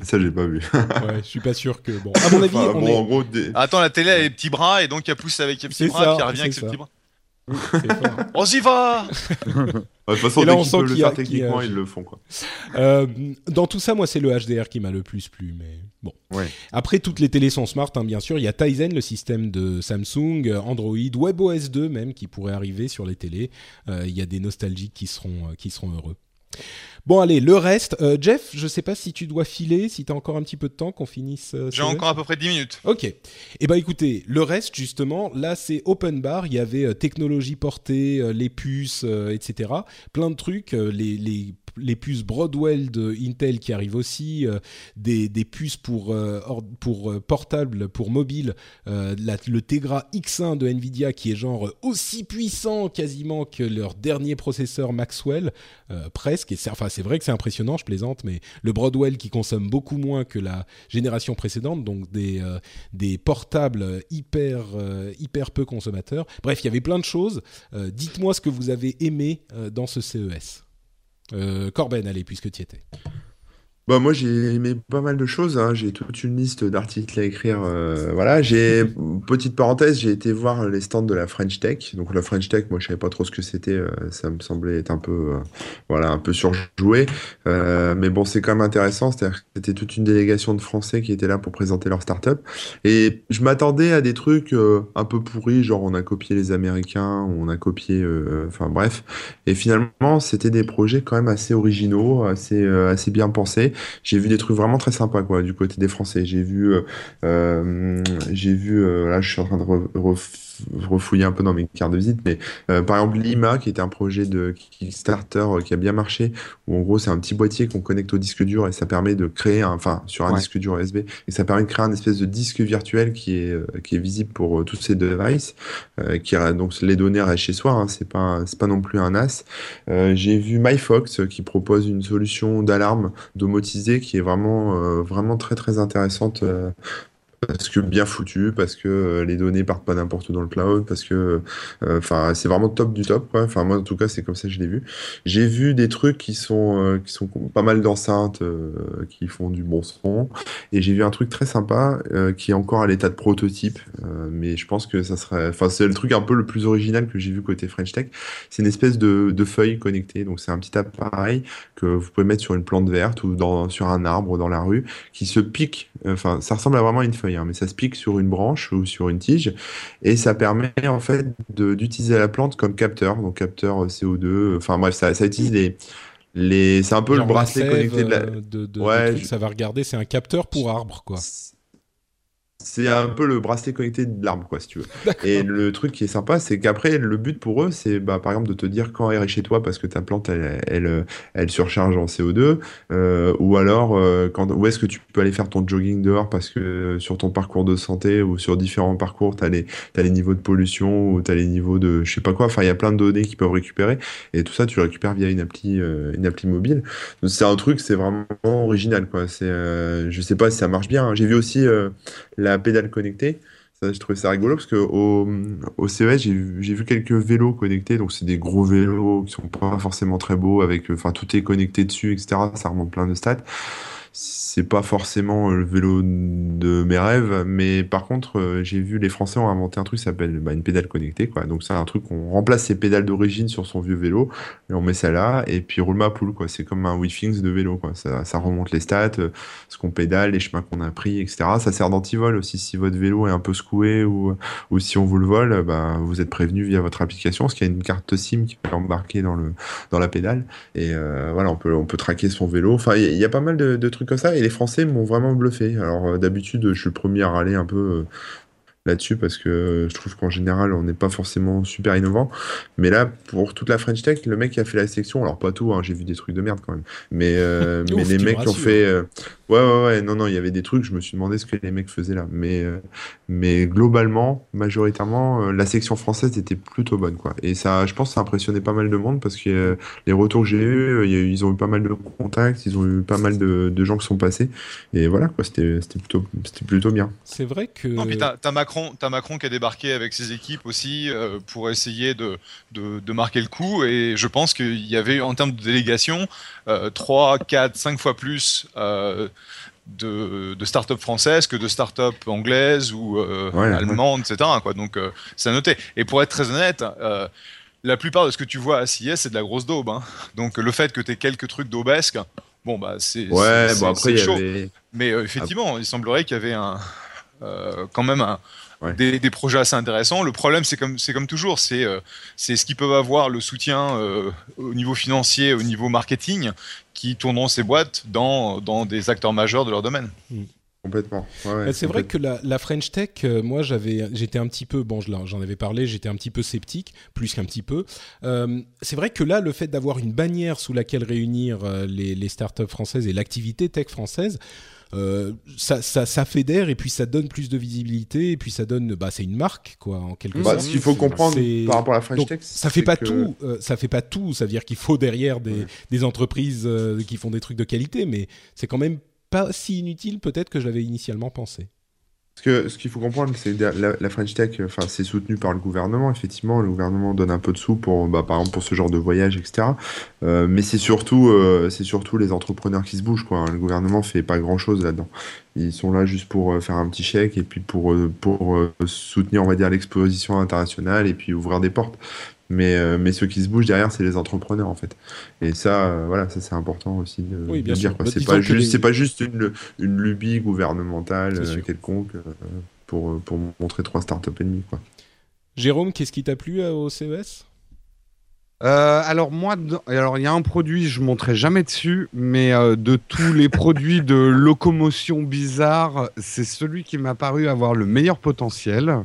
Speaker 2: Ça, j'ai pas vu.
Speaker 1: ouais, je suis pas sûr que. Bon, à mon avis, on est...
Speaker 3: en gros, Attends, la télé a les petits bras et donc elle pousse avec les petits bras, et puis elle revient avec ses petits bras. on y va
Speaker 2: De toute façon, dès qu'ils peuvent le faire techniquement, ils le font. Quoi.
Speaker 1: Euh, dans tout ça, moi, c'est le HDR qui m'a le plus plu. Mais bon.
Speaker 4: Ouais.
Speaker 1: Après, toutes les télés sont smart, hein, bien sûr. Il y a Tizen, le système de Samsung, Android, WebOS 2 même, qui pourrait arriver sur les télés. Euh, il y a des nostalgiques qui seront, euh, qui seront heureux. Bon, allez, le reste. Euh, Jeff, je sais pas si tu dois filer, si tu as encore un petit peu de temps qu'on finisse. Euh,
Speaker 3: J'ai encore à peu près 10 minutes.
Speaker 1: Ok. Eh ben écoutez, le reste, justement, là, c'est open bar. Il y avait euh, technologie portée, les puces, etc. Plein de trucs. les, les les puces Broadwell de Intel qui arrivent aussi, euh, des, puces pour, euh, pour euh, portable, pour mobile, le Tegra X1 de Nvidia qui est genre aussi puissant quasiment que leur dernier processeur Maxwell, presque. Et c'est, enfin, c'est vrai que c'est impressionnant, je plaisante, mais le Broadwell qui consomme beaucoup moins que la génération précédente, donc des, des portables hyper, hyper peu consommateurs. Bref, il y avait plein de choses. dites-moi ce que vous avez aimé dans ce CES. Euh, Corben, allez, puisque tu étais.
Speaker 2: Bah moi j'ai aimé pas mal de choses, hein. j'ai toute une liste d'articles à écrire. Euh, voilà, j'ai petite parenthèse, j'ai été voir les stands de la French Tech. Donc la French Tech, moi je savais pas trop ce que c'était, euh, ça me semblait être un peu, euh, voilà, un peu surjoué. mais bon, c'est quand même intéressant, c'est-à-dire que c'était toute une délégation de Français qui étaient là pour présenter leur start-up. Et je m'attendais à des trucs un peu pourris, genre on a copié les Américains, on a copié, enfin bref. Et finalement, c'était des projets quand même assez originaux, assez, assez bien pensés j'ai vu des trucs vraiment très sympas quoi du côté des Français. J'ai vu, euh, euh, j'ai vu, euh, là je suis en train de refouiller un peu dans mes cartes de visite, mais euh, par exemple Lima, qui était un projet de Kickstarter euh, qui a bien marché, où en gros c'est un petit boîtier qu'on connecte au disque dur et ça permet de créer, un, enfin sur un disque dur USB, et ça permet de créer un espèce de disque virtuel qui est euh, qui est visible pour tous ces devices, qui donc les données restent chez soi, hein, c'est pas c'est pas non plus un NAS. J'ai vu MyFox qui propose une solution d'alarme domotisée qui est vraiment vraiment très très intéressante parce que bien foutu, parce que euh, les données partent pas n'importe où dans le cloud, parce que, euh, enfin, c'est vraiment top du top. Enfin, moi, en tout cas, c'est comme ça que je l'ai vu. J'ai vu des trucs qui sont, euh, qui sont pas mal d'enceintes, qui font du bon son, et j'ai vu un truc très sympa qui est encore à l'état de prototype, mais je pense que ça serait, enfin, c'est le truc un peu le plus original que j'ai vu côté French Tech. C'est une espèce de, de feuille connectée, donc c'est un petit appareil que vous pouvez mettre sur une plante verte ou dans, sur un arbre dans la rue, qui se pique. Enfin, ça ressemble à vraiment une feuille Hein, mais ça se pique sur une branche ou sur une tige, et ça permet en fait d'utiliser la plante comme capteur, donc capteur euh, CO2. Enfin bref, ça, ça utilise les les, c'est un peu le bracelet connecté de la.
Speaker 1: Euh, de, ouais, ça va regarder, c'est un capteur pour arbre, quoi.
Speaker 2: C'est un peu le bracelet connecté de l'arbre, quoi, si tu veux. Et le truc qui est sympa, c'est qu'après, le but pour eux, c'est bah, par exemple de te dire quand elle est chez toi parce que ta plante, elle, elle, elle surcharge en CO2, euh, ou alors euh, quand, où est-ce que tu peux aller faire ton jogging dehors parce que euh, sur ton parcours de santé ou sur différents parcours, tu as, as, les niveaux de pollution ou tu as les niveaux de je sais pas quoi. Enfin, il y a plein de données qu'ils peuvent récupérer et tout ça, tu le récupères via une appli, une appli mobile. C'est un truc, c'est vraiment original, quoi. C'est, je sais pas si ça marche bien. Hein. J'ai vu aussi la pédale connectée. Ça, je trouvais ça rigolo parce que au, au CES, j'ai vu quelques vélos connectés. Donc, c'est des gros vélos qui sont pas forcément très beaux avec, enfin, tout est connecté dessus, etc. Ça remonte plein de stats c'est pas forcément le vélo de mes rêves, mais par contre, euh, j'ai vu les Français ont inventé un truc qui s'appelle bah, une pédale connectée, quoi. Donc c'est un truc qu'on remplace ses pédales d'origine sur son vieux vélo et on met ça là et puis roule ma poule, quoi. C'est comme un WeThings de vélo, quoi. Ça, ça remonte les stats, euh, ce qu'on pédale, les chemins qu'on a pris, etc. Ça sert d'antivol aussi si votre vélo est un peu secoué ou, ou si on vous le vole, bah, vous êtes prévenu via votre application, parce qu'il y a une carte SIM qui peut embarquer dans le dans la pédale et euh, voilà, on peut on peut traquer son vélo. Enfin, il y, a pas mal de, de trucs comme ça les Français m'ont vraiment bluffé. Alors euh, d'habitude, je suis le premier à râler un peu euh, là-dessus parce que je trouve qu'en général, on n'est pas forcément super innovant. Mais là, pour toute la French Tech, le mec qui a fait la section, alors pas tout, hein, j'ai vu des trucs de merde quand même, mais, euh, mais les mecs qui ont fait. Ouais, ouais, ouais, non, non, il y avait des trucs, je me suis demandé ce que les mecs faisaient là. Mais, euh, mais globalement, majoritairement, euh, la section française était plutôt bonne, quoi. Et ça, je pense, ça a impressionné pas mal de monde parce que euh, les retours que j'ai eus, ils ont eu pas mal de contacts, ils ont eu pas mal de, de gens qui sont passés. Et voilà, quoi, c'était plutôt, plutôt bien.
Speaker 1: C'est vrai que.
Speaker 3: Non, puis t'as Macron, as Macron qui a débarqué avec ses équipes aussi pour essayer de, de, de, marquer le coup. Et je pense qu'il y avait, en termes de délégation, 3, 4, 5 fois plus de, de start-up françaises que de start-up anglaises ou euh, allemandes, etc. Quoi. Donc, euh, c'est à noter. Et pour être très honnête, euh, la plupart de ce que tu vois à CIS, c'est de la grosse daube. Hein. Donc, le fait que tu aies quelques trucs daubesques, bon, bah, c'est
Speaker 2: ouais, chaud.
Speaker 3: Mais effectivement, il semblerait qu'il y avait un, quand même un, des, des, projets assez intéressants. Le problème, c'est comme, c'est comme toujours, c'est, c'est ce qu'ils peuvent avoir le soutien au niveau financier, au niveau marketing, qui tourneront ces boîtes dans, dans des acteurs majeurs de leur domaine.
Speaker 2: Mm. Complètement.
Speaker 1: c'est vrai que la, French Tech, euh, moi j'avais, j'étais un petit peu, bon, j'en avais parlé, j'étais un petit peu sceptique, plus qu'un petit peu. Euh, c'est vrai que là, le fait d'avoir une bannière sous laquelle réunir euh, les, les startups françaises et l'activité tech française, euh, ça, ça, ça, fédère et puis ça donne plus de visibilité et puis ça donne, bah, c'est une marque quoi en quelque
Speaker 2: bah,
Speaker 1: sorte.
Speaker 2: Ce qu'il faut comprendre par rapport à la French Tech,
Speaker 1: ça fait pas tout, euh, ça fait pas tout. Ça veut dire qu'il faut derrière des, des entreprises euh, qui font des trucs de qualité, mais c'est quand même pas si inutile peut-être que je l'avais initialement pensé.
Speaker 2: Que ce qu'il faut comprendre, c'est la, la French Tech, enfin, c'est soutenu par le gouvernement. Effectivement, le gouvernement donne un peu de sous pour, bah, par exemple, pour ce genre de voyage, etc. Euh, mais c'est surtout, euh, c'est surtout les entrepreneurs qui se bougent, quoi. Le gouvernement fait pas grand chose là-dedans. Ils sont là juste pour euh, faire un petit chèque et puis pour pour soutenir, on va dire, l'exposition internationale et puis ouvrir des portes. Mais, euh, mais ceux qui se bougent derrière, c'est les entrepreneurs en fait. Et ça, euh, voilà, ça c'est important aussi de,
Speaker 1: oui, bien
Speaker 2: dire. C'est pas, juste, pas juste une, une lubie gouvernementale euh, quelconque pour, pour montrer trois startups ennemies. Quoi.
Speaker 1: Jérôme, qu'est-ce qui t'a plu au CES
Speaker 4: alors moi, alors il y a un produit, je montrerai jamais dessus, mais de tous les produits de locomotion bizarre, c'est celui qui m'a paru avoir le meilleur potentiel.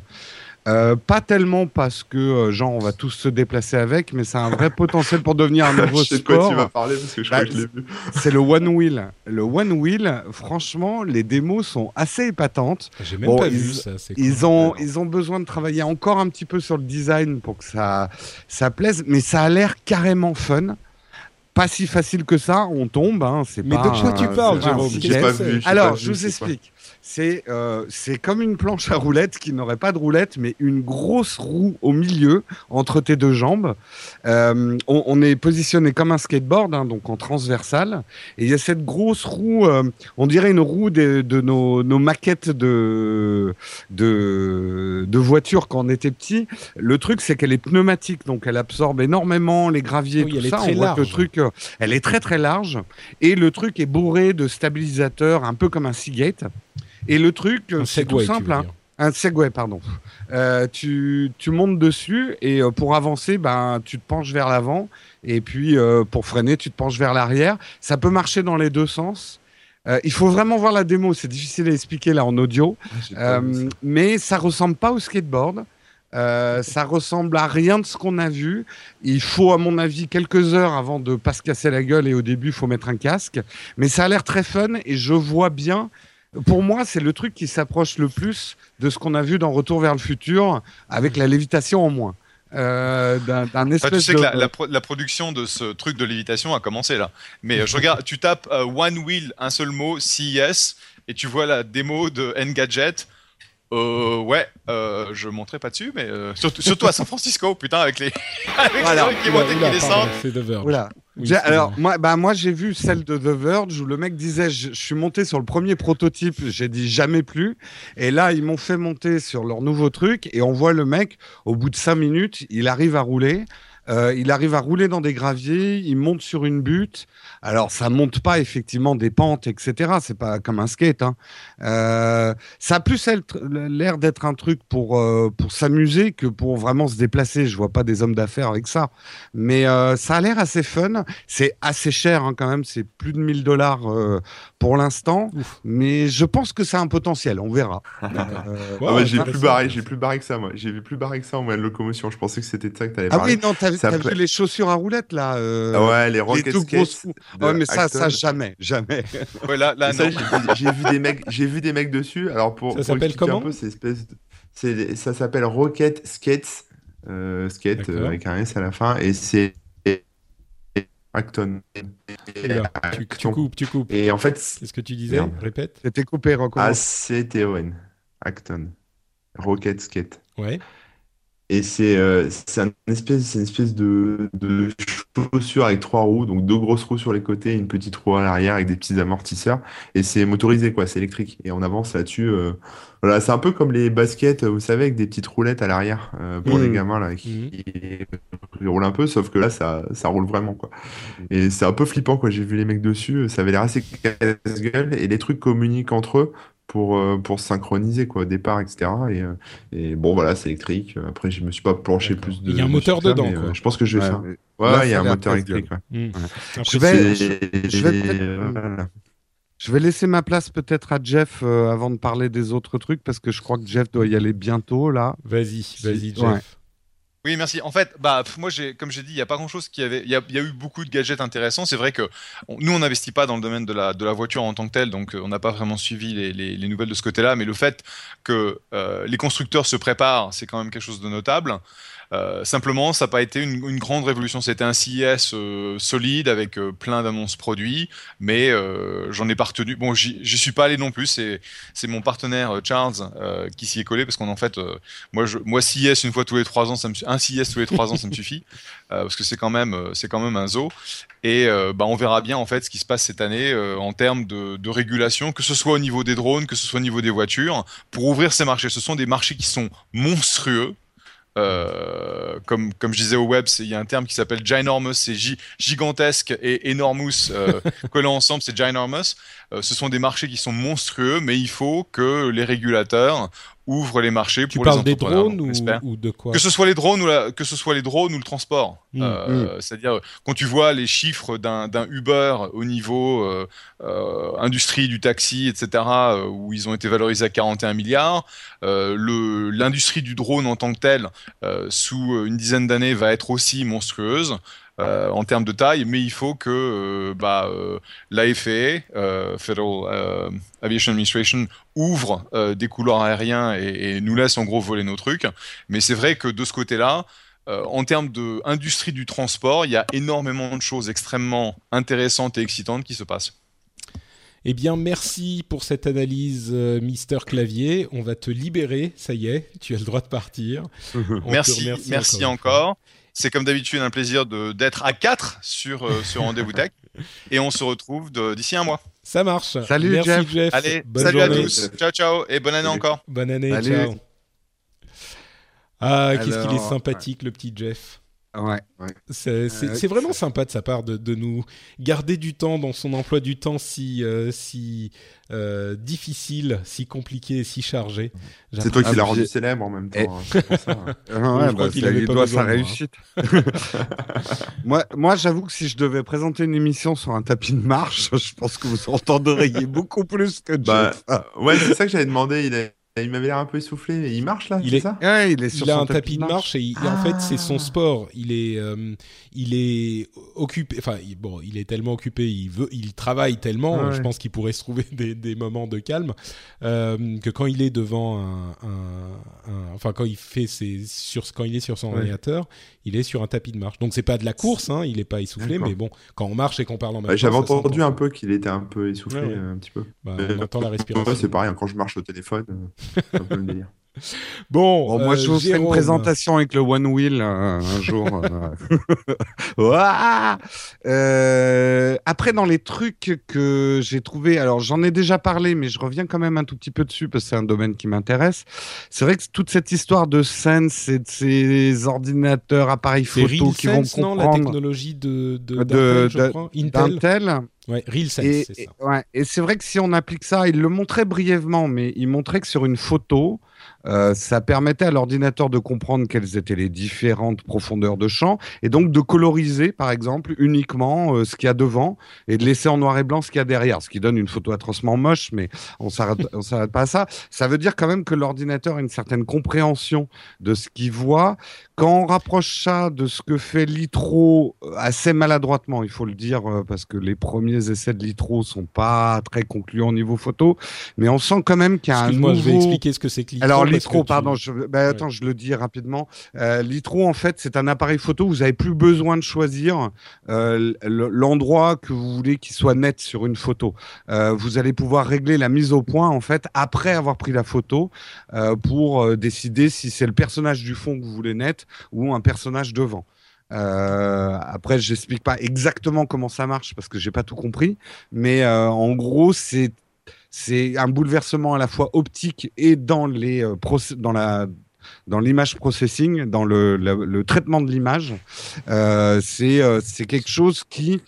Speaker 4: Euh, pas tellement parce que euh, genre on va tous se déplacer avec, mais c'est un vrai potentiel pour devenir un nouveau
Speaker 2: je sais
Speaker 4: sport.
Speaker 2: De quoi tu vas parler parce que je
Speaker 4: Bah,
Speaker 2: crois que je l'ai vu.
Speaker 4: C'est le One Wheel. Le One Wheel, franchement, les démos sont assez épatantes.
Speaker 1: J'ai même
Speaker 4: Bon,
Speaker 1: pas
Speaker 4: ils-
Speaker 1: vu ça. c'est
Speaker 4: Ils ont, ils ont besoin de travailler encore un petit peu sur le design pour que ça, ça plaise, mais ça a l'air carrément fun. Pas si facile que ça, on tombe. Hein, c'est
Speaker 1: Mais
Speaker 4: pas
Speaker 1: de quoi tu parles, Jérôme?
Speaker 2: pas vu.
Speaker 4: Alors,
Speaker 2: vu,
Speaker 4: je vous explique. C'est euh, comme une planche à roulettes qui n'aurait pas de roulette, mais une grosse roue au milieu entre tes deux jambes. Euh, on, on est positionné comme un skateboard, hein, donc en transversal. Et il y a cette grosse roue, euh, on dirait une roue de, de nos, nos maquettes de, de, de voitures quand on était petit. Le truc, c'est qu'elle est pneumatique, donc elle absorbe énormément les graviers.
Speaker 1: Oui,
Speaker 4: tout
Speaker 1: elle est très
Speaker 4: on voit que le
Speaker 1: large.
Speaker 4: truc, euh, elle est très très large. Et le truc est bourré de stabilisateurs, un peu comme un Seagate. Et le truc, c'est tout simple. hein. Un Segway, pardon. Euh, tu, tu montes dessus et euh, pour avancer, ben, tu te penches vers l'avant. Et puis euh, pour freiner, tu te penches vers l'arrière. Ça peut marcher dans les deux sens. Euh, il faut vraiment voir la démo. C'est difficile à expliquer là en audio.
Speaker 2: Ah,
Speaker 4: mais ça ressemble pas au skateboard. Euh, ça ressemble à rien de ce qu'on a vu. Il faut, à mon avis, quelques heures avant de pas se casser la gueule et au début, il faut mettre un casque. Mais ça a l'air très fun et je vois bien. Pour moi, c'est le truc qui s'approche le plus de ce qu'on a vu dans Retour vers le futur avec la lévitation en moins. Euh, d'un espèce
Speaker 3: tu sais
Speaker 4: de...
Speaker 3: que la, la pro- la production de ce truc de lévitation a commencé là. Mais euh, je regarde, tu tapes euh, One Wheel, un seul mot, CES, et tu vois la démo de Engadget. Euh, ouais, euh, je monterai pas dessus, mais euh, surtout, surtout à San Francisco, putain, avec les, avec
Speaker 4: Voilà.
Speaker 3: les trucs qui
Speaker 1: Oula,
Speaker 3: montent et
Speaker 1: oula,
Speaker 3: qui descendent.
Speaker 1: C'est The Verge. Oui, excuse-moi.
Speaker 4: alors moi, bah moi j'ai vu celle de The Verge où le mec disait je, je suis monté sur le premier prototype, j'ai dit jamais plus. Et là ils m'ont fait monter sur leur nouveau truc et on voit le mec au bout de cinq minutes, il arrive à rouler. Euh, il arrive à rouler dans des graviers, il monte sur une butte. Alors, ça monte pas effectivement des pentes, etc. C'est pas comme un skate. Hein. Euh, ça a plus l'air d'être un truc pour euh, pour s'amuser que pour vraiment se déplacer. Je vois pas des hommes d'affaires avec ça, mais euh, ça a l'air assez fun. C'est assez cher hein, quand même. C'est plus de 1000 dollars euh, pour l'instant, mais je pense que ça a un potentiel. On verra.
Speaker 1: Ouais,
Speaker 2: ouais, j'ai plus barré, j'ai plus barré que ça, moi. J'ai vu plus barré que ça en moyen de locomotion. Je pensais que c'était de ça que t'allais
Speaker 4: Ah oui, non, t'as vu les chaussures à roulettes là
Speaker 2: Ah ouais, les Rocket Skates. De
Speaker 4: Ouais, mais ça, jamais, jamais.
Speaker 3: Ouais, là, là
Speaker 2: j'ai vu- des mecs, j'ai vu des mecs dessus. Alors pour,
Speaker 1: Ça s'appelle comment
Speaker 2: un peu, espèce de- ça s'appelle Rocket Skates, euh, skate euh, avec un S à la fin, et c'est Acton.
Speaker 1: Oula, tu, tu coupes, tu coupes.
Speaker 2: Et en fait,
Speaker 1: Qu'est-ce que tu disais. Répète.
Speaker 4: C'était coupé, recommence.
Speaker 2: A-C-T-O-N, Acton, Rocket Skate.
Speaker 1: Ouais.
Speaker 2: Et c'est euh, c'est un espèce, c'est une espèce de, de chaussure avec trois roues, donc deux grosses roues sur les côtés et une petite roue à l'arrière avec des petits amortisseurs. Et c'est motorisé, quoi, c'est électrique. Et on avance là-dessus. euh, Voilà, c'est un peu comme les baskets, vous savez, avec des petites roulettes à l'arrière euh, pour les gamins là, qui, qui roulent un peu, sauf que là, ça, ça roule vraiment, quoi. Et c'est un peu flippant, quoi. J'ai vu les mecs dessus, ça avait l'air assez casse-gueule et les trucs communiquent entre eux pour, euh, pour se synchroniser, quoi, au départ, etc. Et, euh, et bon, voilà, c'est électrique. Après, je me suis pas penché
Speaker 1: D'accord.
Speaker 2: plus de.
Speaker 1: Il y a un moteur dedans,
Speaker 2: mais, euh,
Speaker 1: quoi.
Speaker 2: je pense que je vais
Speaker 4: Ouais,
Speaker 2: faire. Ouais,
Speaker 4: là,
Speaker 2: il y a un moteur électrique, ouais.
Speaker 1: Après,
Speaker 4: Je vais- je vais peut-être-
Speaker 2: voilà.
Speaker 4: Je vais laisser ma place peut-être à Jeff euh, avant de parler des autres trucs parce que je crois que Jeff doit y aller bientôt là.
Speaker 1: Vas-y, vas-y, Jeff.
Speaker 3: Oui, merci. En fait, bah, moi, comme j'ai dit, il n'y a pas grand-chose qui avait. Il y a, eu beaucoup de gadgets intéressants. C'est vrai que nous, on n'investit pas dans le domaine de la, voiture en tant que tel, donc euh, on n'a pas vraiment suivi les nouvelles de ce côté-là. Mais le fait que euh, les constructeurs se préparent, c'est quand même quelque chose de notable. Euh, simplement, ça n'a pas été une, une grande révolution. C'était un CIS euh, solide avec euh, plein d'annonces produits, mais j'en ai pas retenu. Bon, j'y suis pas allé non plus. C'est mon partenaire Charles qui s'y est collé parce qu'en en fait, moi, je, moi CIS une fois tous les trois ans, ça me, un CIS tous les trois ans, ça me suffit parce que c'est quand même c'est quand même un zoo. Et bah, on verra bien en fait ce qui se passe cette année en termes de, de régulation, que ce soit au niveau des drones, que ce soit au niveau des voitures, pour ouvrir ces marchés. Ce sont des marchés qui sont monstrueux. Euh, comme, comme je disais au web, il y a un terme qui s'appelle ginormous, c'est gi- gigantesque et enormous euh, collés ensemble, c'est ginormous. Euh, ce sont des marchés qui sont monstrueux, mais il faut que les régulateurs ouvre les marchés
Speaker 1: tu
Speaker 3: pour les
Speaker 1: parles des
Speaker 3: entrepreneurs.
Speaker 1: drones ou, de quoi
Speaker 3: Que ce soit les drones ou la- que ce soit les drones ou le transport.
Speaker 1: Mm.
Speaker 3: Euh, C'est-à-dire quand tu vois les chiffres d'un Uber au niveau euh, euh, industrie du taxi, etc., où ils ont été valorisés à 41 milliards, l'industrie du drone en tant que telle, sous une dizaine d'années, va être aussi monstrueuse. Euh, en termes de taille, mais il faut que euh, bah, euh, la FAA, euh, Federal euh, Aviation Administration, ouvre euh, des couloirs aériens et, et nous laisse en gros voler nos trucs. Mais c'est vrai que de ce côté-là, euh, en termes d'industrie du transport, il y a énormément de choses extrêmement intéressantes et excitantes qui se passent.
Speaker 1: Eh bien, merci pour cette analyse, euh, Mister Clavier. On va te libérer, ça y est, tu as le droit de partir. On
Speaker 3: merci, merci
Speaker 1: encore.
Speaker 3: C'est comme d'habitude un plaisir de- d'être à 4 sur euh, ce rendez-vous tech. Et on se retrouve d'ici un mois.
Speaker 1: Ça marche.
Speaker 4: Salut,
Speaker 1: merci,
Speaker 4: Jeff.
Speaker 1: Jeff.
Speaker 3: Allez,
Speaker 1: Bonne
Speaker 3: salut
Speaker 1: journée.
Speaker 3: à tous. Ciao, ciao. Et bonne année
Speaker 2: Salut.
Speaker 3: encore.
Speaker 1: Bonne année,
Speaker 4: Salut.
Speaker 1: ciao. Ah, qu'est-ce qu'il est sympathique, le petit Jeff.
Speaker 4: Ouais.
Speaker 1: C'est c'est-
Speaker 4: Euh,
Speaker 1: c'est vraiment sympa de sa part de, de nous garder du temps dans son emploi du temps si, euh, si euh, difficile, si compliqué, si chargé.
Speaker 2: C'est toi qui
Speaker 4: Ah,
Speaker 2: l'as rendu célèbre en même temps.
Speaker 4: Et-
Speaker 2: hein, c'est pour ça.
Speaker 4: Ah
Speaker 1: je
Speaker 4: ouais,
Speaker 1: crois
Speaker 4: bah,
Speaker 1: qu'il avait pas
Speaker 4: doit
Speaker 1: besoin
Speaker 4: sa
Speaker 1: moi,
Speaker 4: réussite. moi, moi j'avoue que si je devais présenter une émission sur un tapis de marche, je pense que vous entendriez beaucoup plus que
Speaker 2: Bah,
Speaker 4: Jeff. Ah.
Speaker 2: ouais, c'est ça que j'avais demandé. Il, est- il m'avait l'air un peu essoufflé. Il marche là,
Speaker 1: Il
Speaker 2: c'est
Speaker 1: est-
Speaker 2: ça
Speaker 4: Ouais, il est sur
Speaker 1: il a un tapis de marche et, il- et en fait c'est son
Speaker 2: Ah.
Speaker 1: sport. Il est, euh, il est occupé. Enfin il- bon, il est tellement occupé. Il veut, il travaille tellement.
Speaker 4: Ouais.
Speaker 1: Je pense qu'il pourrait se trouver des, des moments de calme euh, que quand il est devant un, un- un- enfin quand il fait ses sur quand il est sur son
Speaker 4: Ouais.
Speaker 1: ordinateur, il est sur un tapis de marche. Donc c'est pas de la course, hein, il est pas essoufflé, mais bon, quand on marche et qu'on parle en même temps,
Speaker 2: J'avais entendu un peu qu'il était un peu essoufflé,
Speaker 1: Ouais, ouais.
Speaker 2: euh, un petit peu.
Speaker 1: Bah, on entend la respiration.
Speaker 2: C'est pareil, quand je marche au téléphone, euh, c'est un peu le délire.
Speaker 1: Bon,
Speaker 4: Bon, moi,
Speaker 1: euh,
Speaker 4: je vous ferai une présentation avec le One Wheel euh, un jour. euh. Euh, après, dans les trucs que j'ai trouvé, alors j'en ai déjà parlé, mais je reviens quand même un tout petit peu dessus parce que c'est un domaine qui m'intéresse. C'est vrai que toute cette histoire de Sense et de ces ordinateurs, appareils photo qui vont
Speaker 1: RealSense, non, la
Speaker 4: comprendre
Speaker 1: technologie de, de,
Speaker 4: De-
Speaker 1: d'Intel, je
Speaker 4: de-
Speaker 1: crois? Intel? Ouais, RealSense,
Speaker 4: Et,
Speaker 1: c'est
Speaker 4: et-
Speaker 1: ça.
Speaker 4: ouais, et c'est vrai que si on applique ça, il le montrait brièvement, mais il montrait que sur une photo, euh, ça permettait à l'ordinateur de comprendre quelles étaient les différentes profondeurs de champ et donc de coloriser, par exemple, uniquement euh, ce qu'il y a devant et de laisser en noir et blanc ce qu'il y a derrière, ce qui donne une photo atrocement moche, mais on s'arrête, on s'arrête pas à ça. Ça veut dire quand même que l'ordinateur a une certaine compréhension de ce qu'il voit. Quand on rapproche ça de ce que fait Litro euh, assez maladroitement, il faut le dire, euh, parce que les premiers essais de Litro sont pas très concluants au niveau photo, mais on sent quand même qu'il y a un nouveau...
Speaker 1: je vais expliquer ce que c'est que Litro.
Speaker 4: Alors
Speaker 1: parce
Speaker 4: Litro,
Speaker 1: tu-
Speaker 4: pardon, je... ben, attends, je le dis rapidement. Euh, Litro, en fait, c'est un appareil photo. Vous avez plus besoin de choisir euh, l'endroit que vous voulez qu'il soit net sur une photo. Euh, vous allez pouvoir régler la mise au point, en fait, après avoir pris la photo, pour décider si c'est le personnage du fond que vous voulez net ou un personnage devant. Euh, après, j'explique pas exactement comment ça marche parce que j'ai pas tout compris, mais euh, en gros, c'est c'est un bouleversement à la fois optique et dans les euh, dans la dans l'image processing, dans le, traitement de l'image. Euh, euh, c'est quelque chose qui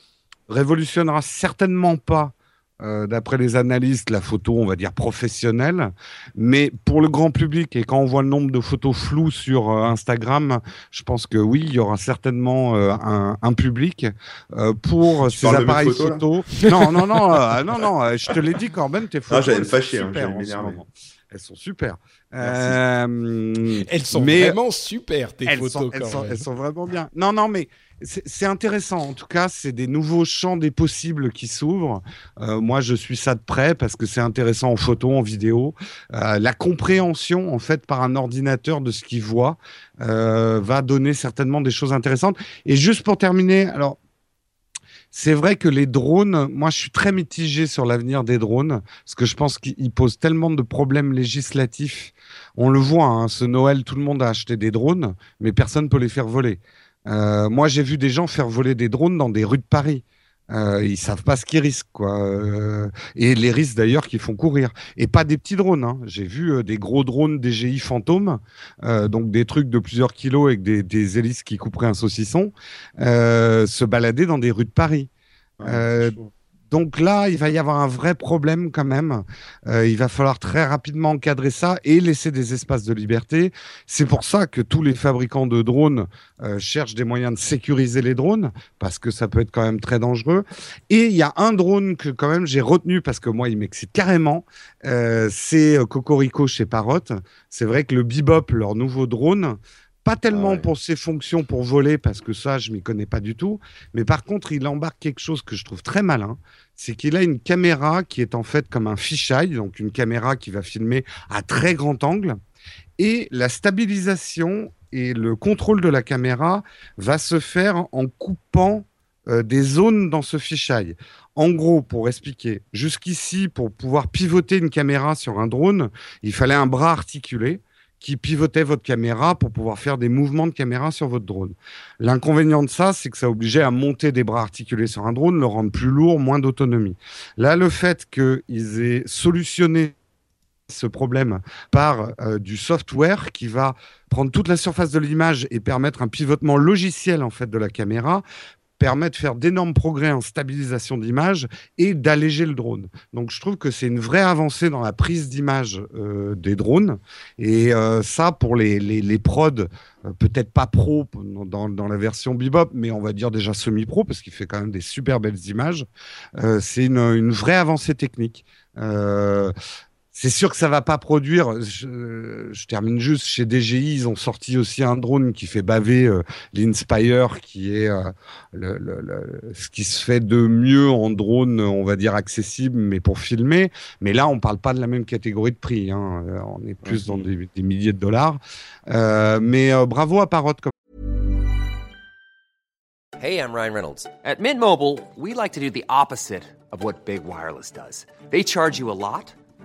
Speaker 4: révolutionnera certainement pas. Euh, D'après les analystes, la photo, on va dire professionnelle, mais pour le grand public et quand on voit le nombre de photos floues sur euh, Instagram, je pense que oui, il y aura certainement euh, un, un public euh, pour
Speaker 2: Tu
Speaker 4: ces appareils
Speaker 2: photos,
Speaker 4: photo. non, non, non, euh, non, non, euh, je te l'ai dit, Corben, tes photos.
Speaker 2: Ah, j'allais me
Speaker 4: elles sont
Speaker 2: fâcher, hein,
Speaker 4: super
Speaker 2: j'allais
Speaker 4: en ce
Speaker 2: m'énerver.
Speaker 4: moment. Elles sont super. Euh,
Speaker 1: Elles sont
Speaker 4: mais-
Speaker 1: vraiment super, tes
Speaker 4: elles
Speaker 1: photos,
Speaker 4: sont,
Speaker 1: quand
Speaker 4: elles, sont,
Speaker 1: même.
Speaker 4: elles sont vraiment bien. Non, non, mais c'est intéressant. En tout cas, c'est des nouveaux champs des possibles qui s'ouvrent. Euh, moi, je suis ça de près parce que c'est intéressant en photo, en vidéo. Euh, la compréhension, en fait, par un ordinateur de ce qu'il voit euh, va donner certainement des choses intéressantes. Et juste pour terminer, alors. C'est vrai que les drones, moi je suis très mitigé sur l'avenir des drones, parce que je pense qu'ils posent tellement de problèmes législatifs. On le voit, hein, ce Noël, tout le monde a acheté des drones, mais personne ne peut les faire voler. Euh, moi, j'ai vu des gens faire voler des drones dans des rues de Paris. Euh, ils savent pas ce qu'ils risquent, quoi. Euh, et les risques d'ailleurs qui font courir. Et pas des petits drones. Hein. J'ai vu euh, des gros drones DJI fantômes, euh, donc des trucs de plusieurs kilos avec des, des hélices qui couperaient un saucisson, euh, se balader dans des rues de Paris.
Speaker 2: Ouais.
Speaker 4: Donc là, il va y avoir un vrai problème quand même. Euh, il va falloir très rapidement encadrer ça et laisser des espaces de liberté. C'est pour ça que tous les fabricants de drones euh, cherchent des moyens de sécuriser les drones parce que ça peut être quand même très dangereux. Et il y a un drone que quand même j'ai retenu parce que moi, il m'excite carrément. Euh, c'est Cocorico chez Parrot. C'est vrai que le Bebop, leur nouveau drone, pas tellement ah pour ses fonctions pour voler, parce que ça, je m'y connais pas du tout. Mais par contre, il embarque quelque chose que je trouve très malin. C'est qu'il a une caméra qui est en fait comme un fisheye, donc une caméra qui va filmer à très grand angle. Et la stabilisation et le contrôle de la caméra va se faire en coupant euh, des zones dans ce fisheye. En gros, pour expliquer, jusqu'ici, pour pouvoir pivoter une caméra sur un drone, il fallait un bras articulé qui pivotait votre caméra pour pouvoir faire des mouvements de caméra sur votre drone. L'inconvénient de ça, c'est que ça obligeait à monter des bras articulés sur un drone, le rendre plus lourd, moins d'autonomie. Là, le fait qu'ils aient solutionné ce problème par euh, du software qui va prendre toute la surface de l'image et permettre un pivotement logiciel en fait de la caméra permet de faire d'énormes progrès en stabilisation d'image et d'alléger le drone. Donc je trouve que c'est une vraie avancée dans la prise d'image euh, des drones. Et euh, ça, pour les, les, les prods, euh, peut-être pas pro dans, dans, la version Bebop, mais on va dire déjà semi-pro, parce qu'il fait quand même des super belles images, c'est une, vraie avancée technique. C'est sûr que ça va pas produire. Je, termine juste chez DJI, ils ont sorti aussi un drone qui fait baver euh, l'Inspire, qui est euh, le, ce qui se fait de mieux en drone, on va dire accessible, mais pour filmer. Mais là, on parle pas de la même catégorie de prix. Hein. Euh, on est plus dans des, des, milliers de dollars. Euh, mais bravo à Parrot.
Speaker 5: Hey, I'm Ryan Reynolds. At Mint Mobile, we like to do the opposite of what big wireless does. They charge you a lot.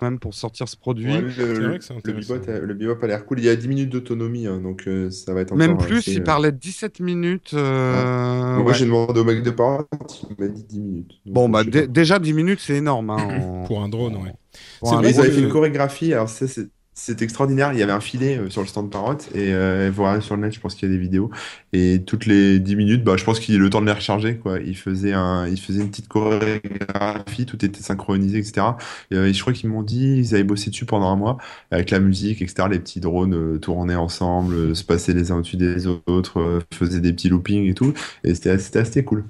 Speaker 4: Même pour sortir ce produit.
Speaker 2: le, le, bebop, a l'air cool. Il y a 10 minutes d'autonomie, hein, donc euh, ça va être encore
Speaker 4: Même plus, il euh, parlait de 17 minutes. Euh...
Speaker 2: Moi, j'ai demandé au mec de parole, il m'a dit 10 minutes.
Speaker 4: bon, bah, déjà 10 minutes, c'est énorme. Hein,
Speaker 1: pour un drone, ouais.
Speaker 2: Ils avaient fait une chorégraphie, alors ça, c'est c'est extraordinaire. Il y avait un filet euh, sur le stand Parrot et euh, voilà sur le net, je pense qu'il y a des vidéos. Et toutes les 10 minutes, bah, je pense qu'il a le temps de les recharger. Quoi. Il faisait un, il faisait une petite chorégraphie, tout était synchronisé, etc. Euh, et, je crois qu'ils m'ont dit, ils avaient bossé dessus pendant un mois avec la musique, etc. Les petits drones euh, tournaient ensemble, se passaient les uns au-dessus des autres, faisaient des petits loopings et tout. Et c'était assez cool.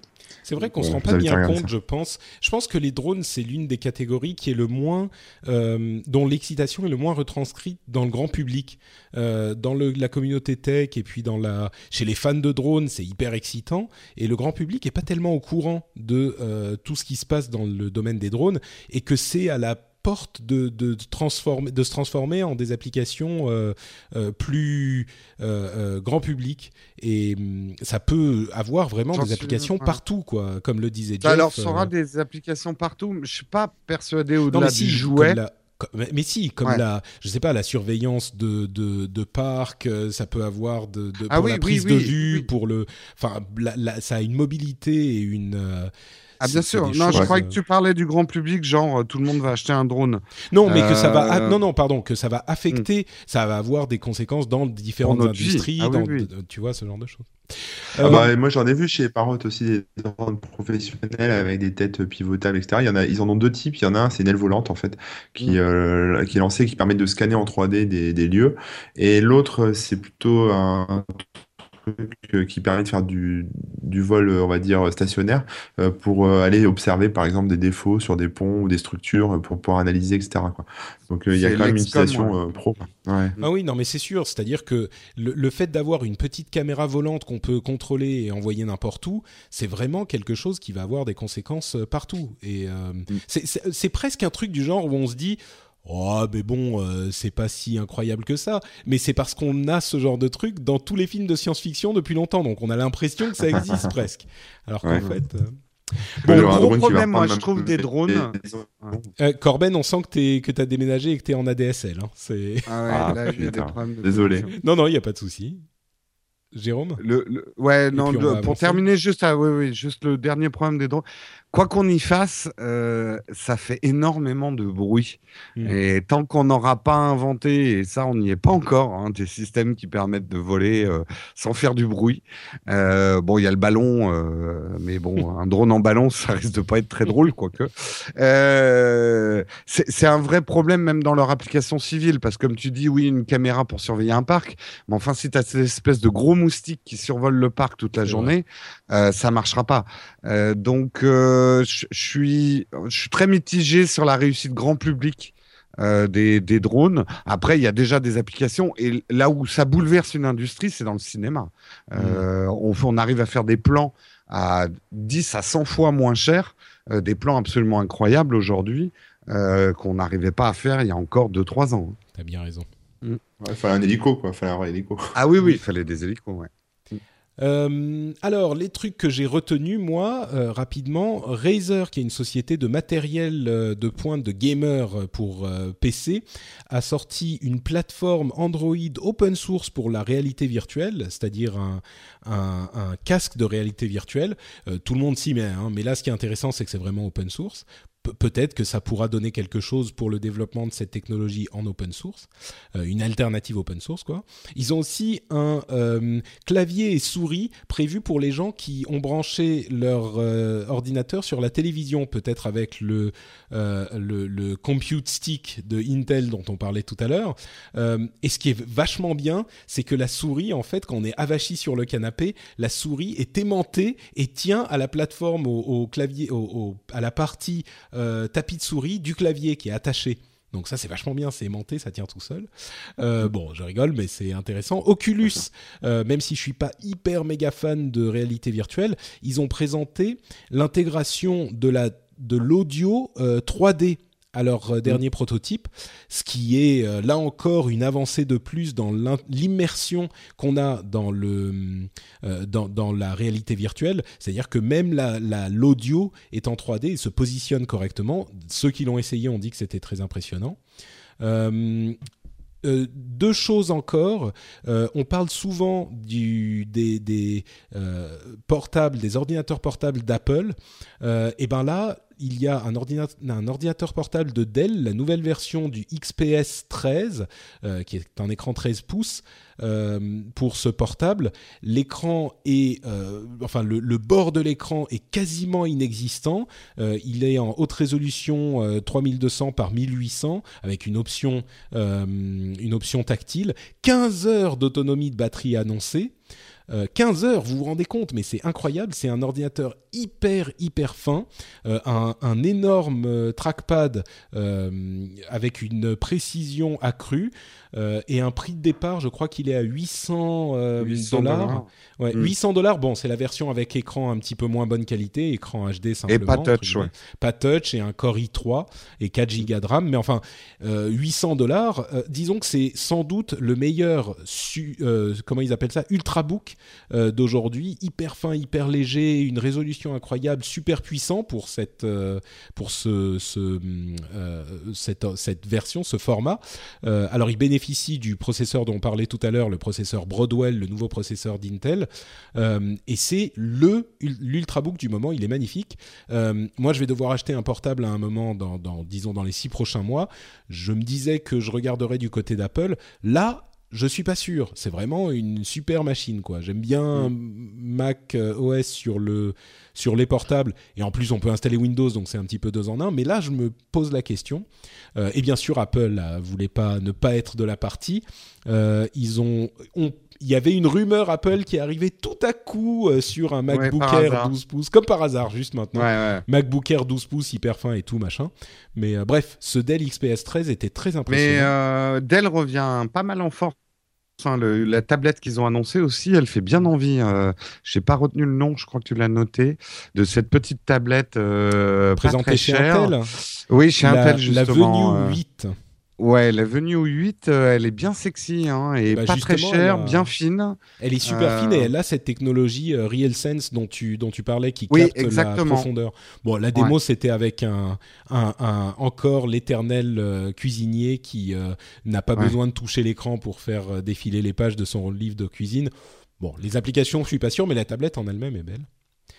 Speaker 1: C'est vrai qu'on se rend pas bien compte, je pense. Je pense que les drones, c'est l'une des catégories qui est le moins, euh, dont l'excitation est le moins retranscrite dans le grand public, euh, dans le, la communauté tech et puis dans la, chez les fans de drones, c'est hyper excitant. Et le grand public est pas tellement au courant de euh, tout ce qui se passe dans le domaine des drones et que c'est à la porte de, de, transformer, de se transformer en des applications euh, euh, plus euh, grand public. Et hum, ça peut avoir vraiment des applications partout, quoi, comme le disait Jeff.
Speaker 4: Alors, ça aura des applications partout. Je suis pas persuadé au-delà du jouet.
Speaker 1: Mais, si, comme la, je sais pas, la surveillance de, de, de parc, ça peut avoir de, de ah pour la prise de vue, pour le, enfin, ça a une mobilité et une,
Speaker 4: ah bien sûr. Non, je croyais que tu parlais du grand public, genre euh, tout le monde va acheter un drone.
Speaker 1: Non, mais que ça va. Euh, non, non, pardon, que ça va affecter, hmm. ça va avoir des conséquences dans différentes industries, ah dans, tu vois, ce genre de choses.
Speaker 2: Ah bah, euh, moi, j'en ai vu chez Parrot aussi des drones professionnels avec des têtes pivotables, etc. Il y en a, ils en ont deux types. Il y en a un, c'est une aile volante en fait, qui, hmm. qui est lancé, qui permet de scanner en 3D des, des lieux, et l'autre, c'est plutôt un truc qui permet de faire du, du vol, on va dire, stationnaire, pour aller observer, par exemple, des défauts sur des ponts ou des structures pour pouvoir analyser, etc. Quoi. Donc il y a quand même une utilisation pro.
Speaker 1: Ouais. Ah oui, non, mais c'est sûr. C'est-à-dire que le, le fait d'avoir une petite caméra volante qu'on peut contrôler et envoyer n'importe où, c'est vraiment quelque chose qui va avoir des conséquences partout. Et mm. c'est presque un truc du genre où on se dit Oh, mais bon, euh, c'est pas si incroyable que ça. Mais c'est parce qu'on a ce genre de truc dans tous les films de science-fiction depuis longtemps, donc on a l'impression que ça existe presque. Alors qu'en fait. Euh,
Speaker 4: bon, le gros problème, moi, je trouve des drones.
Speaker 1: Euh, Corben, on sent que tu as déménagé et que tu es en ADSL. Hein.
Speaker 4: Ah ouais, ah, là, des
Speaker 2: Désolé.
Speaker 1: Non, non, il n'y a pas de souci. Jérôme?
Speaker 4: Le, Ouais, non, pour terminer, juste, ah, oui, oui, juste le dernier problème des drones quoi qu'on y fasse, euh, ça fait énormément de bruit. Mmh. Et tant qu'on n'aura pas inventé, et ça on n'y est pas encore, hein, des systèmes qui permettent de voler euh, sans faire du bruit. Euh, bon, il y a le ballon, mais bon, un drone en ballon, ça risque de pas être très drôle, quoique. c'est un vrai problème même dans leur application civile, parce que comme tu dis, oui, une caméra pour surveiller un parc, mais enfin, si tu as cette espèce de gros moustique qui survole le parc toute la journée, ça marchera pas. donc, suis, je suis très mitigé sur la réussite grand public. Euh, des, des, drones. Après, il y a déjà des applications et là où ça bouleverse une industrie, c'est dans le cinéma. Euh, mmh. on, arrive à faire des plans à 10 à 100 fois moins cher, euh, des plans absolument incroyables aujourd'hui qu'on n'arrivait pas à faire il y a encore 2-3 ans.
Speaker 1: T'as bien raison.
Speaker 2: Mmh. il fallait un hélico, quoi. Il fallait un hélico.
Speaker 4: Ah oui, oui, il fallait des hélicos, ouais.
Speaker 1: Euh, alors, les trucs que j'ai retenus, moi, euh, rapidement, Razer, qui est une société de matériel euh, de pointe de gamer pour PC, a sorti une plateforme Android open source pour la réalité virtuelle, c'est-à-dire un, casque de réalité virtuelle. tout le monde s'y met, hein, mais là, ce qui est intéressant, c'est que c'est vraiment open source peut-être que ça pourra donner quelque chose pour le développement de cette technologie en open source, euh, une alternative open source quoi. Ils ont aussi un euh, clavier et souris prévu pour les gens qui ont branché leur euh, ordinateur sur la télévision, peut-être avec le, le, compute stick de Intel dont on parlait tout à l'heure. et ce qui est vachement bien, c'est que la souris en fait quand on est avachi sur le canapé, la souris est aimantée et tient à la plateforme au, clavier à la partie euh, tapis de souris du clavier qui est attaché. Donc ça c'est vachement bien, c'est aimanté, ça tient tout seul. Euh, bon, je rigole, mais c'est intéressant. Oculus, euh, même si je suis pas hyper méga fan de réalité virtuelle, ils ont présenté l'intégration de la de l'audio 3D à leur euh, dernier prototype, ce qui est euh, là encore une avancée de plus dans l'immersion qu'on a dans, le, euh, dans, dans, la réalité virtuelle. C'est-à-dire que même l'audio la, est en 3D et se positionne correctement. Ceux qui l'ont essayé ont dit que c'était très impressionnant. Euh, deux choses encore. Euh, on parle souvent du, des, des euh, portables, des ordinateurs portables d'Apple. et ben là, il y a un ordinateur, portable de Dell, la nouvelle version du XPS 13, euh, qui est un écran 13 pouces euh, pour ce portable. L'écran est, euh, enfin le, le, bord de l'écran est quasiment inexistant. il est en haute résolution 3200 par 1800 avec une option, une option tactile. 15 heures d'autonomie de batterie annoncée. 15 heures, vous vous rendez compte, mais c'est incroyable, c'est un ordinateur hyper hyper fin, euh, un, énorme euh, trackpad euh, avec une précision accrue et un prix de départ, je crois qu'il est à 800 dollars. Ouais, 800 hmm. dollars. Bon, c'est la version avec écran un petit peu moins bonne qualité, écran HD simplement.
Speaker 4: Et pas touch, ouais.
Speaker 1: Pas touch et un Core i3 et 4 Go de RAM. Mais enfin, 800 dollars. disons que c'est sans doute le meilleur, comment ils appellent ça, ultrabook d'aujourd'hui, hyper fin, hyper léger, une résolution incroyable, super puissant pour cette, euh, pour ce, ce euh, cette, cette, version, ce format. Euh, alors, il bénéficie du processeur dont on parlait tout à l'heure, le processeur Broadwell, le nouveau processeur d'Intel, et c'est le l'ultrabook du moment. Il est magnifique. moi, je vais devoir acheter un portable à un moment, dans, dans disons dans les six prochains mois. Je me disais que je regarderais du côté d'Apple. Là, je suis pas sûr. C'est vraiment une super machine, quoi. J'aime bien mm. Mac euh, OS sur le sur les portables et en plus on peut installer Windows, donc c'est un petit peu deux en un. Mais là, je me pose la question. Euh, et bien sûr, Apple ne voulait pas ne pas être de la partie. Euh, ils ont, ont il y avait une rumeur Apple qui arrivait tout à coup euh, sur un MacBook Air 12 pouces, comme par hasard, juste maintenant. MacBook Air 12 pouces, hyper fin et tout, machin. Mais euh, bref, ce Dell XPS 13 était très impressionnant.
Speaker 4: Mais euh, Dell revient pas mal en force. Enfin, la tablette qu'ils ont annoncée aussi, elle fait bien envie. Je n'ai pas retenu le nom, je crois que tu l'as noté, de cette petite tablette présentée chez Intel. Oui, chez Intel justement.
Speaker 1: La Venue 8.
Speaker 4: Ouais, la Venue 8, euh, elle est bien sexy hein, et bah, pas très chère, bien fine.
Speaker 1: Elle est super fine et euh, elle a cette technologie euh, RealSense dont tu, dont tu parlais qui capte la profondeur. Bon, la démo, c'était avec un, un, encore l'éternel cuisinier qui n'a pas besoin de toucher l'écran pour faire défiler les pages de son livre de cuisine. Bon, les applications, je suis pas sûr, mais la tablette en elle-même est belle.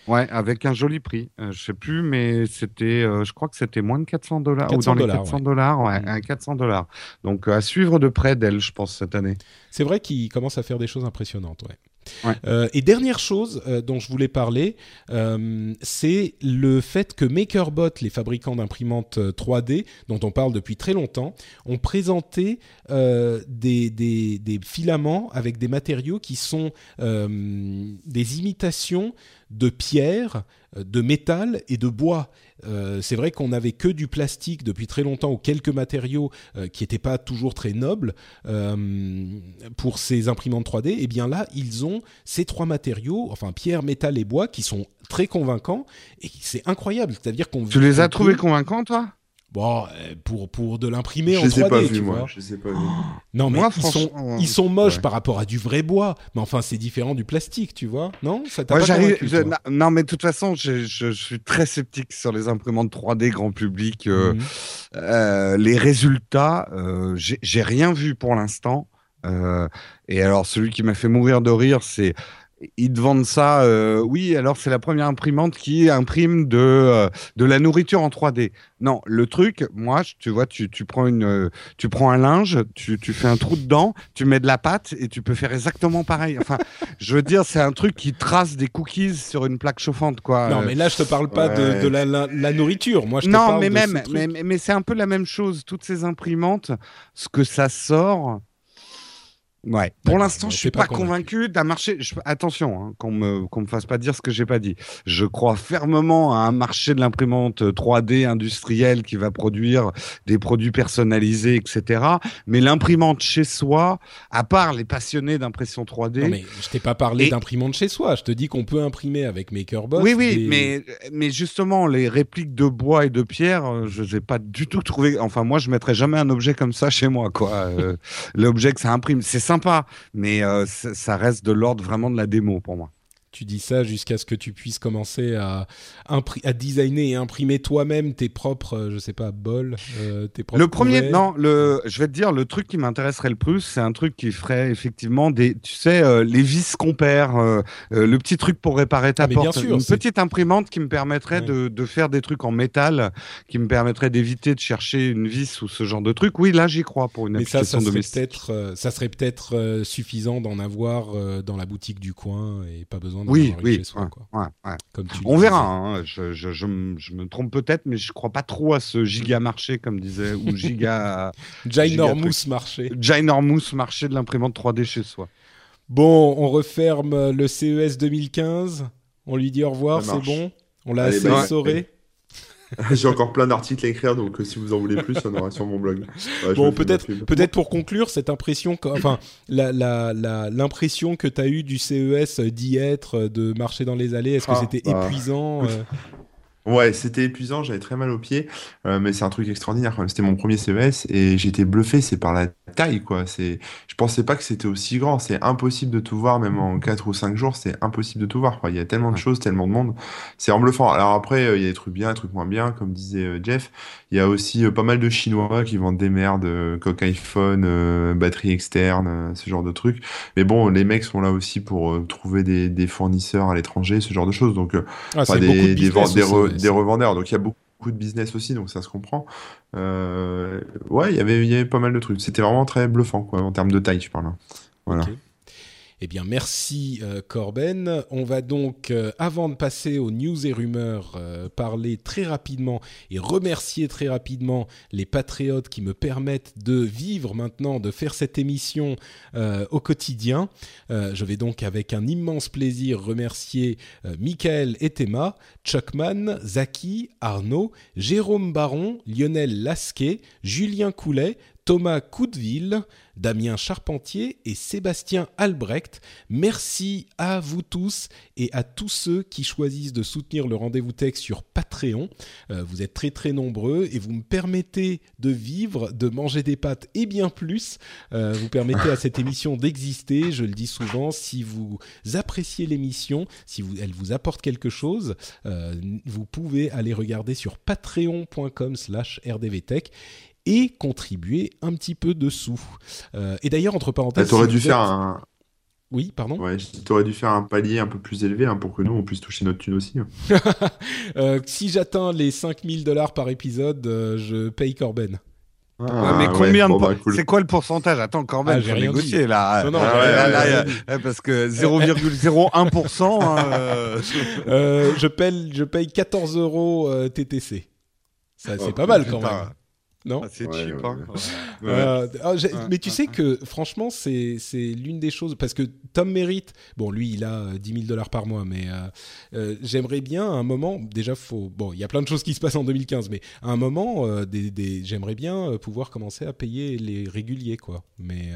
Speaker 4: Ouais, avec un joli prix. Je euh, je sais plus, mais c'était, euh, je crois que c'était moins de 400 dollars ou dans les 400 dollars, ouais, 400 mm. dollars. Donc à suivre de près d'elle, je pense cette année.
Speaker 1: C'est vrai qu'il commence à faire des choses impressionnantes, ouais. Euh, et dernière chose dont je voulais parler, c'est le fait que MakerBot, les fabricants d'imprimantes 3D, dont on parle depuis très longtemps, ont présenté des, filaments avec des matériaux qui sont des imitations de pierre, euh, de métal et de bois. Euh, c'est vrai qu'on n'avait que du plastique depuis très longtemps ou quelques matériaux euh, qui n'étaient pas toujours très nobles pour ces imprimantes 3D. Et eh bien là, ils ont ces trois matériaux, enfin pierre, métal et bois, qui sont très convaincants et c'est incroyable. C'est-à-dire qu'on
Speaker 4: tu les as trouvés convaincants, toi?
Speaker 1: Bon, euh, pour, pour de l'imprimer en 3D, tu vois.
Speaker 2: Je sais pas vu.
Speaker 1: non, mais ils, sont, ils sont moches par rapport à du vrai bois. Mais enfin, c'est différent du plastique, tu vois. Non
Speaker 4: Ça t'a pas Non, mais de toute façon, je, je, suis très sceptique sur les imprimantes 3D grand public. Euh, mhm. euh, les résultats, j'ai rien vu pour l'instant. et alors, celui qui m'a fait mourir de rire, c'est ils te vendent ça. Euh, oui, alors c'est la première imprimante qui imprime de, euh, de la nourriture en 3D. Non, le truc, moi, tu vois, tu, tu prends, une, euh, tu prends un linge, tu, tu fais un trou dedans, tu mets de la pâte et tu peux faire exactement pareil. Enfin, je veux dire, c'est un truc qui trace des cookies sur une plaque chauffante, quoi.
Speaker 1: Non, mais là, je te parle pas de, de la, la, nourriture. Moi, je te
Speaker 4: non,
Speaker 1: parle
Speaker 4: mais
Speaker 1: de
Speaker 4: même, mais, mais c'est un peu la même chose. Toutes ces imprimantes, ce que ça sort Ouais. Pour l'instant, je suis pas, convaincu, d'un marché. Attention, hein, qu'on me qu'on me fasse pas dire ce que j'ai pas dit. Je crois fermement à un marché de l'imprimante 3D industrielle qui va produire des produits personnalisés, etc. Mais l'imprimante chez soi, à part les passionnés d'impression 3D.
Speaker 1: Non, mais je t'ai pas parlé d'imprimante chez soi. Je te dis qu'on peut imprimer avec MakerBot.
Speaker 4: Oui, oui, mais mais justement les répliques de bois et de pierre, euh, je n'ai pas du tout trouvé. Enfin, moi, je mettrais jamais un objet comme ça chez moi, quoi. Euh, l'objet que ça imprime, c'est sympa, mais euh, ça reste de l'ordre vraiment de la démo pour moi
Speaker 1: tu dis ça jusqu'à ce que tu puisses commencer à, à designer et imprimer toi-même tes propres, euh, je sais pas, bols, euh, tes propres.
Speaker 4: Le premier, non, le, je vais te dire, le truc qui m'intéresserait le plus, c'est un truc qui ferait effectivement des, tu sais, euh, les vis qu'on perd, le petit truc pour réparer ta ah, porte, une petite imprimante qui me permettrait de, de, faire des trucs en métal, qui me permettrait d'éviter de chercher une vis ou ce genre de truc. Oui, là, j'y crois pour une Mais application ça,
Speaker 1: peut-être, ça serait peut-être suffisant d'en avoir dans la boutique du coin et pas besoin
Speaker 4: oui, oui. On verra. Hein. Je, je, je, me trompe peut-être, mais je crois pas trop à ce giga marché, comme disait, ou giga.
Speaker 1: Ginormous marché.
Speaker 4: Ginormous marché de l'imprimante 3D chez soi.
Speaker 1: Bon, on referme le CES 2015. On lui dit au revoir, c'est bon? On l'a assez essoré.
Speaker 2: J'ai encore plein d'articles à écrire, donc euh, si vous en voulez plus, on aura sur mon blog.
Speaker 1: bon, peut-être, peut-être pour conclure cette impression, enfin, l'impression la, que tu as eue du CES d'y être, de marcher dans les allées, est-ce que ah, c'était bah, épuisant euh?
Speaker 2: Ouais, c'était épuisant, j'avais très mal aux pieds, euh, mais c'est un truc extraordinaire quand même. C'était mon premier CES et j'étais bluffé, c'est par la taille quoi. C'est, je pensais pas que c'était aussi grand. C'est impossible de tout voir, même en 4 ou 5 jours, c'est impossible de tout voir. Quoi. Il y a tellement de choses, tellement de monde, c'est en bluffant. Alors après, euh, il y a des trucs bien, des trucs moins bien, comme disait euh, Jeff. Il y a aussi pas mal de Chinois qui vendent des merdes, coque iPhone, batterie externe, ce genre de trucs. Mais bon, les mecs sont là aussi pour trouver des, des fournisseurs à l'étranger, ce genre de choses. Donc,
Speaker 1: ah, des, des,
Speaker 2: des revendeurs. Donc il y a beaucoup de business aussi, donc ça se comprend. Euh, ouais, y il y avait pas mal de trucs. C'était vraiment très bluffant, quoi, en termes de taille, je parle. Voilà.
Speaker 1: Eh bien, merci euh, Corben. On va donc, euh, avant de passer aux news et rumeurs, euh, parler très rapidement et remercier très rapidement les patriotes qui me permettent de vivre maintenant, de faire cette émission au quotidien. je vais donc avec un immense plaisir remercier Michael Etema, Chuckman, Zaki, Arnaud, Jérôme Baron, Lionel Lasquet, Julien Coulet, Thomas Coudeville, Damien Charpentier et Sébastien Albrecht. Merci à vous tous et à tous ceux qui choisissent de soutenir le rendez-vous tech sur Patreon. Euh, vous êtes très très nombreux et vous me permettez de vivre, de manger des pâtes et bien plus. Euh, vous permettez à cette émission d'exister. Je le dis souvent, si vous appréciez l'émission, si elle vous apporte quelque chose, euh, vous pouvez aller regarder sur patreon.com/slash rdvtech et contribuer un petit peu dessous. Euh, et d'ailleurs, entre parenthèses...
Speaker 2: Tu aurais dû faire un...
Speaker 1: Oui, pardon?
Speaker 2: Ouais, aurais dû faire un palier un peu plus élevé hein, pour que nous, on puisse toucher notre thune aussi. Hein.
Speaker 1: euh, si j'atteins les 5000 dollars par épisode, euh, je paye Corben.
Speaker 4: Ah, mais combien de bah, C'est quoi le pourcentage? Attends, Corben, ah, j'ai négocié là. Non, non, parce que 0,01%. hein,
Speaker 1: euh, je paye, je paye 14 euros TTC. Ça, c'est pas mal quand même. Non
Speaker 4: ah, C'est cheap. Hein.
Speaker 1: Euh, ah, mais tu sais que franchement, c'est l'une des choses. Parce que Tom mérite. Bon, lui, il a 10 000 dollars par mois, mais euh, euh, j'aimerais bien à un moment. Déjà, faut. Bon, il y a plein de choses qui se passent en 2015, mais à un moment, des, des, j'aimerais bien pouvoir commencer à payer les réguliers, quoi. Mais.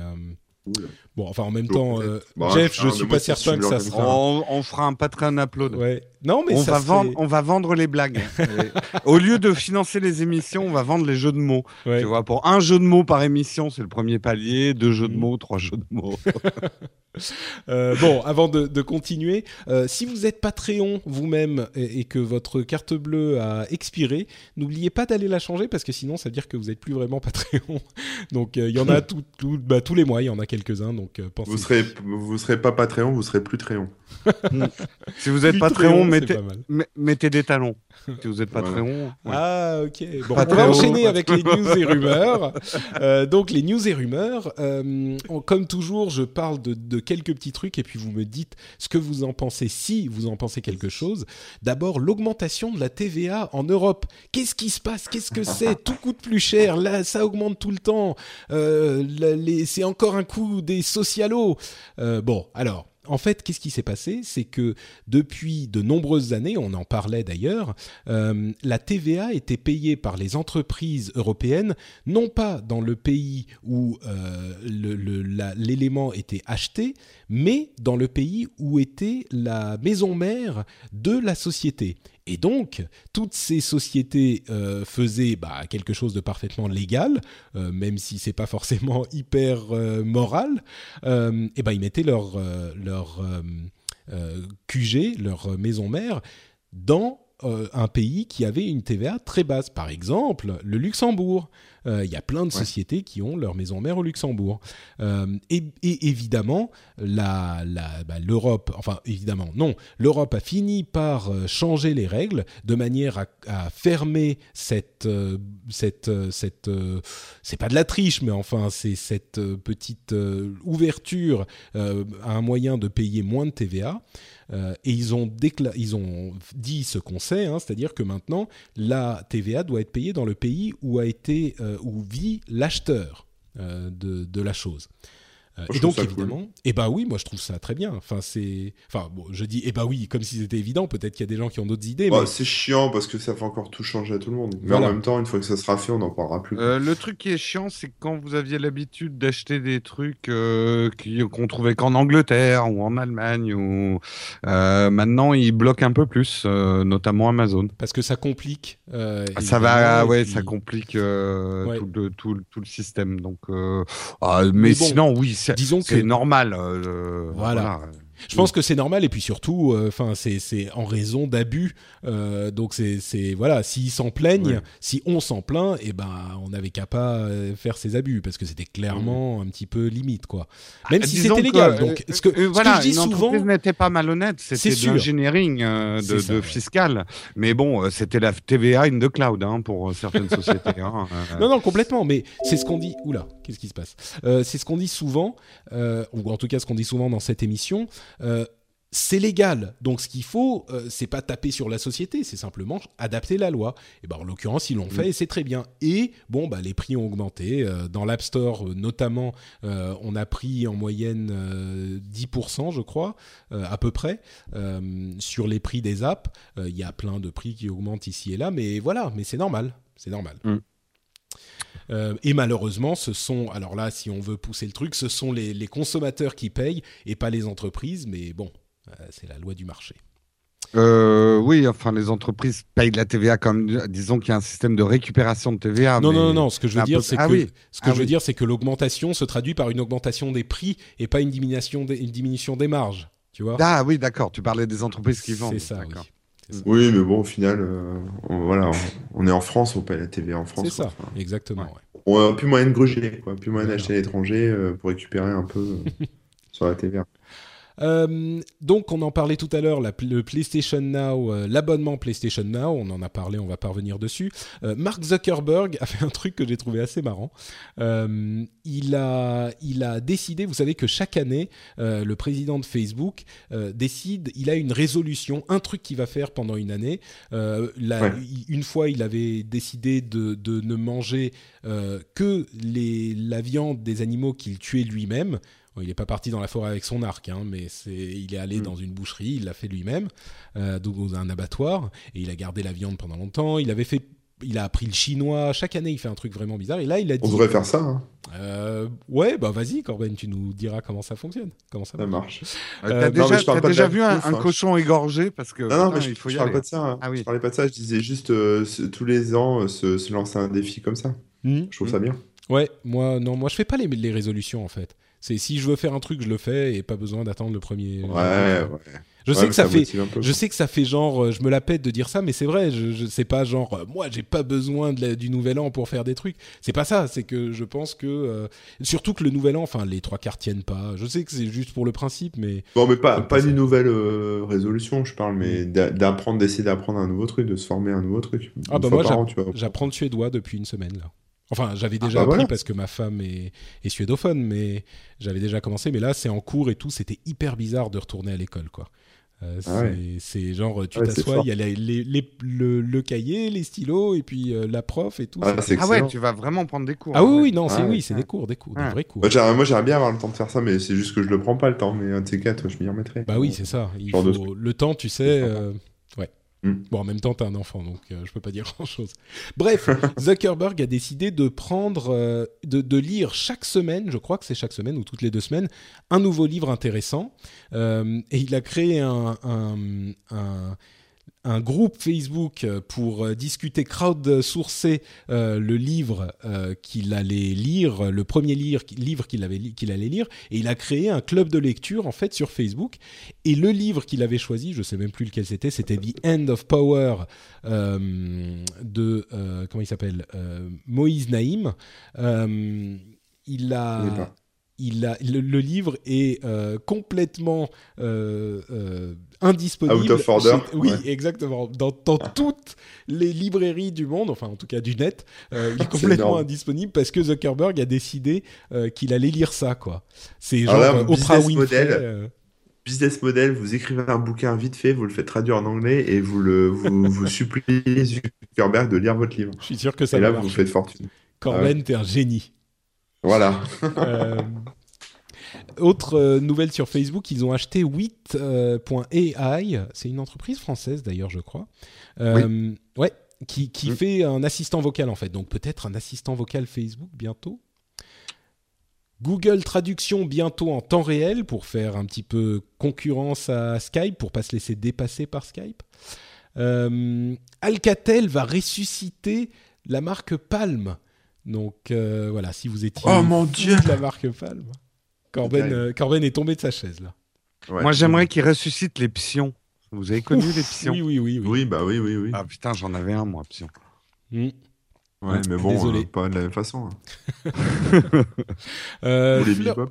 Speaker 1: Bon, enfin, en même temps, euh, bah, Jeff, je suis pas certain que ça sera.
Speaker 4: On, fera un Patreon upload.
Speaker 1: Ouais. Non, mais
Speaker 4: on
Speaker 1: ça
Speaker 4: va vendre, on va vendre les blagues. Au lieu de financer les émissions, on va vendre les jeux de mots. Tu vois, pour un jeu de mots par émission, c'est le premier palier. Deux jeux de mm. mots, trois jeux de mots.
Speaker 1: Euh, bon, avant de, continuer, euh, si vous êtes Patreon vous-même et, que votre carte bleue a expiré, n'oubliez pas d'aller la changer parce que sinon, ça veut dire que vous n'êtes plus vraiment Patreon. donc, euh, il y en a tout, bah, tous les mois, il y en a quelques-uns. Donc,
Speaker 2: pensez. Vous serez, vous serez pas Patreon, vous serez plus Tréon.
Speaker 4: si vous êtes Patreon, mettez, mettez des talons. Si vous n'êtes pas
Speaker 1: Ah, ok. Bon, on va enchaîner avec les news et rumeurs. donc, les news et rumeurs. comme toujours, je parle de, de quelques petits trucs et puis vous me dites ce que vous en pensez si vous en pensez quelque chose. D'abord, l'augmentation de la TVA en Europe. Qu'est-ce qui se passe? Qu'est-ce que c'est? Tout coûte plus cher. Là, ça augmente tout le temps. Euh, c'est encore un coup des socialos. Euh, bon, alors en fait, qu'est-ce qui s'est passé? C'est que depuis de nombreuses années, on en parlait d'ailleurs, euh, la TVA était payée par les entreprises européennes, non pas dans le pays où euh, l'élément était acheté, mais dans le pays où était la maison mère de la société. Et donc, toutes ces sociétés euh, faisaient bah, quelque chose de parfaitement légal, euh, même si c'est pas forcément hyper euh, moral. et ben, ils mettaient leur leur QG, leur maison mère, dans un pays qui avait une TVA très basse. Par exemple, le Luxembourg. Euh, il y a plein de sociétés qui ont leur maison mère au Luxembourg. Euh, et, évidemment, la, bah, l'Europe, enfin évidemment, non, l'Europe a fini par euh, changer les règles de manière à, fermer cette, cette, cette c'est pas de la triche, mais enfin c'est cette petite ouverture à un moyen de payer moins de TVA. Et ils ont, dit ce qu'on sait, hein, c'est-à-dire que maintenant, la TVA doit être payée dans le pays où où vit l'acheteur euh, de, la chose. Euh, et donc évidemment, et eh bah oui, moi je trouve ça très bien. Enfin c'est, enfin bon, je dis et eh bah oui, comme si c'était évident. Peut-être qu'il y a des gens qui ont d'autres idées.
Speaker 2: Bah, C'est chiant parce que ça fait encore tout changer à tout le monde. Mais en même temps, une fois que ça sera fait, on n'en parlera plus.
Speaker 4: Euh, le truc qui est chiant, c'est quand vous aviez l'habitude d'acheter des trucs euh, qu'on trouvait qu'en Angleterre ou en Allemagne ou maintenant ils bloquent un peu plus, notamment Amazon.
Speaker 1: Parce que ça complique.
Speaker 4: ça va, ouais, ça complique tout, le, tout, tout, le système. Donc, ah, mais, sinon, oui disons que c'est normal. Euh,
Speaker 1: voilà. Je pense que c'est normal et puis surtout, euh, enfin, c'est en raison d'abus. Euh, donc c'est voilà, s'ils s'en plaignent, si on s'en plaint, et eh ben on n'avait qu'à pas faire ces abus parce que c'était clairement un petit peu limite quoi. Même si c'était légal. donc ce que,
Speaker 4: voilà,
Speaker 1: je dis souvent,
Speaker 4: n'était pas malhonnête, c'était de l'engineering de, de fiscal. Mais bon, c'était la TVA in the cloud hein, pour certaines sociétés. Hein,
Speaker 1: non non complètement, mais c'est ce qu'on dit. Oula, Qu'est-ce qui se passe? Euh, C'est ce qu'on dit souvent, euh, ou en tout cas ce qu'on dit souvent dans cette émission. Euh, c'est légal, donc ce qu'il faut, c'est pas taper sur la société, c'est simplement adapter la loi. Et ben en l'occurrence, ils l'ont fait et c'est très bien. Et bon, bah les prix ont augmenté dans l'App Store, notamment, on a pris en moyenne euh, 10%, je crois, à peu près, sur les prix des apps. Il y a plein de prix qui augmentent ici et là, mais voilà, mais c'est normal, c'est normal.
Speaker 4: Mm.
Speaker 1: Euh, et malheureusement, ce sont, alors là, si on veut pousser le truc, ce sont les, les consommateurs qui payent et pas les entreprises, mais bon, euh, c'est la loi du marché.
Speaker 4: Euh, oui, enfin, les entreprises payent de la TVA comme, disons qu'il y a un système de récupération de TVA.
Speaker 1: non,
Speaker 4: mais-
Speaker 1: non, non, ce que je veux dire,
Speaker 4: peu-
Speaker 1: c'est
Speaker 4: Ah
Speaker 1: que,
Speaker 4: oui.
Speaker 1: ce que
Speaker 4: Ah
Speaker 1: je veux
Speaker 4: oui.
Speaker 1: dire, c'est que l'augmentation se traduit par une augmentation des prix et pas une diminution des, une diminution des marges, tu vois
Speaker 4: Ah oui, d'accord. Tu parlais des entreprises qui vendent.
Speaker 1: C'est ça, oui.
Speaker 2: Oui, mais bon, au final, euh, on, voilà, on, on est en France, on paye la TVA en France.
Speaker 1: C'est ça,
Speaker 2: quoi. Enfin,
Speaker 1: exactement.
Speaker 4: Ouais.
Speaker 2: on a plus moyen de gruger, quoi, plus moyen d'acheter à l'étranger euh, pour récupérer un peu euh, sur la TVA.
Speaker 1: Euh, donc, on en parlait tout à l'heure, le PlayStation Now, euh, l'abonnement PlayStation Now, on en a parlé, on va pas revenir dessus. Euh, Mark Zuckerberg a fait un truc que j'ai trouvé assez marrant. Il, a, il a décidé, vous savez que chaque année, le président de Facebook décide, il a une résolution, un truc qu'il va faire pendant une année. La-
Speaker 2: Ouais.
Speaker 1: il- Une fois, il avait décidé de, de ne manger que les, la viande des animaux qu'il tuait lui-même. Bon, il n'est pas parti dans la forêt avec son arc, hein, mais c'est, il est allé
Speaker 2: Mm.
Speaker 1: dans une boucherie, il l'a fait lui-même, euh, donc dans un abattoir, et il a gardé la viande pendant longtemps. Il avait fait, il a appris le chinois. Chaque année, il fait un truc vraiment bizarre. Et là, il a
Speaker 2: On devrait faire ça, hein.
Speaker 1: euh, ouais, bah vas-y, Corben, tu nous diras comment ça fonctionne, comment ça
Speaker 2: ça
Speaker 1: marche.
Speaker 4: Euh,
Speaker 1: Euh,
Speaker 4: T'as déjà, t'as vu un,
Speaker 2: hein.
Speaker 4: cochon égorgé? Parce que
Speaker 2: Non, non, mais je,
Speaker 4: il faut
Speaker 2: je
Speaker 4: y aller.
Speaker 2: pas de ça. hein.
Speaker 4: Ah oui.
Speaker 2: Je parlais pas de ça. Je disais juste euh, ce- tous les ans euh, se, se lancer un défi comme ça.
Speaker 1: Hmm.
Speaker 2: Je trouve ça bien.
Speaker 1: Ouais, moi, non, moi je fais pas les, les résolutions en fait. C'est si je veux faire un truc, je le fais et pas besoin d'attendre le premier.
Speaker 2: Ouais, ouais.
Speaker 1: Je sais que ça, fait, je sais que ça fait genre, euh, je me la pète de dire ça, mais c'est vrai. Je, je sais pas genre, euh, moi j'ai pas besoin de la- du nouvel an pour faire des trucs. C'est pas ça. C'est que je pense que euh, surtout que le nouvel an, enfin les trois quarts tiennent pas. Je sais que c'est juste pour le principe, mais
Speaker 2: Bon, mais pas, pas d'une nouvelle euh, résolution, je parle, mais d'a- d'apprendre, d'essayer d'apprendre un nouveau truc, de se former un nouveau truc.
Speaker 1: Ah bah moi, j'apprends le suédois depuis une semaine là. Enfin, j'avais déjà
Speaker 2: bah
Speaker 1: appris
Speaker 2: voilà.
Speaker 1: parce que ma femme est, est suédophone, mais j'avais déjà commencé. Mais là, c'est en cours et tout. C'était hyper bizarre de retourner à l'école, quoi. Euh,
Speaker 2: Ah ouais.
Speaker 1: c'est genre, tu
Speaker 2: Ah ouais,
Speaker 1: t'assois, il y a les- les- les- le, le cahier, les stylos et puis euh, la prof et tout.
Speaker 2: Ah,
Speaker 4: Ah ouais, tu vas vraiment prendre des cours.
Speaker 1: Ah oui, oui, non, c'est
Speaker 2: Ah
Speaker 1: oui, c'est des cours, des cours, des vrais cours.
Speaker 2: Moi, j'aimerais moi, j'aimerais bien avoir le temps de faire ça, mais c'est juste que je le prends pas le temps. Mais un de ces quatre, je m'y remettrai.
Speaker 1: Bah oui, c'est ça. Il
Speaker 2: de
Speaker 1: faut le temps, tu sais. euh.
Speaker 2: Mm.
Speaker 1: Bon, en même temps, t'as un enfant, donc euh, je peux pas dire grand chose. Bref, Zuckerberg a décidé de prendre, euh, de, de lire chaque semaine, je crois que c'est chaque semaine ou toutes les deux semaines, un nouveau livre intéressant. Euh, et il a créé un, un, un- un groupe Facebook euh, pour euh, discuter, crowdsourcer euh, le livre euh, qu'il allait lire, le premier lire- livre qu'il avait qu'il allait lire, et il a créé un club de lecture en fait sur Facebook. Et le livre qu'il avait choisi, je sais même plus lequel c'était, c'était The End of Power euh, de comment il s'appelle Moïse Naïm. Il a il a, le, le livre est euh, complètement euh, euh, indisponible.
Speaker 2: Out of order,
Speaker 1: Oui,
Speaker 2: ouais.
Speaker 1: exactement. Dans, dans toutes les librairies du monde, enfin en tout cas du net, euh, il est complètement
Speaker 2: énorme.
Speaker 1: indisponible parce que Zuckerberg a décidé euh, qu'il allait lire ça, quoi. C'est genre
Speaker 2: là,
Speaker 1: euh, Oprah Winfrey.
Speaker 2: model,
Speaker 1: euh,
Speaker 2: Business model, vous écrivez un bouquin vite fait, vous le faites traduire en anglais et vous le vous, vous suppliez Zuckerberg de lire votre livre.
Speaker 1: je suis sûr que ça
Speaker 2: et là, vous faites fortune.
Speaker 1: Corben, t'es un génie.
Speaker 2: Voilà.
Speaker 1: Euh, autre euh, nouvelle sur Facebook, ils ont acheté 8.ai, c'est une entreprise française d'ailleurs, je crois. Euh, Ouais, qui, qui
Speaker 4: Mm.
Speaker 1: fait un assistant vocal en fait. Donc peut-être un assistant vocal Facebook bientôt. Google Traduction bientôt en temps réel pour faire un petit peu concurrence à Skype, pour pas se laisser dépasser par Skype. Euh, Alcatel va ressusciter la marque Palm. Donc euh, voilà, si vous étiez
Speaker 2: Oh, mon Dieu
Speaker 1: la marque Palm, Corben, euh, Corben est tombé de sa chaise là.
Speaker 2: Ouais.
Speaker 4: Moi, j'aimerais qu'il ressuscite les pions. Vous avez connu
Speaker 1: Ouf,
Speaker 4: les pions
Speaker 1: Oui, oui, oui, oui.
Speaker 2: Oui, bah oui, oui, oui.
Speaker 4: Ah putain, j'en avais un, moi, pion.
Speaker 1: Mm.
Speaker 2: Ouais, mais bon, Désolé. pas de la même façon. Hein.
Speaker 1: euh, Fleur,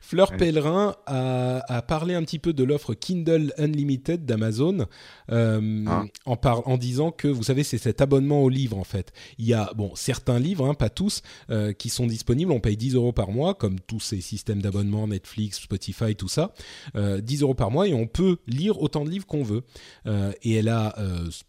Speaker 1: Fleur Pellerin a, a, parlé un petit peu de l'offre Kindle Unlimited d'Amazon euh, ah. en, en disant que, vous savez, c'est cet abonnement aux livres en fait. Il y a, bon, certains livres, hein, pas tous, euh, qui sont disponibles. On paye 10 euros par mois, comme tous ces systèmes d'abonnement, Netflix, Spotify, tout ça. 10 euh, euros par mois et on peut lire autant de livres qu'on veut. et elle a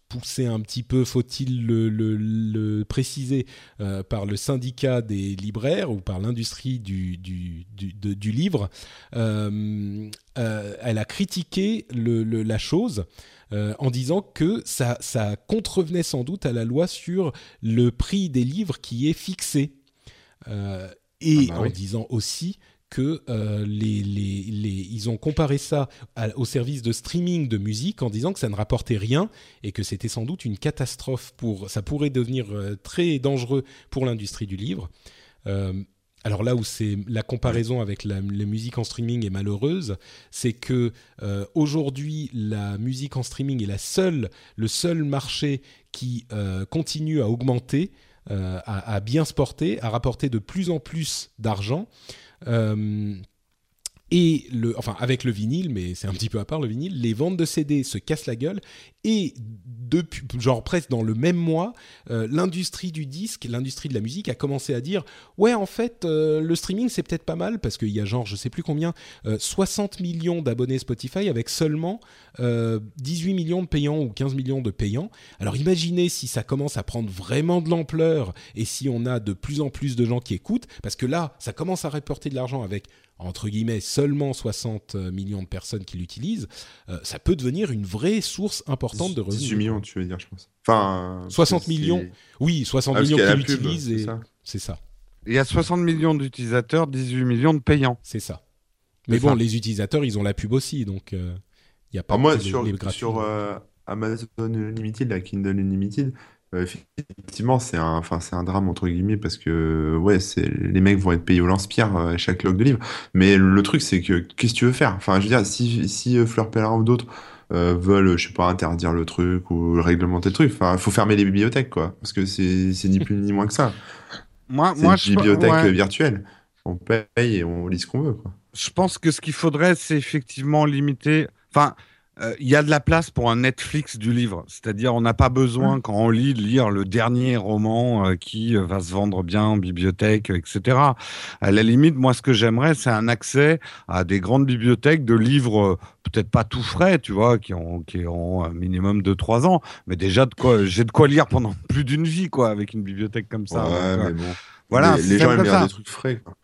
Speaker 1: poussé un petit peu, faut-il le, le, le précisé euh, par le syndicat des libraires ou par l'industrie du, du, du, livre, euh, euh, elle a critiqué le, la chose. en disant que ça, ça contrevenait sans doute à la loi sur le prix des livres qui est fixé. et ah bah en disant aussi que euh, les, les, les, ils ont comparé ça au service de streaming de musique en disant que ça ne rapportait rien et que c'était sans doute une catastrophe pour ça pourrait devenir euh, très dangereux pour l'industrie du livre. Euh, alors là où c'est la comparaison avec la, la, musique en streaming est malheureuse, c'est que euh, aujourd'hui la musique en streaming est la seule, le seul marché qui euh, continue à augmenter, euh, à, à, bien se porter, à rapporter de plus en plus d'argent. Euh, et le, enfin avec le vinyle, mais c'est un petit peu à part le vinyle, les ventes de CD se cassent la gueule et depuis, genre presque dans le même mois, euh, l'industrie du disque, l'industrie de la musique a commencé à dire ouais en fait euh, le streaming c'est peut-être pas mal parce qu'il y a genre je sais plus combien 60 millions d'abonnés Spotify avec seulement 18 millions de payants ou 15 millions de payants. Alors imaginez si ça commence à prendre vraiment de l'ampleur et si on a de plus en plus de gens qui écoutent parce que là ça commence à rapporter de l'argent avec entre guillemets seulement 60 euh, millions de personnes qui l'utilisent, euh, ça peut devenir une vraie source importante de revenus.
Speaker 2: 18 millions, tu veux dire, je pense. Enfin,
Speaker 1: 60 millions, oui, 60 ah, millions qui l'utilisent, c'est ça.
Speaker 4: Il y a 60 millions d'utilisateurs, 18 millions de payants.
Speaker 1: C'est ça. Mais bon, les utilisateurs, ils ont la pub aussi, donc euh, il n'y a pas
Speaker 2: moi, sur, sur Amazon Unlimited, la Kindle Unlimited, euh, effectivement, c'est un, enfin, c'est un drame entre guillemets parce que ouais, c'est les mecs vont être payés au lance-pierre euh, à chaque log de livre. Mais le truc, c'est que qu'est-ce que tu veux faire? Enfin, je veux dire, si, si euh, Fleur Pellerin ou d'autres veulent, je sais pas, interdire le truc ou réglementer le truc, enfin, il faut fermer les bibliothèques, quoi, parce que c'est, c'est ni plus ni moins que ça.
Speaker 4: Moi, moi,
Speaker 2: une bibliothèque virtuelle. On paye et on lit ce qu'on veut, quoi.
Speaker 4: Je pense que ce qu'il faudrait, c'est effectivement limiter. Enfin, euh, il y a de la place pour un Netflix du livre. C'est-à-dire, on n'a pas besoin, mmh. quand on lit, de lire le dernier roman euh, qui euh, va se vendre bien en bibliothèque, etc. À la limite, moi, ce que j'aimerais, c'est un accès à des grandes bibliothèques de livres, peut-être pas tout frais, tu vois, qui ont, qui ont un minimum de trois ans, mais déjà, de quoi, j'ai de quoi lire pendant plus d'une vie, quoi, avec une bibliothèque comme ça.
Speaker 2: Ouais, mais bon. Voilà, les, gens aiment bien des trucs frais. Quoi.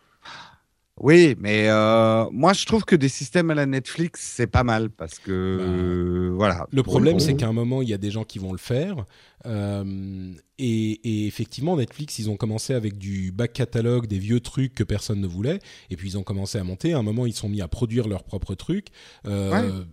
Speaker 4: Oui, mais euh, moi je trouve que des systèmes à la Netflix c'est pas mal parce que bah, voilà.
Speaker 1: Le problème c'est qu'à un moment il y a des gens qui vont le faire euh, et, effectivement Netflix ils ont commencé avec du back catalogue, des vieux trucs que personne ne voulait et puis ils ont commencé à monter. À un moment ils sont mis à produire leurs propres trucs. Euh,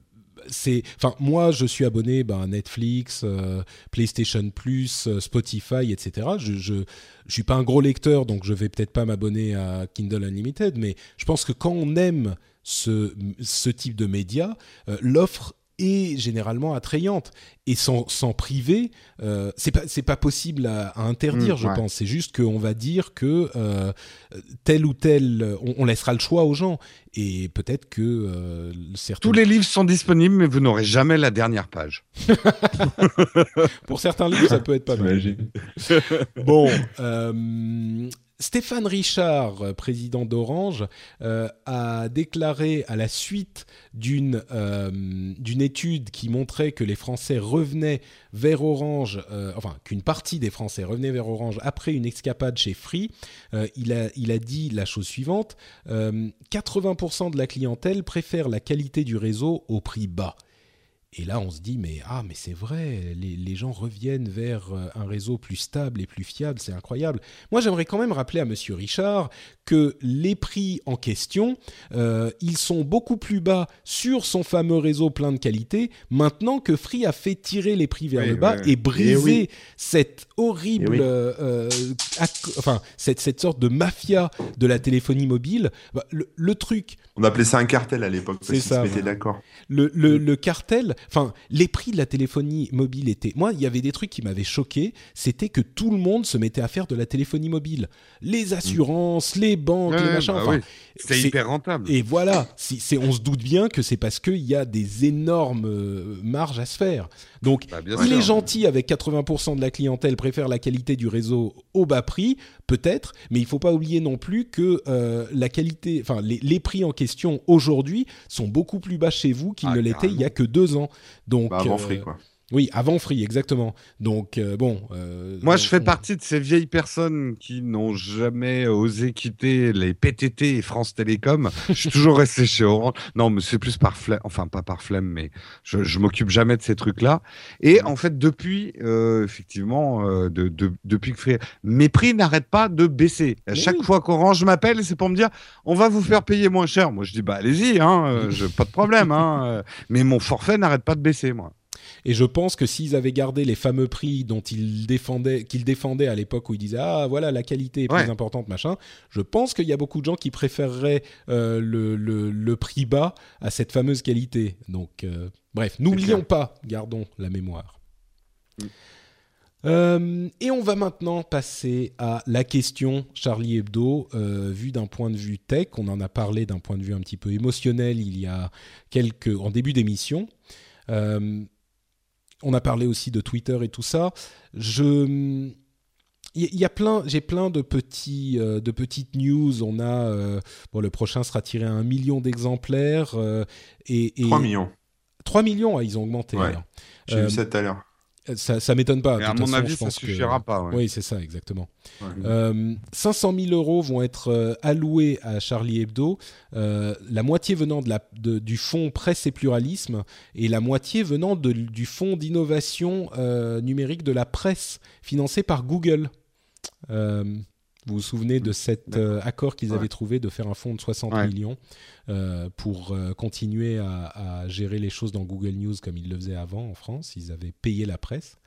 Speaker 1: enfin, moi, je suis abonné ben, à Netflix, euh, PlayStation Plus, euh, Spotify, etc. Je, je, je suis pas un gros lecteur, donc je vais peut-être pas m'abonner à Kindle Unlimited, mais je pense que quand on aime ce, ce type de média, euh, l'offre est généralement attrayante. Et sans, sans priver, euh, c'est pas c'est pas possible à, interdire, mm, je pense. C'est juste qu'on va dire que euh, tel ou tel, on, laissera le choix aux gens. Et peut-être que euh,
Speaker 4: certains... Tous les livres sont disponibles, mais vous n'aurez jamais la dernière page.
Speaker 1: Pour certains livres, ça peut être pas mal. bon, euh, Stéphane Richard, euh, président d'Orange, euh, a déclaré à la suite d'une euh, d'une étude qui montrait que les Français revenaient vers Orange, enfin qu'une partie des Français revenaient vers Orange après une escapade chez Free, il, a, il a dit la chose suivante 80% de la clientèle préfère la qualité du réseau au prix bas. Et là, on se dit, mais ah, mais c'est vrai, les, les, gens reviennent vers euh, un réseau plus stable et plus fiable, c'est incroyable. Moi, j'aimerais quand même rappeler à Monsieur Richard que les prix en question, euh, ils sont beaucoup plus bas sur son fameux réseau plein de qualité, maintenant que Free a fait tirer les prix vers le bas et briser cette horrible, euh, enfin, cette, cette sorte de mafia de la téléphonie mobile. Bah, le, le truc.
Speaker 2: On appelait ça un cartel à l'époque, parce qu'ils se mettaient d'accord.
Speaker 1: Le, le, le cartel, enfin, les prix de la téléphonie mobile étaient. Moi, il y avait des trucs qui m'avaient choqué. C'était que tout le monde se mettait à faire de la téléphonie mobile. Les assurances, les banques, les machins.
Speaker 4: Bah
Speaker 1: enfin,
Speaker 4: c'est hyper rentable.
Speaker 1: Et voilà, c'est, on se doute bien que c'est parce qu'il y a des énormes euh, marges à se faire. Donc,
Speaker 4: Bah,
Speaker 1: il
Speaker 4: sûr.
Speaker 1: est gentil avec 80% de la clientèle préfère la qualité du réseau au bas prix, peut-être, mais il faut pas oublier non plus que euh, la qualité, enfin les, les prix en question aujourd'hui sont beaucoup plus bas chez vous qu'ils
Speaker 4: Ah,
Speaker 1: ne l'étaient il y a que deux ans. Donc,
Speaker 2: Bah, avant
Speaker 1: euh,
Speaker 2: Free, quoi.
Speaker 1: Oui, avant Free, exactement. Donc euh, bon. euh,
Speaker 4: Moi,
Speaker 1: on-
Speaker 4: je fais
Speaker 1: on-
Speaker 4: partie de ces vieilles personnes qui n'ont jamais osé quitter les PTT et France Télécom. je suis toujours resté chez Orange. Non, mais c'est plus par flemme, enfin pas par flemme, mais je, je m'occupe jamais de ces trucs-là. Et en fait, depuis, euh, effectivement, de, de- depuis que Free, mes prix n'arrêtent pas de baisser. À chaque
Speaker 1: oui.
Speaker 4: fois qu'Orange m'appelle, c'est pour me dire, on va vous faire payer moins cher. Moi, je dis, bah allez-y, hein, pas de problème. Hein, mais mon forfait n'arrête pas de baisser, moi.
Speaker 1: Et je pense que s'ils avaient gardé les fameux prix dont ils défendaient, qu'ils défendaient à l'époque où ils disaient ah voilà la qualité est plus importante machin, je pense qu'il y a beaucoup de gens qui préféreraient euh, le, le, le prix bas à cette fameuse qualité. Donc euh, bref, n'oublions pas, gardons la mémoire. Euh, et on va maintenant passer à la question Charlie Hebdo, euh, vue d'un point de vue tech. On en a parlé d'un point de vue un petit peu émotionnel il y a quelques en début d'émission. Euh, on a parlé aussi de Twitter et tout ça. Je il y, a plein, j'ai plein de petits, euh, de petites news. On a, euh, bon, le prochain sera tiré à un million d'exemplaires euh, et, et
Speaker 2: 3 millions.
Speaker 1: 3 millions, ah, ils ont augmenté.
Speaker 2: Ouais. J'ai vu ça tout à l'heure.
Speaker 1: Ça, ça m'étonne pas.
Speaker 4: À mon
Speaker 1: façon,
Speaker 4: avis,
Speaker 1: je
Speaker 4: ça
Speaker 1: pense que-
Speaker 4: suffira pas. ouais.
Speaker 1: Oui, c'est ça, exactement.
Speaker 2: Ouais.
Speaker 1: Euh, 500 000 euros vont être euh, alloués à Charlie Hebdo, euh, la moitié venant de la, de- du fonds presse et pluralisme et la moitié venant de- du fonds d'innovation euh, numérique de la presse financé par Google. Vous vous souvenez de cet euh, accord qu'ils
Speaker 2: Ouais.
Speaker 1: avaient trouvé de faire un fonds de 60
Speaker 4: Ouais.
Speaker 1: millions euh, pour euh, continuer à, à gérer les choses dans Google News comme ils le faisaient avant en France? Ils avaient payé la presse.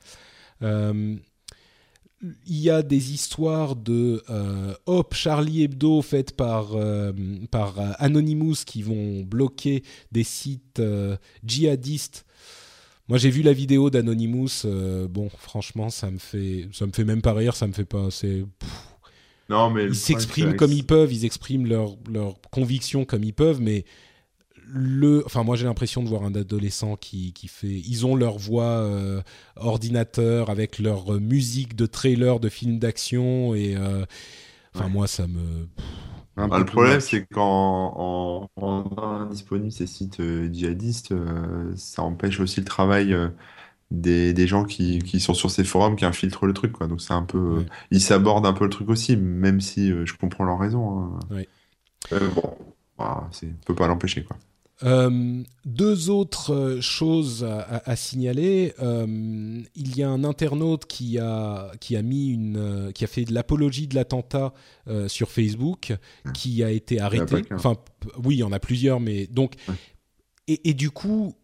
Speaker 1: Il y a des histoires de Hop, Charlie Hebdo faites par, par Anonymous qui vont bloquer des sites djihadistes. Moi, j'ai vu la vidéo d'Anonymous. euh, bon, franchement, ça me fait, ça me fait même pas rire. Ça me fait pas. C'est,
Speaker 2: Non, mais
Speaker 1: ils s'expriment comme ils peuvent. Ils expriment leurs convictions comme ils peuvent, mais le, enfin, moi, j'ai l'impression de voir un adolescent qui, qui fait. Ils ont leur voix euh, ordinateur avec leur euh, musique de trailer de films d'action et. euh, Enfin,
Speaker 2: Ouais.
Speaker 1: moi, ça me.
Speaker 2: Bah, le problème, c'est qu'en en rendant indisponibles ces sites euh, djihadistes, euh, ça empêche aussi le travail euh, des, des gens qui, qui sont sur ces forums, qui infiltrent le truc, quoi. Donc c'est un peu, euh, ils s'abordent un peu le truc aussi, même si euh, je comprends leur raison. hein.
Speaker 1: Ouais.
Speaker 2: Euh, bon, bah, c'est, on peut pas l'empêcher, quoi.
Speaker 1: Euh, deux autres choses à, signaler. Il y a un internaute qui a, qui a mis une, qui a fait de l'apologie de l'attentat sur Facebook, qui a été arrêté. Enfin, oui, il y en a plusieurs, mais donc,
Speaker 2: Ouais.
Speaker 1: et, et du coup,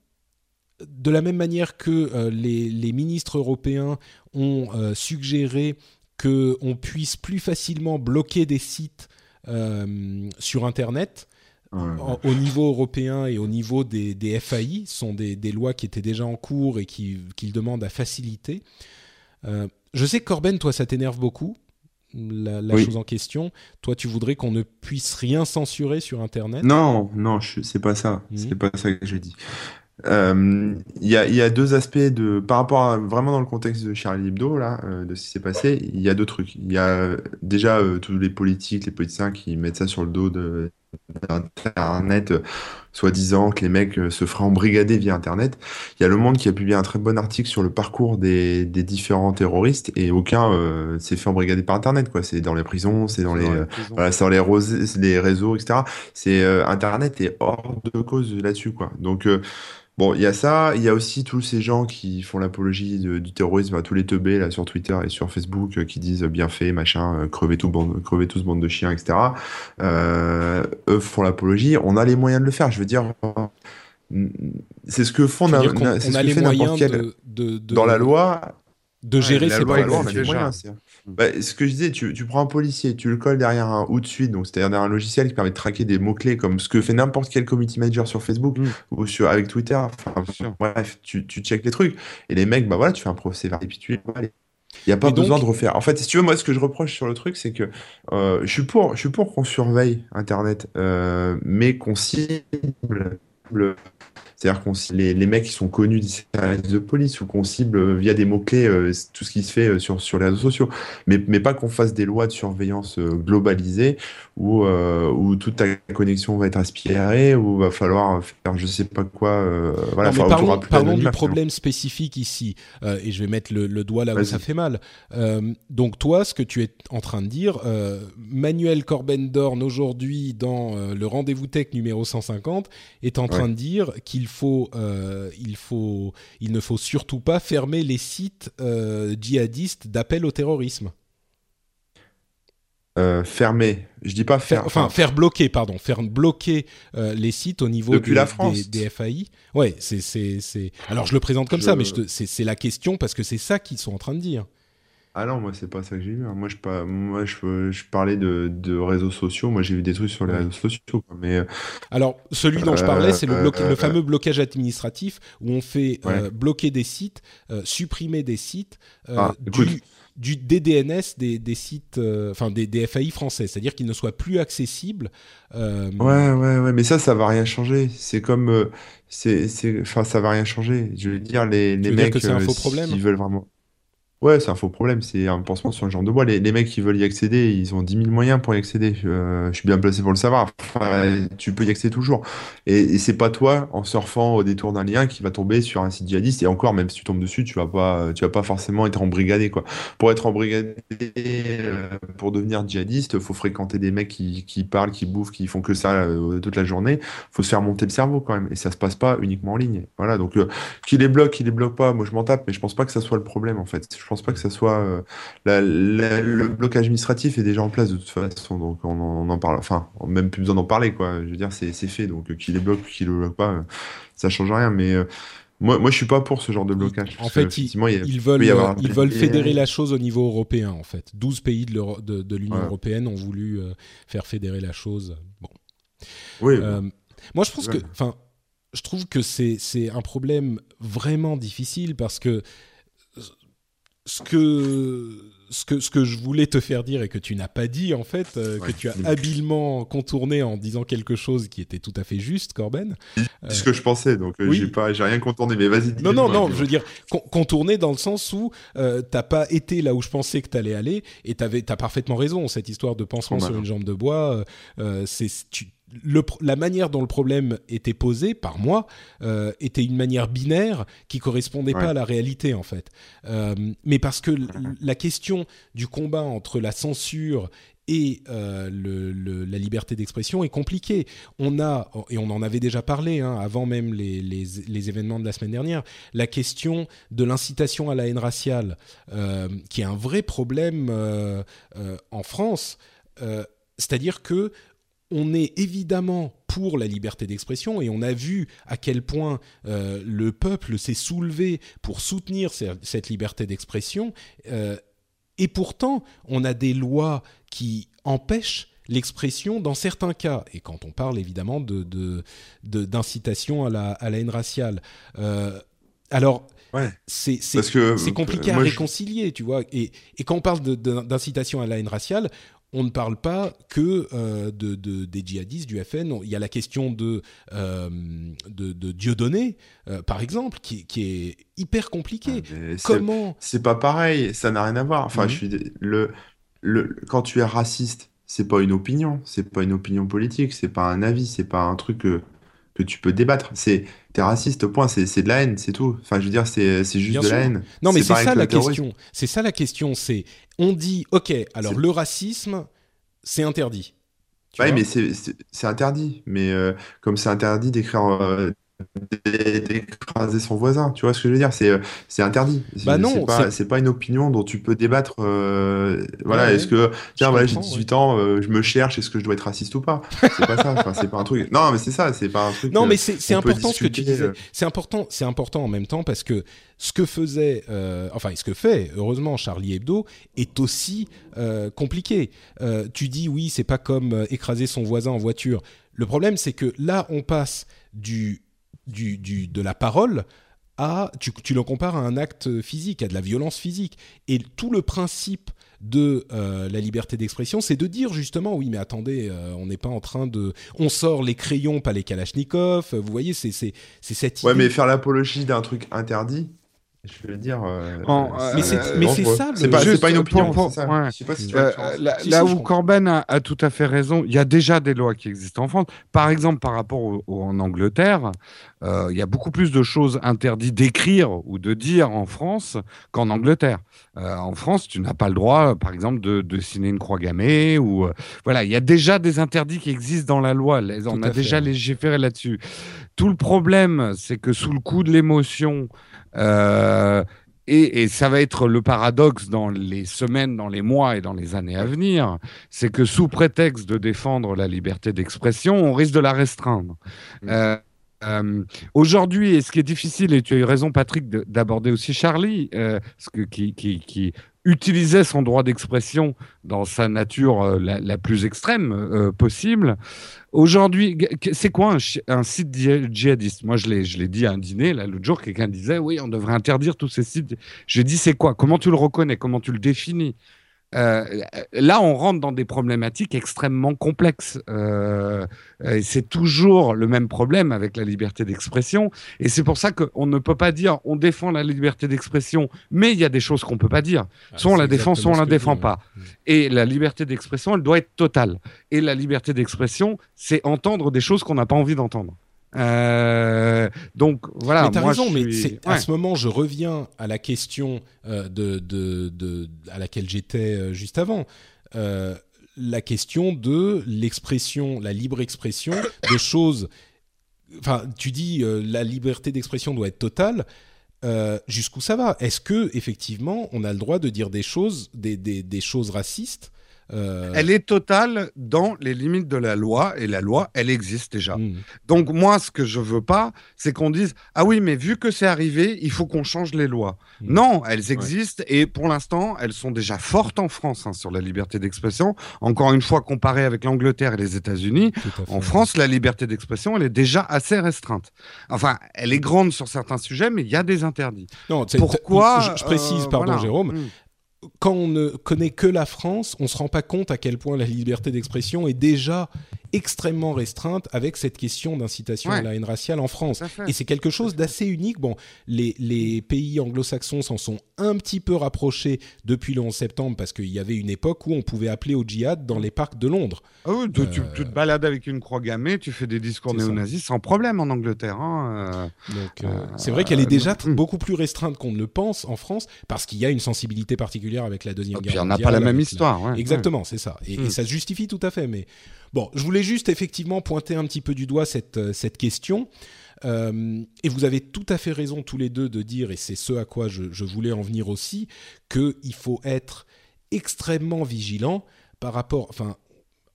Speaker 1: de la même manière que euh, les, les ministres européens ont euh, suggéré que on puisse plus facilement bloquer des sites euh, sur Internet
Speaker 2: Ouais,
Speaker 1: au niveau européen et au niveau des, des FAI, sont des, des lois qui étaient déjà en cours et qui- qu'ils demandent à faciliter. Euh, je sais que Corben, toi, ça t'énerve beaucoup, la, la
Speaker 2: Oui.
Speaker 1: chose en question. Toi, tu voudrais qu'on ne puisse rien censurer sur Internet?
Speaker 2: Non, non, c'est pas ça.
Speaker 1: Mhm.
Speaker 2: C'est pas ça que j'ai dit. Euh, Il y a, il y a deux aspects de, par rapport à, vraiment dans le contexte de Charlie Hebdo, là, euh, de ce qui s'est passé, il y a deux trucs. Il y a déjà euh, tous les politiques, les politiciens qui mettent ça sur le dos de, d'Internet, soi-disant que les mecs se feraient embrigader via Internet. Il y a Le Monde qui a publié un très bon article sur le parcours des, des différents terroristes et aucun s'est fait embrigader par Internet, quoi. C'est dans les prisons, c'est dans les,
Speaker 4: Dans
Speaker 2: voilà, les, rosés- les réseaux, etc. C'est Internet est hors de cause là-dessus, quoi. Donc bon, il y a ça, il y a aussi tous ces gens qui font l'apologie du terrorisme, à tous les teubés là sur Twitter et sur Facebook euh, qui disent euh, bien fait, machin, euh, crevez tout, bande, crevez tous bande de chiens, etc. Euh, eux font l'apologie. On a les moyens de le faire. Je veux dire, c'est ce que font, na-
Speaker 1: on
Speaker 2: ce
Speaker 1: a
Speaker 2: que
Speaker 1: les
Speaker 2: fait
Speaker 1: moyens
Speaker 2: quel
Speaker 1: de, de- de-
Speaker 2: dans la loi.
Speaker 1: de gérer
Speaker 4: loi,
Speaker 2: Dans la loi,
Speaker 1: problèmes.
Speaker 2: Les c'est- bah, ce que je disais, tu, tu, prends un policier, tu le colles derrière un ou de suite, donc c'est-à-dire derrière un logiciel qui permet de traquer des mots-clés comme ce que fait n'importe quel community manager sur Facebook mm. ou sur, avec Twitter. Enfin, bref, tu, tu checkes les trucs. Et les mecs, bah voilà, tu fais un procès et puis tu Il n'y a pas besoin de refaire. En fait, si tu veux, moi, ce que je reproche sur le truc, c'est que euh, je suis pour, je suis pour qu'on surveille Internet, euh, mais qu'on cible c'est-à-dire qu'on les, les mecs qui sont connus des services de police ou qu'on cible euh, via des mots-clés euh, tout ce qui se fait euh, sur, sur les réseaux sociaux. Mais, mais pas qu'on fasse des lois de surveillance globalisées où, où toute ta connexion va être aspirée, où va falloir faire je sais pas quoi. voilà,
Speaker 1: non, parlons, parlons du problème spécifique ici. et je vais mettre le, le doigt là où ça fait mal. donc toi, ce que tu es en train de dire, Manuel Corben-Dorn aujourd'hui dans le rendez-vous tech numéro 150 est en train de dire qu'il faut, euh, il faut, il ne faut surtout pas fermer les sites euh, djihadistes d'appel au terrorisme.
Speaker 2: Euh, fermer, je dis pas faire,
Speaker 1: enfin faire bloquer, pardon, faire bloquer les sites au niveau
Speaker 2: Depuis la France.
Speaker 1: Des, FAI. Ouais, c'est c'est alors je le présente comme ça, mais c'est la question parce que c'est ça qu'ils sont en train de dire.
Speaker 2: Ah non, moi c'est pas ça que j'ai vu. Hein. Moi je moi je, je parlais de, de, réseaux sociaux. Moi j'ai vu des trucs sur les réseaux sociaux. Mais euh,
Speaker 1: alors celui dont je parlais, c'est le, euh, le, fameux blocage administratif où on fait euh, bloquer des sites, supprimer des sites ah, du, du DDNS des, des sites, enfin des, des, FAI français, c'est-à-dire qu'ils ne soient plus accessibles.
Speaker 2: Ouais ouais ouais, mais ça ça va rien changer. C'est comme c'est c'est enfin ça va rien changer. Je veux dire les les mecs
Speaker 1: c'est un faux problème.
Speaker 2: veulent vraiment Ouais, c'est un faux problème, c'est un pansement sur le genre de bois. Les, mecs qui veulent y accéder, ils ont 10 000 moyens pour y accéder. Euh, je suis bien placé pour le savoir. Tu peux y accéder toujours. Et, c'est pas toi, en surfant au détour d'un lien, qui va tomber sur un site djihadiste. Et encore, même si tu tombes dessus, tu vas pas, tu vas pas forcément être embrigadé, quoi. Pour être embrigadé, euh, pour devenir djihadiste, faut fréquenter des mecs qui, parlent, qui bouffent, qui font que ça euh, toute la journée. Faut se faire monter le cerveau quand même. Et ça se passe pas uniquement en ligne. Voilà. Donc, qui les bloque, qui les bloque pas, moi je m'en tape, mais je pense pas que ça soit le problème, en fait. Pense pas que ça soit euh, le blocage administratif est déjà en place de toute façon, donc on en, parle. Enfin, même plus besoin d'en parler, quoi. Je veux dire, c'est fait, donc euh, qui les bloque, qui le bloque pas, euh, ça change rien. Mais moi, moi, je suis pas pour ce genre de blocage.
Speaker 1: En fait, ils, veulent, ils veulent fédérer la chose au niveau européen, en fait. 12 pays de l'Union européenne ont voulu faire fédérer la chose. Bon.
Speaker 2: Oui.
Speaker 1: moi, je pense que, enfin, je trouve que c'est un problème vraiment difficile parce que ce que ce que ce que je voulais te faire dire et que tu n'as pas dit en fait, euh, que tu as habilement contourné en disant quelque chose qui était tout à fait juste, Corben.
Speaker 2: C'est ce que je pensais, donc euh, j'ai pas, j'ai rien contourné, mais vas-y.
Speaker 1: Non non non, je veux dire contourner dans le sens où euh, t'as pas été là où je pensais que t'allais aller et t'avais t'as parfaitement raison. Cette histoire de pansement sur une jambe de bois, euh, c'est tu la manière dont le problème était posé par moi euh, était une manière binaire qui correspondait pas à la réalité en fait. Euh, mais parce que la question du combat entre la censure et euh, le, la liberté d'expression est compliquée. On a, et on en avait déjà parlé hein, avant même les, les, les, événements de la semaine dernière, la question de l'incitation à la haine raciale, qui est un vrai problème en France. C'est-à-dire que on est évidemment pour la liberté d'expression et on a vu à quel point euh, le peuple s'est soulevé pour soutenir cette liberté d'expression. Euh, et pourtant, on a des lois qui empêchent l'expression dans certains cas. Et quand on parle évidemment de, d'incitation à la, à la haine raciale. Euh, alors, c'est, compliqué à réconcilier, tu vois. Et, et, quand on parle d'incitation à la haine raciale, on ne parle pas que euh, de, des djihadistes du FN. Il y a la question de, euh, de, de Dieudonné, euh, par exemple, qui, est hyper compliquée. Ah, Comment
Speaker 2: C'est pas pareil, ça n'a rien à voir. Enfin, je suis le, le quand tu es raciste, c'est pas une opinion, c'est pas une opinion politique, c'est pas un avis, c'est pas un truc que, que tu peux débattre. C'est t'es raciste, point. C'est de la haine, c'est tout. Enfin, je veux dire, c'est juste de la haine.
Speaker 1: Non, mais c'est ça la question. C'est ça la question. C'est on dit, ok, alors le racisme, c'est interdit.
Speaker 2: Oui, mais c'est interdit. Mais euh, comme c'est interdit d'écrire euh, d'écraser son voisin. Tu vois ce que je veux dire? C'est c'est interdit.
Speaker 1: Bah non,
Speaker 2: c'est pas, une opinion dont tu peux débattre. euh, voilà,
Speaker 1: Ouais,
Speaker 2: est-ce que tiens, voilà, j'ai
Speaker 1: comprends,
Speaker 2: 18 ans, euh, je me cherche, est-ce que je dois être raciste ou pas? C'est pas ça. Enfin, c'est pas un truc. Non, mais c'est ça. C'est pas un truc.
Speaker 1: Non,
Speaker 2: euh,
Speaker 1: mais c'est important ce que tu disais.
Speaker 2: euh.
Speaker 1: C'est important, c'est important en même temps parce que ce que faisait, euh, enfin, ce que fait, heureusement, Charlie Hebdo est aussi euh, compliqué. Euh, tu dis oui, c'est pas comme euh, écraser son voisin en voiture. Le problème, c'est que là, on passe du, du, du de la parole à, tu, tu le compares à un acte physique, à de la violence physique. Et tout le principe de euh, la liberté d'expression, c'est de dire justement, oui, mais attendez, euh, on n'est pas en train de, on sort les crayons, pas les kalachnikovs. Vous voyez, c'est c'est c'est cette
Speaker 2: Ouais,
Speaker 1: idée.
Speaker 2: mais faire l'apologie d'un truc interdit, je veux dire. euh,
Speaker 4: En-
Speaker 2: euh,
Speaker 1: Mais c'est-
Speaker 2: euh,
Speaker 1: mais c'est ça, le-
Speaker 2: C'est pas, pas une opinion.
Speaker 4: pour-
Speaker 2: c'est ça.
Speaker 4: ouais.
Speaker 2: Je sais pas si tu vois la
Speaker 4: Euh,
Speaker 2: différence.
Speaker 4: là,
Speaker 1: Si,
Speaker 4: là
Speaker 1: si,
Speaker 4: où. Corben a, a tout à fait raison, il y a déjà des lois qui existent en France. Par exemple, par rapport au- au- en Angleterre, euh, il y a beaucoup plus de choses interdites d'écrire ou de dire en France qu'en Angleterre. Euh, en France, tu n'as pas le droit, par exemple, de, de signer une croix gammée ou euh, voilà, il y a déjà des interdits qui existent dans la loi. On
Speaker 1: Tout
Speaker 4: a
Speaker 1: fait,
Speaker 4: déjà légiféré là-dessus. Tout le problème, c'est que sous le coup de l'émotion. Euh, et, et ça va être le paradoxe dans les semaines, dans les mois et dans les années à venir, c'est que sous prétexte de défendre la liberté d'expression, on risque de la restreindre.
Speaker 2: Mm.
Speaker 4: Euh, euh, Aujourd'hui, et ce qui est difficile, et tu as eu raison Patrick de- d'aborder aussi Charlie, euh, ce que, qui, qui, qui utilisait son droit d'expression dans sa nature euh, la, plus extrême euh, possible. Aujourd'hui, c'est quoi un, site dji- djihadiste? Moi, je l'ai, je l'ai dit à un dîner, là, l'autre jour, quelqu'un disait, oui, on devrait interdire tous ces sites. J'ai dit, c'est quoi? Comment tu le reconnais? Comment tu le définis? Euh, là, on rentre dans des problématiques extrêmement complexes. Euh, c'est toujours le même problème avec la liberté d'expression. Et c'est pour ça qu'on ne peut pas dire on défend la liberté d'expression, mais il y a des choses qu'on ne peut pas dire. Soit on la défend, soit on la défend pas. Et la liberté d'expression, elle doit être totale. Et la liberté d'expression, c'est entendre des choses qu'on n'a pas envie d'entendre. Euh, donc voilà.
Speaker 1: mais t'as raison, mais
Speaker 4: ouais.
Speaker 1: à ce moment, je reviens à la question euh, de, de, de- à laquelle j'étais euh, juste avant. Euh, la question de l'expression, la libre expression de choses. Enfin, tu dis la liberté d'expression doit être totale. Euh, Jusqu'où ça va? Est-ce que effectivement, on a le droit de dire des choses, des, des, des choses racistes Euh,
Speaker 4: Elle est totale dans les limites de la loi et la loi, elle existe déjà.
Speaker 1: hmm.
Speaker 4: Donc moi, ce que je veux pas, c'est qu'on dise ah oui, mais vu que c'est arrivé, il faut qu'on change les lois.
Speaker 1: Mm.
Speaker 4: Non, elles existent et pour l'instant, elles sont déjà fortes en France hein, sur la liberté d'expression. Encore une fois, comparé avec l'Angleterre et les États-Unis, en France, la liberté d'expression, elle est déjà assez restreinte. Enfin, elle est grande sur certains sujets, mais il y a des interdits.
Speaker 1: non,
Speaker 4: Pourquoi
Speaker 1: je, je précise,
Speaker 4: euh,
Speaker 1: pardon,
Speaker 4: voilà.
Speaker 1: Jérôme.
Speaker 4: Mm.
Speaker 1: Quand on ne connaît que la France, on se rend pas compte à quel point la liberté d'expression est déjà extrêmement restreinte avec cette question d'incitation à la haine raciale en France. Et c'est quelque chose d'assez unique. Bon, les, les pays anglo-saxons s'en sont un petit peu rapprochés depuis le 11 septembre parce qu'il y avait une époque où on pouvait appeler au djihad dans les parcs de Londres.
Speaker 4: Ah oui, tu, tu- tu te balades avec une croix gammée, tu fais des discours néo-nazis sans problème en Angleterre. hein, euh.
Speaker 1: Euh, c'est vrai qu'elle est déjà
Speaker 4: mm.
Speaker 1: beaucoup plus restreinte qu'on ne le pense en France parce qu'il y a une sensibilité particulière avec la deuxième
Speaker 4: Et
Speaker 1: guerre
Speaker 4: puis on n'a
Speaker 1: mondiale.
Speaker 4: pas la même histoire. ouais,
Speaker 1: Exactement, c'est ça. Et, et ça se justifie tout à fait. Mais bon, je voulais juste effectivement pointer un petit peu du doigt cette, euh, cette question. Euh, et vous avez tout à fait raison tous les deux de dire, et c'est ce à quoi je, voulais en venir aussi, qu'il faut être extrêmement vigilant par rapport. Enfin,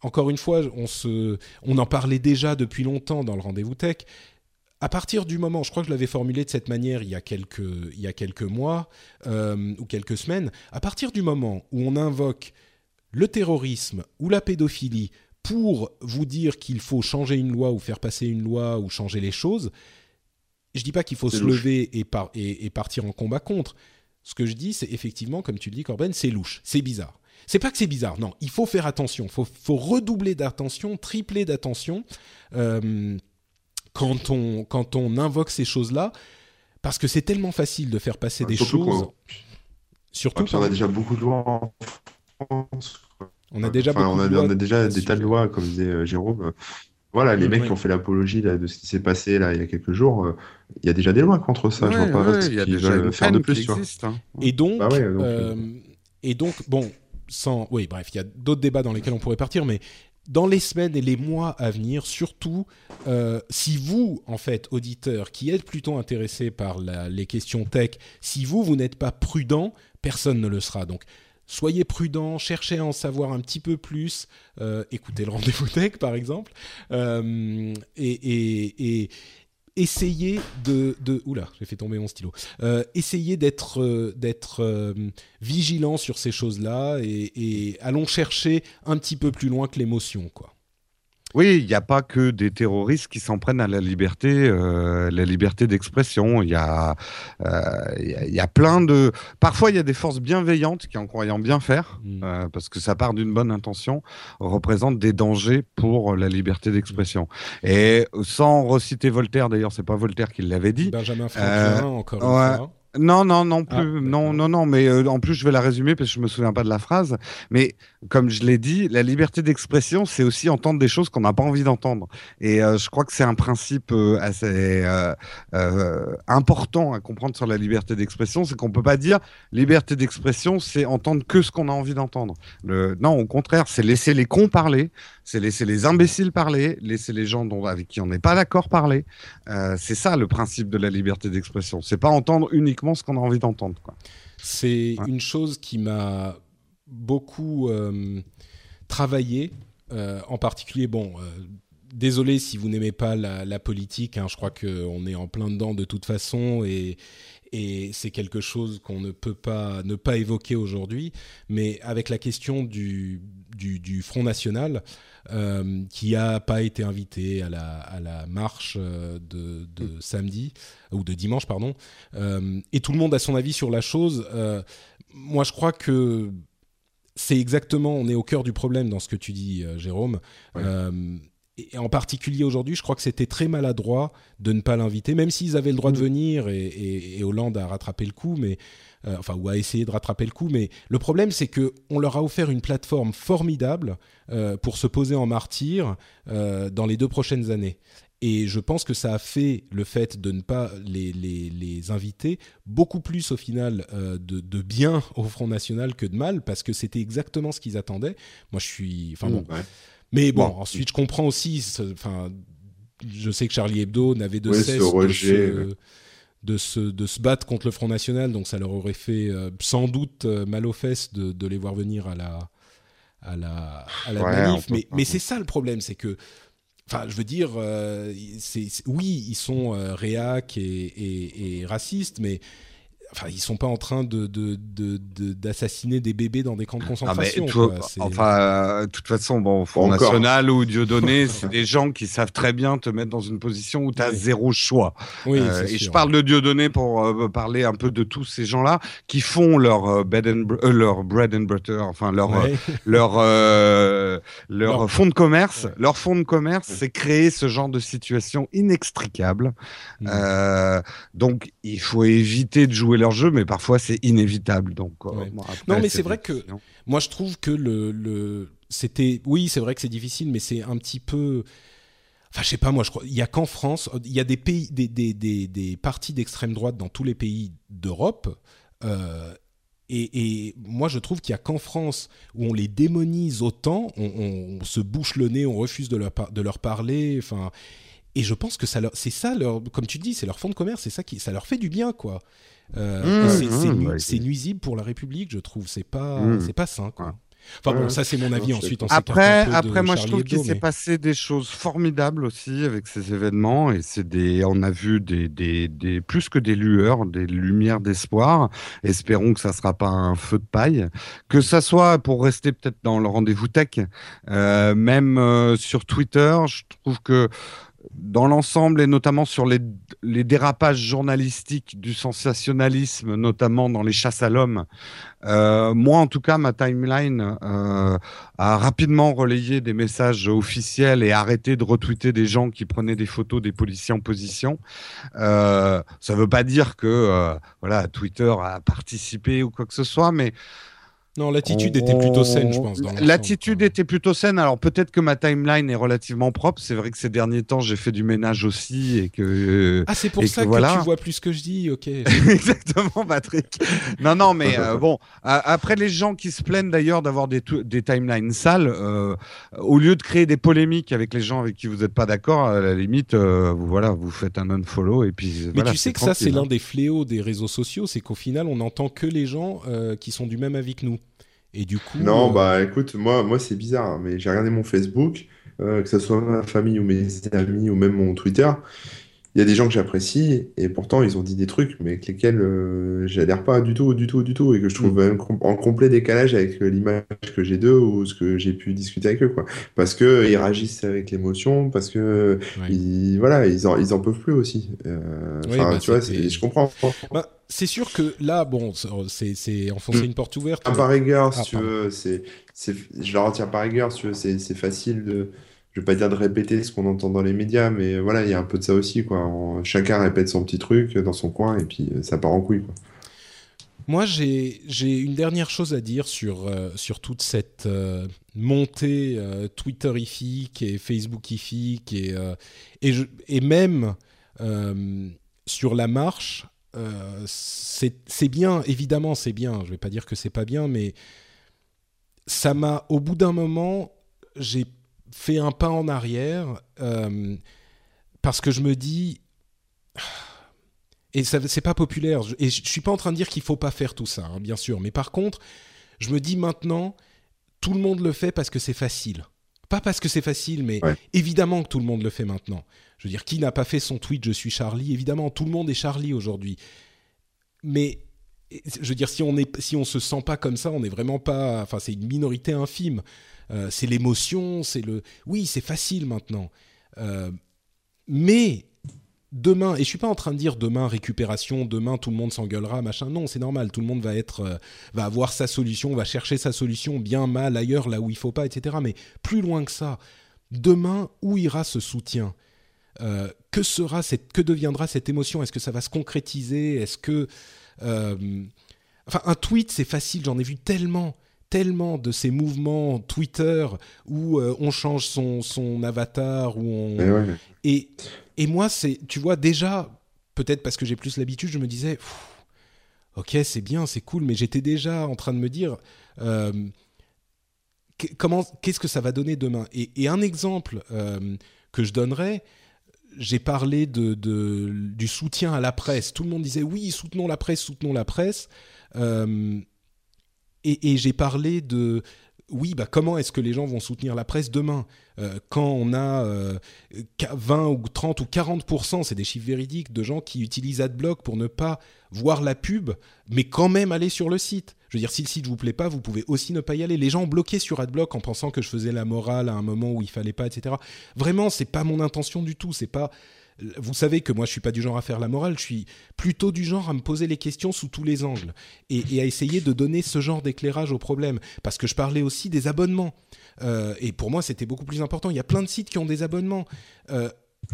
Speaker 1: encore une fois, on, se, on en parlait déjà depuis longtemps dans le rendez-vous tech. À partir du moment, je crois que je l'avais formulé de cette manière il y a quelques, il y a quelques mois euh, ou quelques semaines, à partir du moment où on invoque le terrorisme ou la pédophilie pour vous dire qu'il faut changer une loi ou faire passer une loi ou changer les choses, je dis pas qu'il faut se
Speaker 2: louche.
Speaker 1: lever et, par- et- et partir en combat contre. Ce que je dis, c'est effectivement, comme tu le dis, Corben, c'est louche, c'est bizarre. C'est pas que c'est bizarre, non. Il faut faire attention. Il faut, faut redoubler d'attention, tripler d'attention euh, quand, on, quand on invoque ces choses-là, parce que c'est tellement facile de faire passer des
Speaker 2: Surtout
Speaker 1: choses.
Speaker 2: qu'on-
Speaker 1: Surtout
Speaker 2: Ouais, on a déjà beaucoup de lois en France.
Speaker 1: On a déjà
Speaker 2: Enfin, on a,
Speaker 1: de lois
Speaker 2: on a déjà des tas de lois, comme disait euh, Jérôme. Voilà, les
Speaker 1: Mm,
Speaker 2: mecs
Speaker 1: ouais.
Speaker 2: qui ont fait l'apologie là, de ce qui s'est passé là, il y a quelques jours, euh, il y a déjà des lois contre ça. je
Speaker 4: Ouais,
Speaker 2: vois pas
Speaker 4: ouais,
Speaker 2: ce
Speaker 4: il y a
Speaker 2: qu'ils
Speaker 4: déjà
Speaker 2: veulent
Speaker 4: une
Speaker 2: faire de plus. vois.
Speaker 4: existe. hein.
Speaker 1: Et donc,
Speaker 2: Bah ouais, donc,
Speaker 1: euh, et donc, bon, sans, oui, bref, il y a d'autres débats dans lesquels on pourrait partir, mais dans les semaines et les mois à venir, surtout euh, si vous, en fait, auditeurs, qui êtes plutôt intéressés par les questions tech, si vous, vous n'êtes pas prudent, personne ne le sera. Donc, soyez prudent, cherchez à en savoir un petit peu plus, euh, écoutez le rendez-vous tech, par exemple, euh, et, essayez de, oula, j'ai tomber mon stylo. Euh, essayez d'être vigilant sur ces choses-là et, et, allons chercher un petit peu plus loin que l'émotion, quoi.
Speaker 4: Oui, il n'y a pas que des terroristes qui s'en prennent à la liberté, euh, la liberté d'expression. Il y a, euh, y, a plein de. Parfois, il y a des forces bienveillantes qui, en croyant bien faire, mm. euh, parce que ça part d'une bonne intention, représentent des dangers pour la liberté d'expression. Et sans reciter Voltaire, d'ailleurs, c'est pas Voltaire qui l'avait dit.
Speaker 1: Benjamin Franklin, encore une fois.
Speaker 4: Non, non, non ah, plus. non, non, non. Mais euh, en plus, je vais la résumer parce que je me souviens pas de la phrase. Mais comme je l'ai dit, la liberté d'expression, c'est aussi entendre des choses qu'on n'a pas envie d'entendre. Et euh, je crois que c'est un principe euh, assez important à comprendre sur la liberté d'expression, c'est qu'on peut pas dire liberté d'expression, c'est entendre que ce qu'on a envie d'entendre. Non, au contraire, c'est laisser les cons parler, c'est laisser les imbéciles parler, laisser les gens dont, avec qui on n'est pas d'accord parler. c'est ça le principe de la liberté d'expression. C'est pas entendre uniquement ce qu'on a envie d'entendre.
Speaker 1: C'est une chose qui m'a beaucoup euh, travaillé, euh, en particulier, bon, euh, désolé si vous n'aimez pas la, politique, hein, je crois qu'on est en plein dedans de toute façon et, et c'est quelque chose qu'on ne peut pas ne pas évoquer aujourd'hui, mais avec la question du, du, Front National, qui n'a pas été invité à la, à la marche de, de mm. samedi, ou de dimanche, pardon, euh, et tout le monde a son avis sur la chose. Euh, moi, je crois que c'est exactement, on est au cœur du problème dans ce que tu dis, euh, Jérôme. et en particulier aujourd'hui, je crois que c'était très maladroit de ne pas l'inviter, même s'ils avaient le droit de mm. venir et, Hollande a rattrapé le coup, mais enfin ou a essayé de rattraper le coup. Mais le problème, c'est que on leur a offert une plateforme formidable pour se poser en martyr dans les deux prochaines années. Et je pense que ça a fait le fait de ne pas les, les, les inviter beaucoup plus au final euh, de, de, bien au Front National que de mal, parce que c'était exactement ce qu'ils attendaient. Moi, je suis... Enfin bon. Mmh, Mais bon, ensuite, je comprends aussi... Enfin, je sais que Charlie Hebdo n'avait de cesse de, se, de, se, de, se, battre contre le Front National, donc ça leur aurait fait euh, sans doute euh, mal aux fesses de, de, les voir venir à la, à la, à la manif. Mais, mais c'est ça le problème, c'est que Enfin, je veux dire, euh, oui, ils sont euh, réac et, et, et, racistes, mais Enfin, ils sont pas en train de, d'assassiner des bébés dans des camps de ah, concentration.
Speaker 4: enfin, euh, de toute façon, bon, Front National ou Dieudonné, c'est des gens qui savent très bien te mettre dans une position où tu as zéro choix. Oui, euh, et je parle de Dieudonné pour euh, parler un peu de tous ces gens-là qui font leur, bed and, leur bread and butter, enfin leur, leur, leur fonds de commerce. Leur fonds de commerce, c'est créer ce genre de situation inextricable. Mm. donc, il faut éviter de jouer leur jeu, mais parfois c'est inévitable. Donc, euh,
Speaker 1: non, mais c'est vrai que moi je trouve que le, le... c'était, oui, c'est vrai que c'est difficile, mais c'est un petit peu. Enfin, je sais pas, moi, je crois. Il y a qu'en France, il y a des pays, des, des, des, des partis d'extrême droite dans tous les pays d'Europe. Euh, et, et, moi, je trouve qu'il y a qu'en France où on les démonise autant, on, on, se bouche le nez, on refuse de leur, de leur parler. Enfin, et je pense que ça c'est ça leur, comme tu dis, c'est leur fond de commerce, c'est ça qui, ça leur fait du bien, quoi. Euh, mmh, c'est mmh, nuisible pour la République, je trouve. C'est pas, mmh. c'est pas sain, quoi. Enfin bon, ça c'est mon avis. Ensuite, on
Speaker 4: après, après, moi je trouve qu'il s'est passé des choses formidables aussi avec ces événements et c'est des, on a vu des, des, des, plus que des lueurs, des lumières d'espoir. Espérons que ça sera pas un feu de paille, que ça soit pour rester peut-être dans le rendez-vous tech, euh, même euh, sur Twitter, je trouve que dans l'ensemble et notamment sur les, dérapages journalistiques du sensationnalisme, notamment dans les chasses à l'homme, euh, moi en tout cas, ma timeline euh, a rapidement relayé des messages officiels et arrêté de retweeter des gens qui prenaient des photos des policiers en position. Euh, ça ne veut pas dire que voilà Twitter a participé ou quoi que ce soit, mais
Speaker 1: Non, l'attitude était plutôt saine, je pense.
Speaker 4: L'attitude était plutôt saine. Alors peut-être que ma timeline est relativement propre. C'est vrai que ces derniers temps, j'ai fait du ménage aussi et que.
Speaker 1: Ah, c'est pour ça que, tu vois plus ce que je dis. Ok.
Speaker 4: Exactement, Patrick. Non, non, mais euh, bon. après, les gens qui se plaignent d'ailleurs d'avoir des, des timelines sales, euh, au lieu de créer des polémiques avec les gens avec qui vous n'êtes pas d'accord, à la limite, euh, vous voilà, vous faites un unfollow et puis.
Speaker 1: Mais
Speaker 4: tu
Speaker 1: sais que ça, c'est l'un hein. des fléaux des réseaux sociaux, c'est qu'au final, on n'entend que les gens qui sont du même avis que nous. Et du coup.
Speaker 2: Non, euh, bah écoute, moi, moi c'est bizarre, hein, mais j'ai regardé mon Facebook, euh, que ce soit ma famille ou mes amis ou même mon Twitter il y a des gens que j'apprécie et pourtant ils ont dit des trucs mais avec lesquels euh, j'adhère pas du tout, du tout, du tout et que je trouve mm. en complet décalage avec euh, l'image que j'ai d'eux ou ce que j'ai pu discuter avec eux quoi. Parce que euh, ils réagissent avec l'émotion, parce que ils, voilà ils en, ils en peuvent plus aussi. Bah, tu vois, je comprends.
Speaker 1: Bah, c'est sûr que là, bon, c'est enfoncer mm. une porte ouverte.
Speaker 2: par rigueur, si ah, tu veux, c'est, je leur retiens par rigueur, si tu veux, c'est facile de je vais pas dire de répéter ce qu'on entend dans les médias, mais voilà, il y a un peu de ça aussi, quoi. chacun répète son petit truc dans son coin et puis euh, ça part en couille, quoi.
Speaker 1: Moi, j'ai une dernière chose à dire sur, euh, sur toute cette euh, montée Twitterifique et Facebookifique et, et, et, même sur la marche. C'est bien, évidemment, c'est bien. Je vais pas dire que c'est pas bien, mais ça m'a, au bout d'un moment, j'ai fait un pas en arrière euh, parce que je me dis et c'est pas populaire. Et je, suis pas en train de dire qu'il faut pas faire tout ça hein, bien sûr. Mais par contre je me dis maintenant tout le monde le fait parce que c'est facile. Pas parce que c'est facile mais évidemment que tout le monde le fait maintenant je veux dire qui n'a pas fait son tweet je suis Charlie évidemment tout le monde est Charlie aujourd'hui mais je veux dire si on est si se sent pas comme ça on n'est vraiment pas enfin c'est une minorité infime euh, c'est l'émotion, c'est le. Oui, c'est facile maintenant. Euh, mais demain, et je suis pas en train de dire demain récupération, demain tout le monde s'engueulera, machin. Non, c'est normal. Tout le monde va être, euh, va avoir sa solution, va chercher sa solution bien mal ailleurs, là où il faut pas, etc. Mais plus loin que ça, demain, où ira ce soutien? Que sera cette, que deviendra cette émotion? Est-ce que ça va se concrétiser? Est-ce que, enfin, un tweet, c'est facile. J'en ai vu tellement tellement de ces mouvements Twitter où euh, on change son, son avatar, où on...
Speaker 2: Eh
Speaker 1: et, et, moi, c'est, tu vois, déjà, peut-être parce que j'ai plus l'habitude, je me disais, ok, c'est bien, c'est cool, mais j'étais déjà en train de me dire, euh, comment, qu'est-ce que ça va donner demain? Et, un exemple euh, que je donnerais, j'ai parlé de, du soutien à la presse. Tout le monde disait, oui, soutenons la presse, soutenons la presse et, j'ai parlé de oui, bah comment est-ce que les gens vont soutenir la presse demain? Euh, Quand on a 20 euh, ou 30 ou 40%, c'est des chiffres véridiques, de gens qui utilisent AdBlock pour ne pas voir la pub, mais quand même aller sur le site. Je veux dire, si le site vous plaît pas, vous pouvez aussi ne pas y aller. Les gens bloqués sur AdBlock en pensant que je faisais la morale à un moment où il fallait pas, etc. Vraiment, c'est pas mon intention du tout. C'est pas vous savez que moi je suis pas du genre à faire la morale, je suis plutôt du genre à me poser les questions sous tous les angles et, à essayer de donner ce genre d'éclairage au problème. Parce que je parlais aussi des abonnements. Euh, et pour moi c'était beaucoup plus important. Il y a plein de sites qui ont des abonnements. Euh,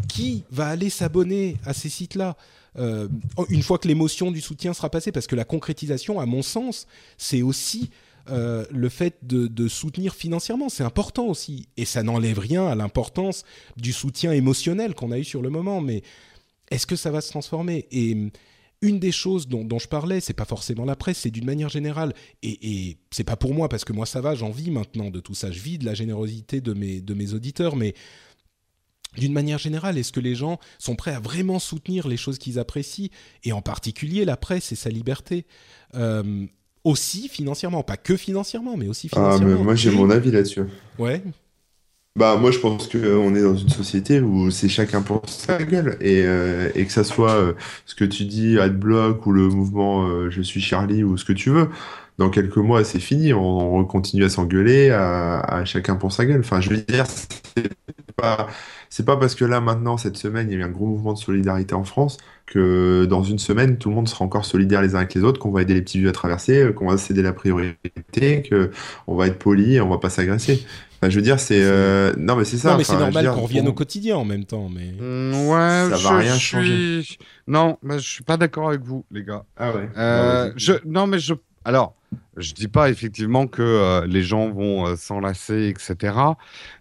Speaker 1: qui va aller s'abonner à ces sites-là? Euh, une fois que l'émotion du soutien sera passée Parce que la concrétisation, à mon sens, c'est aussi euh, le fait de, soutenir financièrement, c'est important aussi. Et ça n'enlève rien à l'importance du soutien émotionnel qu'on a eu sur le moment. Mais est-ce que ça va se transformer? Et hum, une des choses dont, je parlais, c'est pas forcément la presse, c'est d'une manière générale. Et, et c'est pas pour moi, parce que moi ça va, j'en vis maintenant de tout ça. Je vis de la générosité de mes, auditeurs, mais d'une manière générale, est-ce que les gens sont prêts à vraiment soutenir les choses qu'ils apprécient, et en particulier la presse et sa liberté hum, aussi financièrement, pas que financièrement, mais aussi financièrement.
Speaker 2: Ah, mais moi j'ai mon avis là-dessus.
Speaker 1: Ouais.
Speaker 2: Bah moi je pense qu'on est dans une société où c'est chacun pour sa gueule et, euh, et que ça soit euh, ce que tu dis Adblock ou le mouvement euh, Je suis Charlie ou ce que tu veux. Dans quelques mois c'est fini, on, on, continue à s'engueuler, à, à, chacun pour sa gueule. Enfin je veux dire c'est pas c'est pas parce que là maintenant cette semaine il y a eu un gros mouvement de solidarité en France que dans une semaine tout le monde sera encore solidaire les uns avec les autres, qu'on va aider les petits vieux à traverser, euh, qu'on va céder la priorité, que on va être poli, on va pas s'agresser. Enfin, je veux dire, c'est euh... non mais c'est ça.
Speaker 1: Non mais c'est normal qu'on revienne au quotidien en même temps, mais
Speaker 4: mmh, ouais, ça va rien changer. Non, mais je suis pas d'accord avec vous, les gars.
Speaker 2: Ah ouais.
Speaker 4: Euh, je non mais je alors Je dis pas effectivement que euh, les gens vont euh, s'enlacer, etc.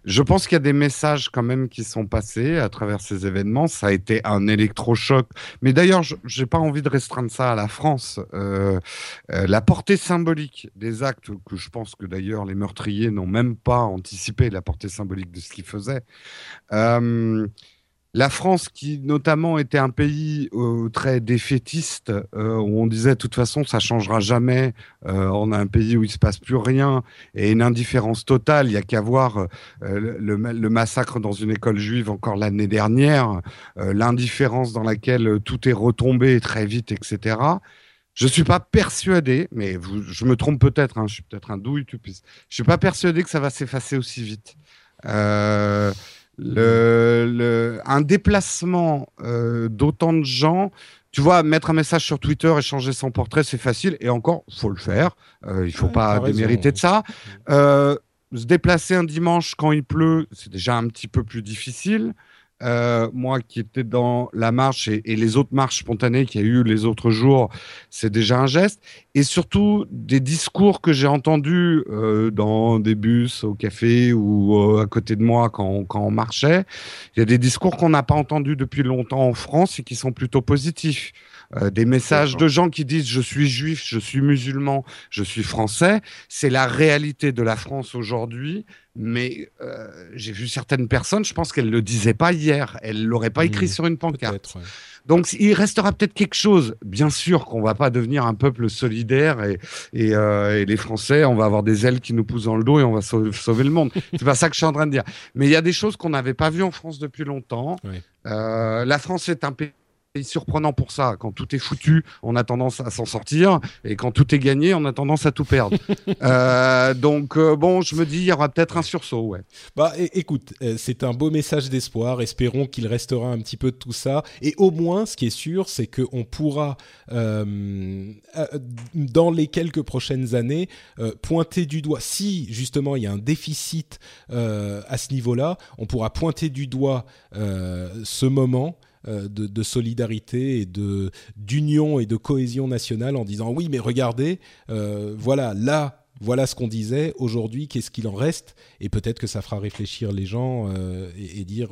Speaker 4: Je pense qu'il y a des messages quand même qui sont passés à travers ces événements. Ça a été un électrochoc. Mais d'ailleurs, je n'ai pas envie de restreindre ça à la France. Euh, la portée symbolique des actes, que je pense que d'ailleurs les meurtriers n'ont même pas anticipé la portée symbolique de ce qu'ils faisaient. La France, qui notamment était un pays euh, très défaitiste, euh, où on disait de toute façon ça changera jamais, euh, on a un pays où il se passe plus rien et une indifférence totale. Il y a qu'à voir le, massacre dans une école juive encore l'année dernière, l'indifférence dans laquelle tout est retombé très vite, etc. Je suis pas persuadé, mais je me trompe peut-être, hein, je suis peut-être un douille, tu Je suis pas persuadé que ça va s'effacer aussi vite. Le, un déplacement euh, d'autant de gens, tu vois, mettre un message sur Twitter et changer son portrait, c'est facile. Et encore, faut le faire. Euh, il faut pas démériter de ça. Euh, se déplacer un dimanche quand il pleut, c'est déjà un petit peu plus difficile. Euh, moi qui étais dans la marche et, les autres marches spontanées qu'il y a eu les autres jours, c'est déjà un geste. Et surtout, des discours que j'ai entendus euh, dans des bus, au café ou euh, à côté de moi quand quand on marchait. Il y a des discours qu'on n'a pas entendus depuis longtemps en France et qui sont plutôt positifs. Euh, des messages de gens qui disent je suis juif, je suis musulman, je suis français. C'est la réalité de la France aujourd'hui. Mais euh, j'ai vu certaines personnes, je pense qu'elles ne le disaient pas hier. Elles l'auraient pas écrit mmh. sur une pancarte. Donc il restera peut-être quelque chose. Bien sûr qu'on va pas devenir un peuple solidaire et, et, euh, et, les Français, on va avoir des ailes qui nous poussent dans le dos et on va sauver, le monde. C'est pas ça que je suis en train de dire. Mais il y a des choses qu'on n'avait pas vues en France depuis longtemps. Euh, la France est un pays surprenant pour ça. Quand tout est foutu, on a tendance à s'en sortir, et quand tout est gagné, on a tendance à tout perdre. euh, donc euh, bon, je me dis, il y aura peut-être un sursaut, ouais.
Speaker 1: Bah, écoute, euh, c'est un beau message d'espoir. Espérons qu'il restera un petit peu de tout ça, et au moins, ce qui est sûr, c'est qu'on pourra, dans les quelques prochaines années, pointer du doigt. Si justement il y a un déficit à ce niveau-là, on pourra pointer du doigt ce moment euh, de, solidarité et de d'union et de cohésion nationale en disant oui mais regardez euh, voilà là voilà ce qu'on disait. Aujourd'hui qu'est-ce qu'il en reste? Et peut-être que ça fera réfléchir les gens euh, et, dire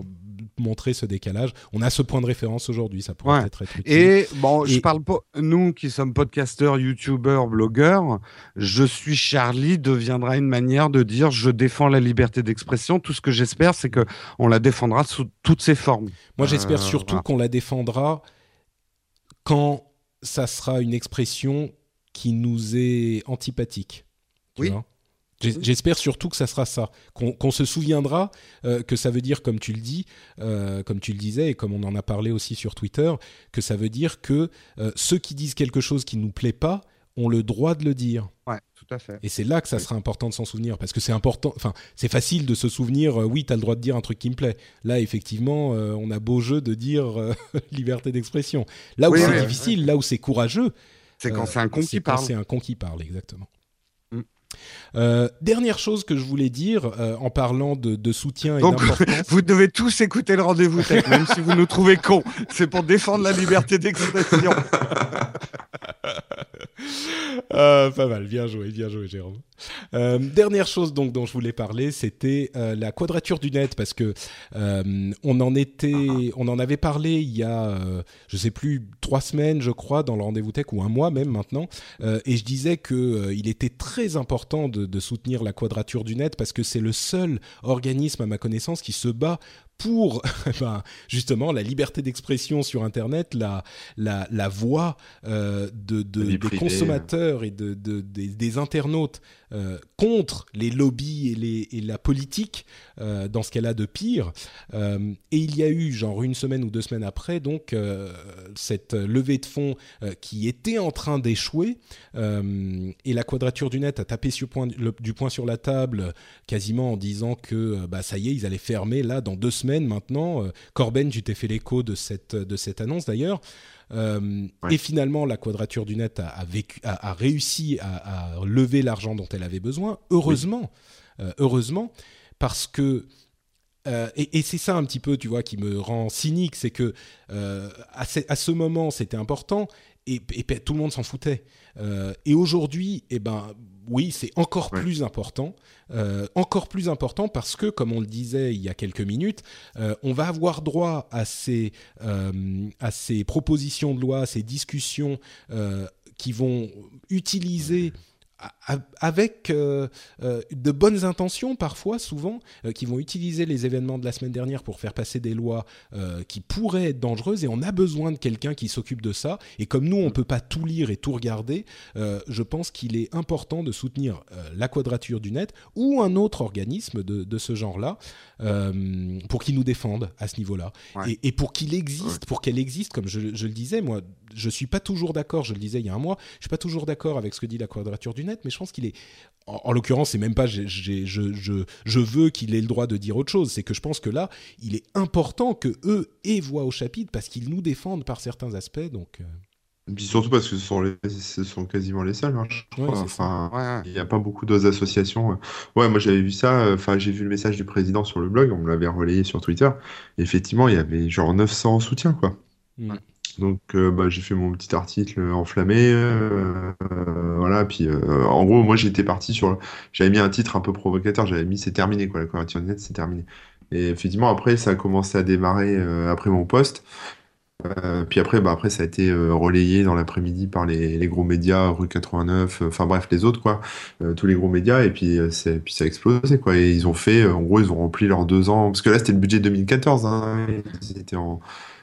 Speaker 1: montrer ce décalage. On a ce point de référence aujourd'hui, ça pourrait être utile.
Speaker 4: Et bon, je parle pas, nous qui sommes podcasteurs, youtubeurs, blogueurs, je suis Charlie deviendra une manière de dire je défends la liberté d'expression. Tout ce que j'espère, c'est que on la défendra sous toutes ses formes.
Speaker 1: Moi, j'espère euh, surtout qu'on la défendra quand ça sera une expression qui nous est antipathique. oui. J'espère surtout que ça sera ça, qu'on se souviendra euh, que ça veut dire, comme tu le dis, euh, comme tu le disais et comme on en a parlé aussi sur Twitter, que ça veut dire que euh, ceux qui disent quelque chose qui nous plaît pas ont le droit de le dire.
Speaker 4: Ouais, tout à fait.
Speaker 1: Et c'est là que ça sera important de s'en souvenir, parce que c'est important. Enfin, c'est facile de se souvenir. oui, tu as le droit de dire un truc qui me plaît. Là, effectivement, on a beau jeu de dire liberté d'expression. Là où c'est difficile, là où c'est courageux,
Speaker 4: c'est quand c'est un con qui parle.
Speaker 1: C'est un con qui parle, exactement. Euh, dernière chose que je voulais dire euh, en parlant de, soutien et.
Speaker 4: Vous devez tous écouter le rendez-vous tech, même si vous nous trouvez cons. C'est pour défendre la liberté d'expression.
Speaker 1: Euh, pas mal, bien joué, bien joué, Jérôme. Euh, dernière chose donc dont je voulais parler, c'était euh, la quadrature du net parce que on en était, on en avait parlé il y a, je sais plus, trois semaines, je crois, dans le rendez-vous tech ou un mois même maintenant, et je disais que il était très important de soutenir la quadrature du net parce que c'est le seul organisme à ma connaissance qui se bat pour ben, justement la liberté d'expression sur Internet, la, la, la voix euh, de, de des consommateurs et de, de des, des, internautes euh, contre les lobbies et, les, et la politique euh, dans ce qu'elle a de pire. Et il y a eu, genre une semaine ou deux semaines après, donc cette levée de fonds qui était en train d'échouer. et la Quadrature du Net a tapé sur point, du poing sur la table quasiment en disant que bah, ça y est, ils allaient fermer là dans deux semaines maintenant. Corben, tu t'es fait l'écho de cette, de cette annonce d'ailleurs. Euh, et finalement, la Quadrature du Net a, vécu, a, réussi à, lever l'argent dont elle avait besoin. Heureusement, euh, heureusement, parce que euh, et, c'est ça un petit peu, tu vois, qui me rend cynique, c'est que à, ce moment c'était important, et, tout le monde s'en foutait. et aujourd'hui, eh ben, oui, c'est encore plus important, encore plus important parce que, comme on le disait il y a quelques minutes, on va avoir droit à ces, à ces propositions de loi, ces discussions qui vont utiliser avec euh, euh, de bonnes intentions parfois, souvent, euh, qui vont utiliser les événements de la semaine dernière pour faire passer des lois qui pourraient être dangereuses et on a besoin de quelqu'un qui s'occupe de ça. Et comme nous, on ne peut pas tout lire et tout regarder, je pense qu'il est important de soutenir la Quadrature du Net ou un autre organisme de, ce genre-là pour qu'il nous défende à ce niveau-là. Et, pour qu'il existe, pour qu'elle existe, comme je, je, le disais, moi, je suis pas toujours d'accord, je le disais il y a un mois, je suis pas toujours d'accord avec ce que dit la Quadrature du Net mais je pense qu'il est. En, l'occurrence, c'est même pas je, je, veux qu'il ait le droit de dire autre chose. C'est que je pense que là, il est important que eux aient voix au chapitre parce qu'ils nous défendent par certains aspects. Donc. Euh.
Speaker 2: Et puis surtout parce que ce sont, ce sont quasiment les seuls, hein, enfin, il n'y a pas beaucoup d'autres associations. Ouais, moi j'avais vu ça, enfin, j'ai vu le message du président sur le blog, on me l'avait relayé sur Twitter. effectivement, il y avait genre 900 soutiens, quoi. Mm. Donc euh, bah, j'ai fait mon petit article enflammé, euh, euh, voilà. Puis en gros, moi j'étais parti sur, j'avais mis un titre un peu provocateur, j'avais mis c'est terminé quoi, la couverture net c'est terminé. Et effectivement après ça a commencé à démarrer après mon poste. puis après, bah après, ça a été relayé dans l'après-midi par les, gros médias, rue 89, enfin bref, les autres, quoi, tous les gros médias, et puis, puis ça a explosé, quoi. Et ils ont fait, en gros, ils ont rempli leurs deux ans, parce que là, c'était le budget 2014, hein, ils étaient en,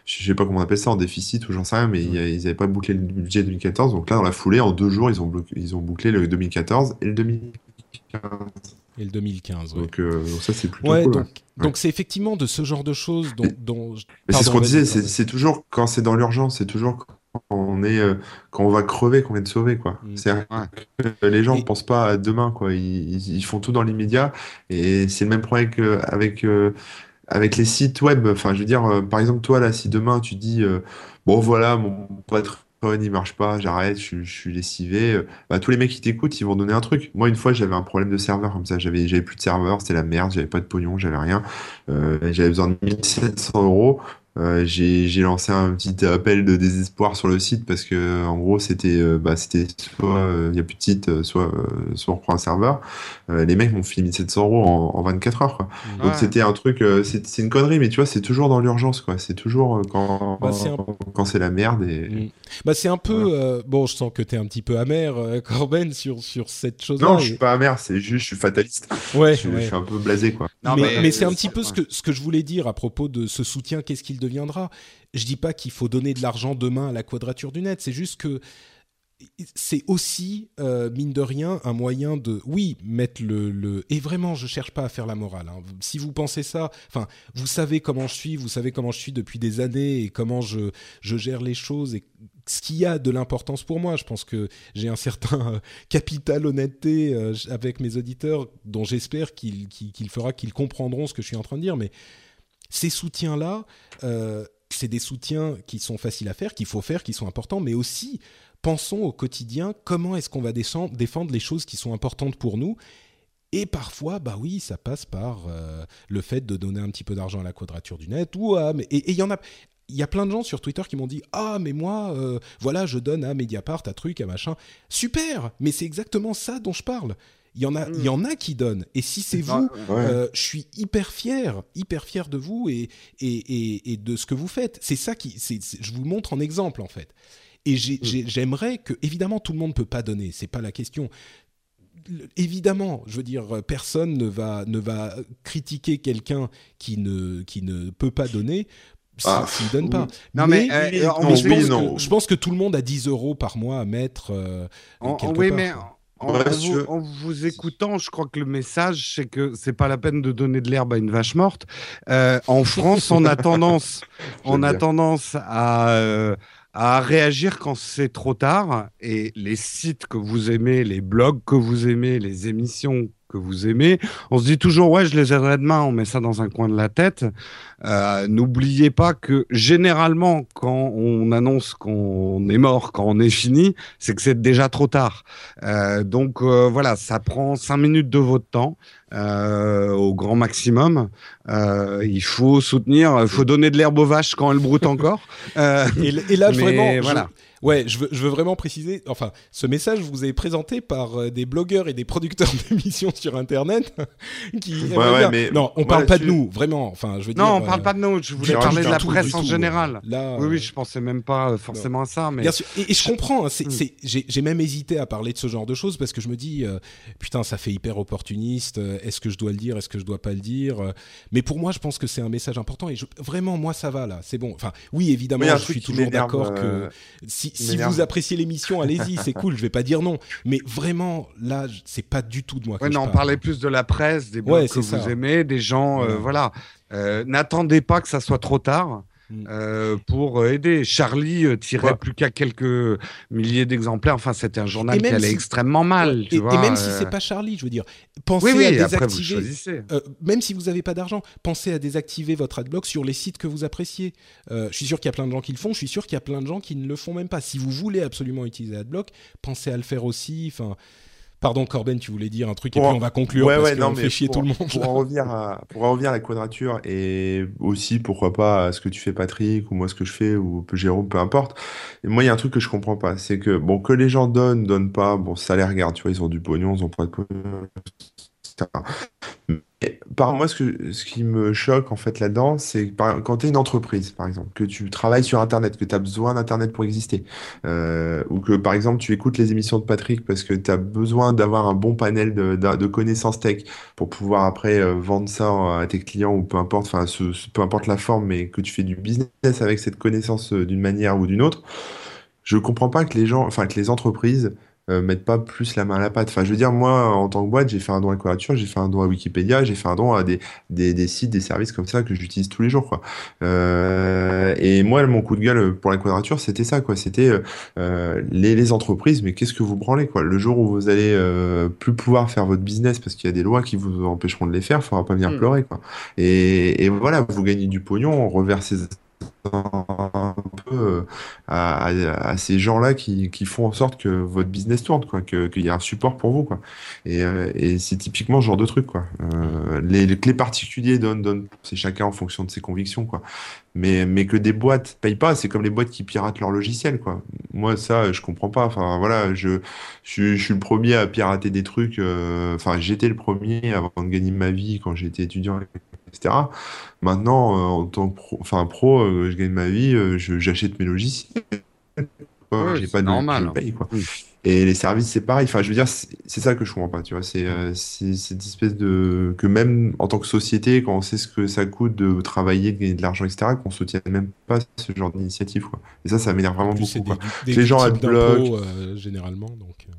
Speaker 2: je sais pas comment on appelle ça, en déficit ou j'en sais rien, mais ils n'avaient pas bouclé le budget 2014. Donc là, dans la foulée, en deux jours, ils ont, ils ont bouclé le 2014 et le 2015.
Speaker 1: Et le 2015,
Speaker 2: Donc, euh, ça, c'est plutôt cool.
Speaker 1: Donc, c'est effectivement de ce genre de choses dont.
Speaker 2: c'est ce qu'on disait, c'est toujours quand c'est dans l'urgence, c'est toujours quand on est euh, quand on va crever qu'on vient de sauver quoi. Mm. les gens ne pensent pas à demain quoi. Ils, ils, font tout dans l'immédiat et c'est le même problème qu'avec euh, avec les sites web, enfin, je veux dire, euh, par exemple, toi, là, si demain tu dis, euh, bon, voilà, mon Patreon, il marche pas, j'arrête, je, suis lessivé, euh, bah, tous les mecs qui t'écoutent, ils vont donner un truc. Moi, une fois, j'avais un problème de serveur comme ça, j'avais, j'avais plus de serveur, c'était la merde, j'avais pas de pognon, j'avais rien, j'avais besoin de 1700 euros. Euh, j'ai lancé un petit appel de désespoir sur le site parce que en gros c'était euh, bah, c'était soit il n'y a plus de site soit soit on reprend un serveur. Euh, les mecs m'ont filé 1700 euros en, 24 heures quoi. donc c'était un truc c'est une connerie mais tu vois c'est toujours dans l'urgence quoi. C'est toujours quand bah, quand c'est la merde et mm.
Speaker 1: bah c'est un peu bon je sens que tu es un petit peu amer Corben sur sur cette chose
Speaker 2: non je suis pas amer c'est juste je suis fataliste.
Speaker 1: Ouais
Speaker 2: je, suis un peu blasé quoi.
Speaker 1: Mais, mais, c'est un petit peu ce que ce que je voulais dire à propos de ce soutien qu'est-ce qu'il deviendra. Je dis pas qu'il faut donner de l'argent demain à la quadrature du net, c'est juste que c'est aussi, euh, mine de rien, un moyen de, oui, mettre le... Et vraiment, je cherche pas à faire la morale. Hein. Si vous pensez ça, enfin, vous savez comment je suis, vous savez comment je suis depuis des années et comment je, je gère les choses et ce qui a de l'importance pour moi. Je pense que j'ai un certain euh, capital honnêteté euh, avec mes auditeurs dont j'espère qu'il fera qu'ils comprendront ce que je suis en train de dire, mais ces soutiens-là, euh, c'est des soutiens qui sont faciles à faire, qu'il faut faire, qui sont importants, mais aussi pensons au quotidien comment est-ce qu'on va défendre les choses qui sont importantes pour nous. Et parfois, bah oui, ça passe par euh, le fait de donner un petit peu d'argent à la quadrature du net ou à, et il y en a il y a plein de gens sur Twitter qui m'ont dit ah mais moi euh, voilà je donne à Mediapart à truc à machin super mais c'est exactement ça dont je parle il y en a, il y mm. en a qui donnent. Et si c'est vous, euh, je suis hyper fier, hyper fier de vous et, et, et, de ce que vous faites. C'est ça qui, c'est, je vous montre en exemple en fait. Et mm. j'aimerais que, évidemment, tout le monde ne peut pas donner. C'est pas la question. Évidemment, je veux dire, personne ne va, ne va critiquer quelqu'un qui ne, qui ne peut pas donner ah, s'il ne donne pas.
Speaker 4: Non, mais, euh,
Speaker 1: je, pense que, je, pense que, tout le monde a 10 euros par mois à mettre. Euh,
Speaker 4: oui, mais en, vous, écoutant, je crois que le message, c'est que c'est pas la peine de donner de l'herbe à une vache morte. Euh, en France, on a tendance, on a tendance à, euh, à réagir quand c'est trop tard. Et les sites que vous aimez, les blogs que vous aimez, les émissions que vous aimez. On se dit toujours, ouais, je les aiderai demain, on met ça dans un coin de la tête. Euh, n'oubliez pas que généralement, quand on annonce qu'on est mort, quand on est fini, c'est que c'est déjà trop tard. Euh, donc euh, voilà, ça prend cinq minutes de votre temps. au grand maximum. il faut soutenir, il faut donner de l'herbe aux vaches quand elles broutent encore.
Speaker 1: et, là, vraiment, voilà Ouais, je veux, je veux vraiment préciser. Enfin, ce message vous est présenté par euh, des blogueurs et des producteurs d'émissions sur Internet qui.
Speaker 2: Ouais, ouais, mais
Speaker 1: non, on parle pas de nous, vraiment. Enfin, je veux
Speaker 4: Non,
Speaker 1: dire.
Speaker 4: on parle
Speaker 1: euh,
Speaker 4: pas de nous. Je voulais parler de la presse en
Speaker 1: tout,
Speaker 4: général.
Speaker 1: Là,
Speaker 4: Oui, oui, je pensais même pas euh, forcément à ça, mais
Speaker 1: Bien sûr. Et, et je comprends. hein,
Speaker 4: Hmm.
Speaker 1: j'ai, même hésité à parler de ce genre de choses parce que je me dis, euh, putain, ça fait hyper opportuniste. Est-ce que je dois le dire Est-ce que je dois pas le dire Mais pour moi, je pense que c'est un message important. Et je- vraiment, moi, ça va là. C'est bon. Enfin, oui, évidemment, je suis toujours d'accord
Speaker 2: euh,
Speaker 1: que si, si vous appréciez l'émission, allez-y, c'est cool. Je vais pas dire non. Mais vraiment, là, c'est pas du tout de moi que
Speaker 4: Ouais,
Speaker 1: je
Speaker 4: non, on parlait plus de la presse, des blogs
Speaker 1: Ouais,
Speaker 4: que vous aimez, des gens, euh, voilà. Euh, N'attendez pas que ça soit trop tard.
Speaker 1: Mm.
Speaker 4: euh, pour euh, aider. Charlie euh, tirait
Speaker 2: Ouais.
Speaker 4: plus qu'à quelques milliers d'exemplaires. Enfin, c'était un journal qui allait
Speaker 1: si-
Speaker 4: extrêmement mal.
Speaker 1: et,
Speaker 4: tu
Speaker 1: et
Speaker 4: vois,
Speaker 1: même si
Speaker 4: euh,
Speaker 1: c'est pas Charlie, je veux dire, pensez
Speaker 4: Oui,
Speaker 1: à
Speaker 4: oui, après vous
Speaker 1: désactiver.
Speaker 4: choisissez.
Speaker 1: Euh, même si vous n'avez pas d'argent, pensez à désactiver votre adblock sur les sites que vous appréciez. Euh, je suis sûr qu'il y a plein de gens qui le font, je suis sûr qu'il y a plein de gens qui ne le font même pas. Si vous voulez absolument utiliser adblock, pensez à le faire aussi. Enfin, pardon Corben, tu voulais dire un truc et puis
Speaker 2: en-
Speaker 1: on va conclure
Speaker 2: Ouais,
Speaker 1: parce
Speaker 2: ouais,
Speaker 1: qu'on fait chier
Speaker 2: pour,
Speaker 1: tout le monde.
Speaker 2: Pour en revenir à, pour en revenir à la quadrature et aussi, pourquoi pas, à ce que tu fais Patrick ou moi ce que je fais ou Jérôme, peu importe. Et moi, il y a un truc que je comprends pas, c'est que, bon, que les gens donnent, donnent pas, bon, ça les regarde, tu vois, ils ont du pognon, ils ont pas de pognon, etc. Par moi, ce, qui me choque en fait là-dedans, c'est quand tu es une entreprise, par exemple, que tu travailles sur Internet, que tu as besoin d'Internet pour exister, euh, ou que par exemple tu écoutes les émissions de Patrick parce que tu as besoin d'avoir un bon panel de, connaissances tech pour pouvoir après euh, vendre ça à tes clients ou peu importe, enfin peu importe la forme, mais que tu fais du business avec cette connaissance euh, d'une manière ou d'une autre, je comprends pas que les gens, enfin que les entreprises euh, mettent pas plus la main à la pâte. Enfin, je veux dire, moi, en tant que boîte, j'ai fait un don à la Quadrature, j'ai fait un don à Wikipédia, j'ai fait un don à des, des, des sites, des services comme ça que j'utilise tous les jours, quoi. Euh, et moi, mon coup de gueule pour la Quadrature, c'était ça, quoi. C'était euh, euh, les, les entreprises, mais qu'est-ce que vous branlez, quoi? Le jour où vous allez euh, plus pouvoir faire votre business parce qu'il y a des lois qui vous empêcheront de les faire, faudra pas venir
Speaker 4: Mm.
Speaker 2: pleurer, quoi. Et, et voilà, vous gagnez du pognon, on reverse un peu euh, à, à- à ces gens-là qui, qui font en sorte que votre business tourne, quoi, qu'il y a un support pour vous, quoi. Et, euh, et c'est typiquement ce genre de truc, quoi. Euh, les, les clés particuliers donnent, donnent, c'est chacun en fonction de ses convictions, quoi. Mais, mais que des boîtes payent pas, c'est comme les boîtes qui piratent leur logiciel, quoi. Moi, ça, je comprends pas. Enfin, voilà, je, je, suis- je suis le premier à pirater des trucs. euh, Enfin, j'étais le premier avant de gagner ma vie quand j'étais étudiant, etc. Maintenant, euh, en tant que pro, enfin, pro, euh, je gagne ma vie, je- j'achète mes logiciels.
Speaker 4: Ouais,
Speaker 2: J'ai pas de,
Speaker 4: normal.
Speaker 2: je paye, quoi.
Speaker 4: Mm.
Speaker 2: Et les services, c'est pareil. Enfin, je veux dire, c'est ça que je comprends pas, tu vois. C'est euh, c'est cette espèce de... Que même en tant que société, quand on sait ce que ça coûte de travailler, de gagner de l'argent, etc., qu'on soutienne même pas ce genre d'initiative, quoi. Et ça, ça m'énerve vraiment
Speaker 1: plus,
Speaker 2: beaucoup,
Speaker 1: des,
Speaker 2: quoi.
Speaker 1: des
Speaker 2: Les gens adblock.
Speaker 1: d'impôts, euh, généralement. Donc, euh.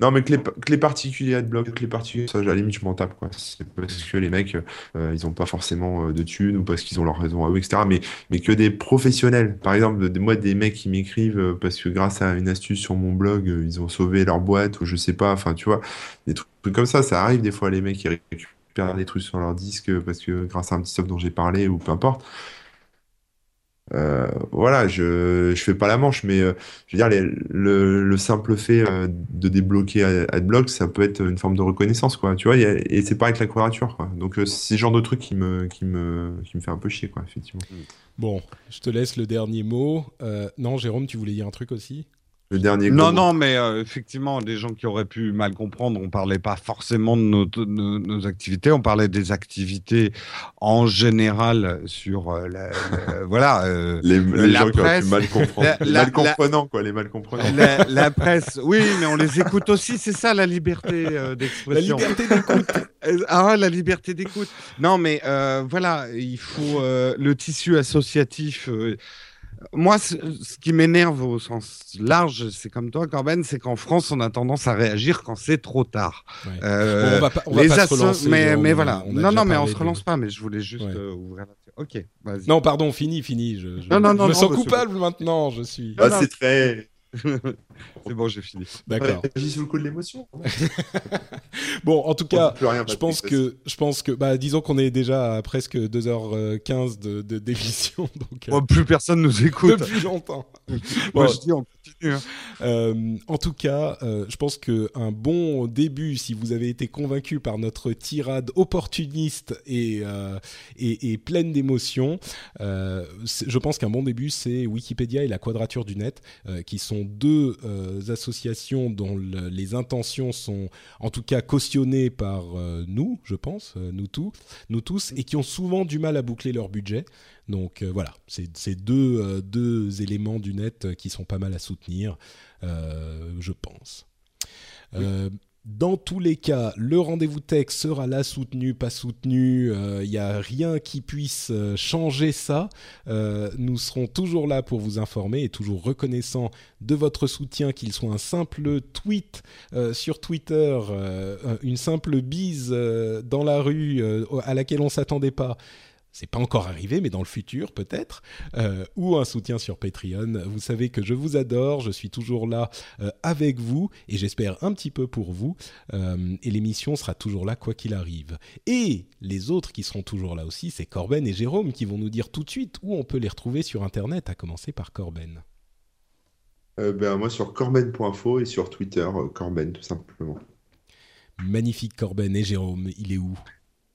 Speaker 2: Non, mais que les, que les particuliers adblock, que les particuliers, ça, à la limite, je m'en tape, quoi. C'est parce que les mecs, euh, ils ont pas forcément euh, de thunes ou parce qu'ils ont leur raison à eux, etc. Mais, mais que des professionnels, par exemple, moi, des mecs qui m'écrivent euh, parce que grâce à une astuce sur mon blog, ils ont sauvé leur boîte ou je sais pas, enfin, tu vois, des trucs, comme ça, ça arrive des fois, les mecs, qui récupèrent des trucs sur leur disque parce que grâce à un petit soft dont j'ai parlé ou peu importe. Euh, voilà, je je fais pas la manche, mais euh, je veux dire, le, le simple fait euh, de débloquer Ad- Adblock, ça peut être une forme de reconnaissance, quoi. Tu vois, et c'est pareil avec la quadrature, quoi. Donc, c'est ce genre de truc qui me, qui me, qui me fait un peu chier, quoi, effectivement.
Speaker 1: Bon, je te laisse le dernier mot. Non, Jérôme, tu voulais dire un truc aussi?
Speaker 2: Le dernier
Speaker 4: Non, non, mais euh, effectivement, des gens qui auraient pu mal comprendre, on parlait pas forcément de nos, de nos- nos activités, on parlait des activités en général sur euh, la, voilà euh,
Speaker 2: Les, les
Speaker 4: la
Speaker 2: gens qui auraient pu mal comprendre.
Speaker 4: la-
Speaker 2: les
Speaker 4: la-
Speaker 2: mal comprenants, quoi, les mal comprenants.
Speaker 4: la, la presse. Oui, mais on les écoute aussi, c'est ça la liberté euh,
Speaker 1: La
Speaker 4: d'expression.
Speaker 1: liberté d'écoute.
Speaker 4: Ah, ouais, la liberté d'écoute. Non, mais euh, voilà, il faut euh, le tissu associatif. Moi, ce, qui m'énerve au sens large, c'est comme toi, Corben, c'est qu'en France, on a tendance à réagir quand c'est trop tard.
Speaker 1: Ouais.
Speaker 4: Euh,
Speaker 1: on va pas, on va
Speaker 4: les
Speaker 1: pas se relancer.
Speaker 4: mais,
Speaker 1: on
Speaker 4: voilà.
Speaker 1: on
Speaker 4: non, non, mais on se
Speaker 1: de-
Speaker 4: relance pas, mais je voulais juste
Speaker 1: Ouais.
Speaker 4: euh, ouvrir la Ok, vas-y.
Speaker 1: Non, pardon, fini, fini. Je, je-
Speaker 4: Non, non,
Speaker 1: je
Speaker 4: non,
Speaker 1: me
Speaker 4: non,
Speaker 1: sens
Speaker 4: monsieur-
Speaker 1: coupable maintenant. Je suis.
Speaker 2: Ah, c'est très.
Speaker 4: C'est bon, j'ai fini.
Speaker 1: D'accord.
Speaker 2: J'ai sous le coup de l'émotion.
Speaker 1: bon, en tout cas,
Speaker 2: rien,
Speaker 1: je pense que, je pense que, bah, disons qu'on est déjà à presque 2h15 de, de d'émission, donc.
Speaker 4: Oh, plus personne nous écoute.
Speaker 1: Depuis longtemps.
Speaker 4: Moi, je dis, on continue. Hein.
Speaker 1: Euh, en tout cas, euh, je pense que un bon début, si vous avez été convaincu par notre tirade opportuniste et, euh, et, et, pleine d'émotions, euh, je pense qu'un bon début, c'est Wikipédia et la Quadrature du Net, euh, qui sont deux euh, associations dont le, les intentions sont, en tout cas, cautionnées par nous, je pense, nous tous, nous tous, et qui ont souvent du mal à boucler leur budget. Donc euh, voilà, c'est deux, euh, deux éléments du net qui sont pas mal à soutenir, euh, je pense. Oui. Dans tous les cas, le rendez-vous tech sera là soutenu, pas soutenu. Il euh, n'y a rien qui puisse changer ça. Euh, nous serons toujours là pour vous informer et toujours reconnaissants de votre soutien, qu'il soit un simple tweet euh, sur Twitter, une simple bise dans la rue à laquelle on s'attendait pas c'est pas encore arrivé, mais dans le futur peut-être, euh, ou un soutien sur Patreon. Vous savez que je vous adore, je suis toujours là euh, avec vous, et j'espère un petit peu pour vous, euh, et l'émission sera toujours là quoi qu'il arrive. Et les autres qui seront toujours là aussi, c'est Corben et Jérôme qui vont nous dire tout de suite où on peut les retrouver sur Internet, à commencer par Corben.
Speaker 2: ben, moi sur corben.info et sur Twitter, Corben tout simplement.
Speaker 1: Magnifique Corben et Jérôme, il est où?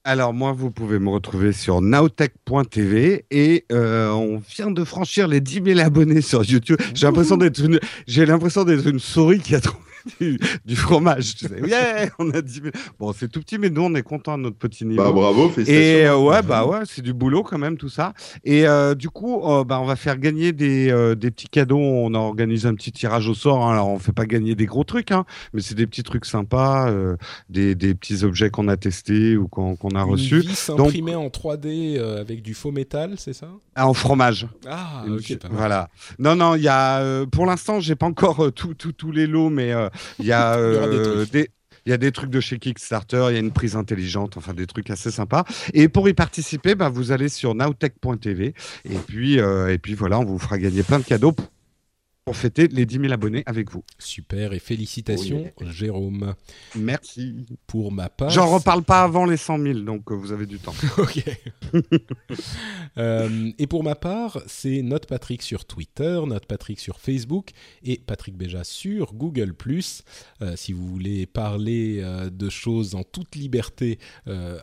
Speaker 4: Alors moi, vous pouvez me retrouver sur nowtech.tv et euh, on vient de franchir les 10 000 abonnés sur YouTube. J'ai l'impression d'être une, j'ai l'impression d'être une souris qui a trouvé du, du fromage. Tu sais. Yeah, on a 10 000. Bon, c'est tout petit, mais nous on est content de notre petit niveau.
Speaker 2: Bah bravo, félicitations.
Speaker 4: Et euh, ouais, bah ouais, c'est du boulot quand même tout ça. Et euh, du coup, euh, bah on va faire gagner des, euh, des petits cadeaux. On a organisé un petit tirage au sort. Hein. Alors on fait pas gagner des gros trucs, hein, mais c'est des petits trucs sympas, euh, des, des petits objets qu'on a testés ou qu'on a reçus.
Speaker 1: Une vis imprimée en 3D euh, avec du faux métal, c'est ça?
Speaker 4: Ah, En fromage.
Speaker 1: Ah, ok. pas mal.
Speaker 4: Voilà. Non, non, il y a. euh, pour l'instant, j'ai pas encore euh, tous tout, tous les lots, mais euh, il y a
Speaker 1: des
Speaker 4: euh,
Speaker 1: trucs.
Speaker 4: des. Il y a des trucs de chez Kickstarter, il y a une prise intelligente, enfin des trucs assez sympas. Et pour y participer, bah, vous allez sur nowtech.tv et puis euh, et puis voilà, on vous fera gagner plein de cadeaux pour- fêter les 10 000 abonnés avec vous.
Speaker 1: Super et félicitations Jérôme.
Speaker 4: Merci.
Speaker 1: Pour ma part,
Speaker 4: J'en reparle pas avant les 100 000, donc euh, vous avez du temps.
Speaker 1: ok. Euh, et pour ma part, c'est Note Patrick sur Twitter, Note Patrick sur Facebook et Patrick Béja sur Google+. Euh, si vous voulez parler euh, de choses en toute liberté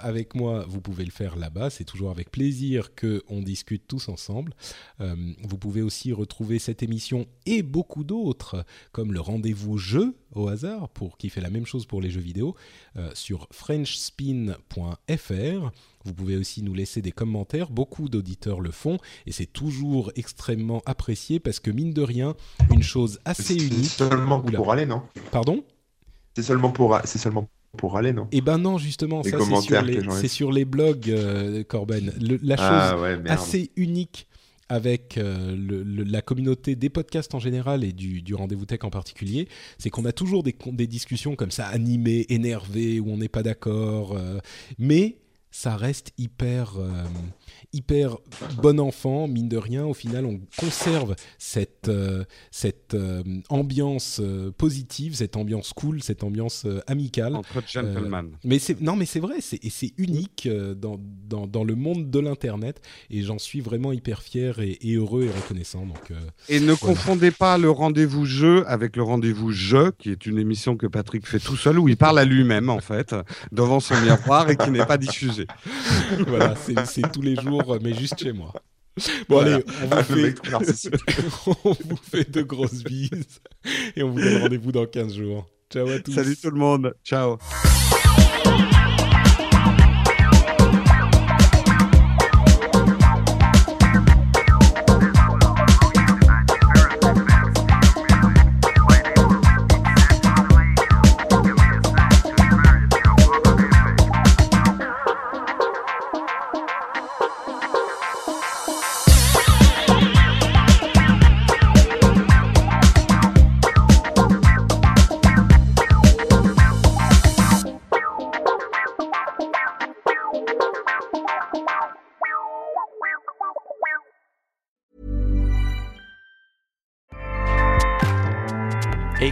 Speaker 1: avec moi, vous pouvez le faire là-bas. C'est toujours avec plaisir que on discute tous ensemble. Vous pouvez aussi retrouver cette émission et beaucoup d'autres, comme le rendez-vous jeu au hasard, pour qui fait la même chose pour les jeux vidéo, euh, sur frenchspin.fr. Vous pouvez aussi nous laisser des commentaires, beaucoup d'auditeurs le font, et c'est toujours extrêmement apprécié parce que mine de rien, une chose assez
Speaker 2: C'est
Speaker 1: unique.
Speaker 2: seulement
Speaker 1: Oula.
Speaker 2: pour aller, non?
Speaker 1: Pardon?
Speaker 2: C'est seulement pour, c'est seulement pour aller, non?
Speaker 1: Eh ben non, justement,
Speaker 2: Les
Speaker 1: ça c'est sur, les- c'est sur blogs, euh, Corben. Le- la chose
Speaker 2: Ah ouais,
Speaker 1: assez unique avec euh, la communauté des podcasts en général et du, rendez-vous tech en particulier, c'est qu'on a toujours des discussions comme ça animées, énervées, où on n'est pas d'accord, euh, mais ça reste hyper, euh, hyper bon enfant, mine de rien. Au final, on conserve cette, euh, cette euh, ambiance euh, positive, cette ambiance cool, cette ambiance amicale.
Speaker 4: Entre gentlemen.
Speaker 1: Mais c'est non, mais c'est vrai, c'est et c'est unique dans, dans, dans le monde de l'internet et j'en suis vraiment hyper fier et, et heureux et reconnaissant. Donc
Speaker 4: Et ne confondez pas le rendez-vous jeu avec le rendez-vous je, qui est une émission que Patrick fait tout seul, où il parle à lui-même, en fait, devant son miroir et qui n'est pas diffusée.
Speaker 1: voilà, c'est c'est tous les jours, mais juste chez moi. Bon
Speaker 4: Voilà.
Speaker 1: allez, on vous,
Speaker 2: Le
Speaker 1: fait, on vous fait de grosses bises et on vous donne rendez-vous dans 15 jours. Ciao à tous.
Speaker 4: Salut tout le monde. Ciao.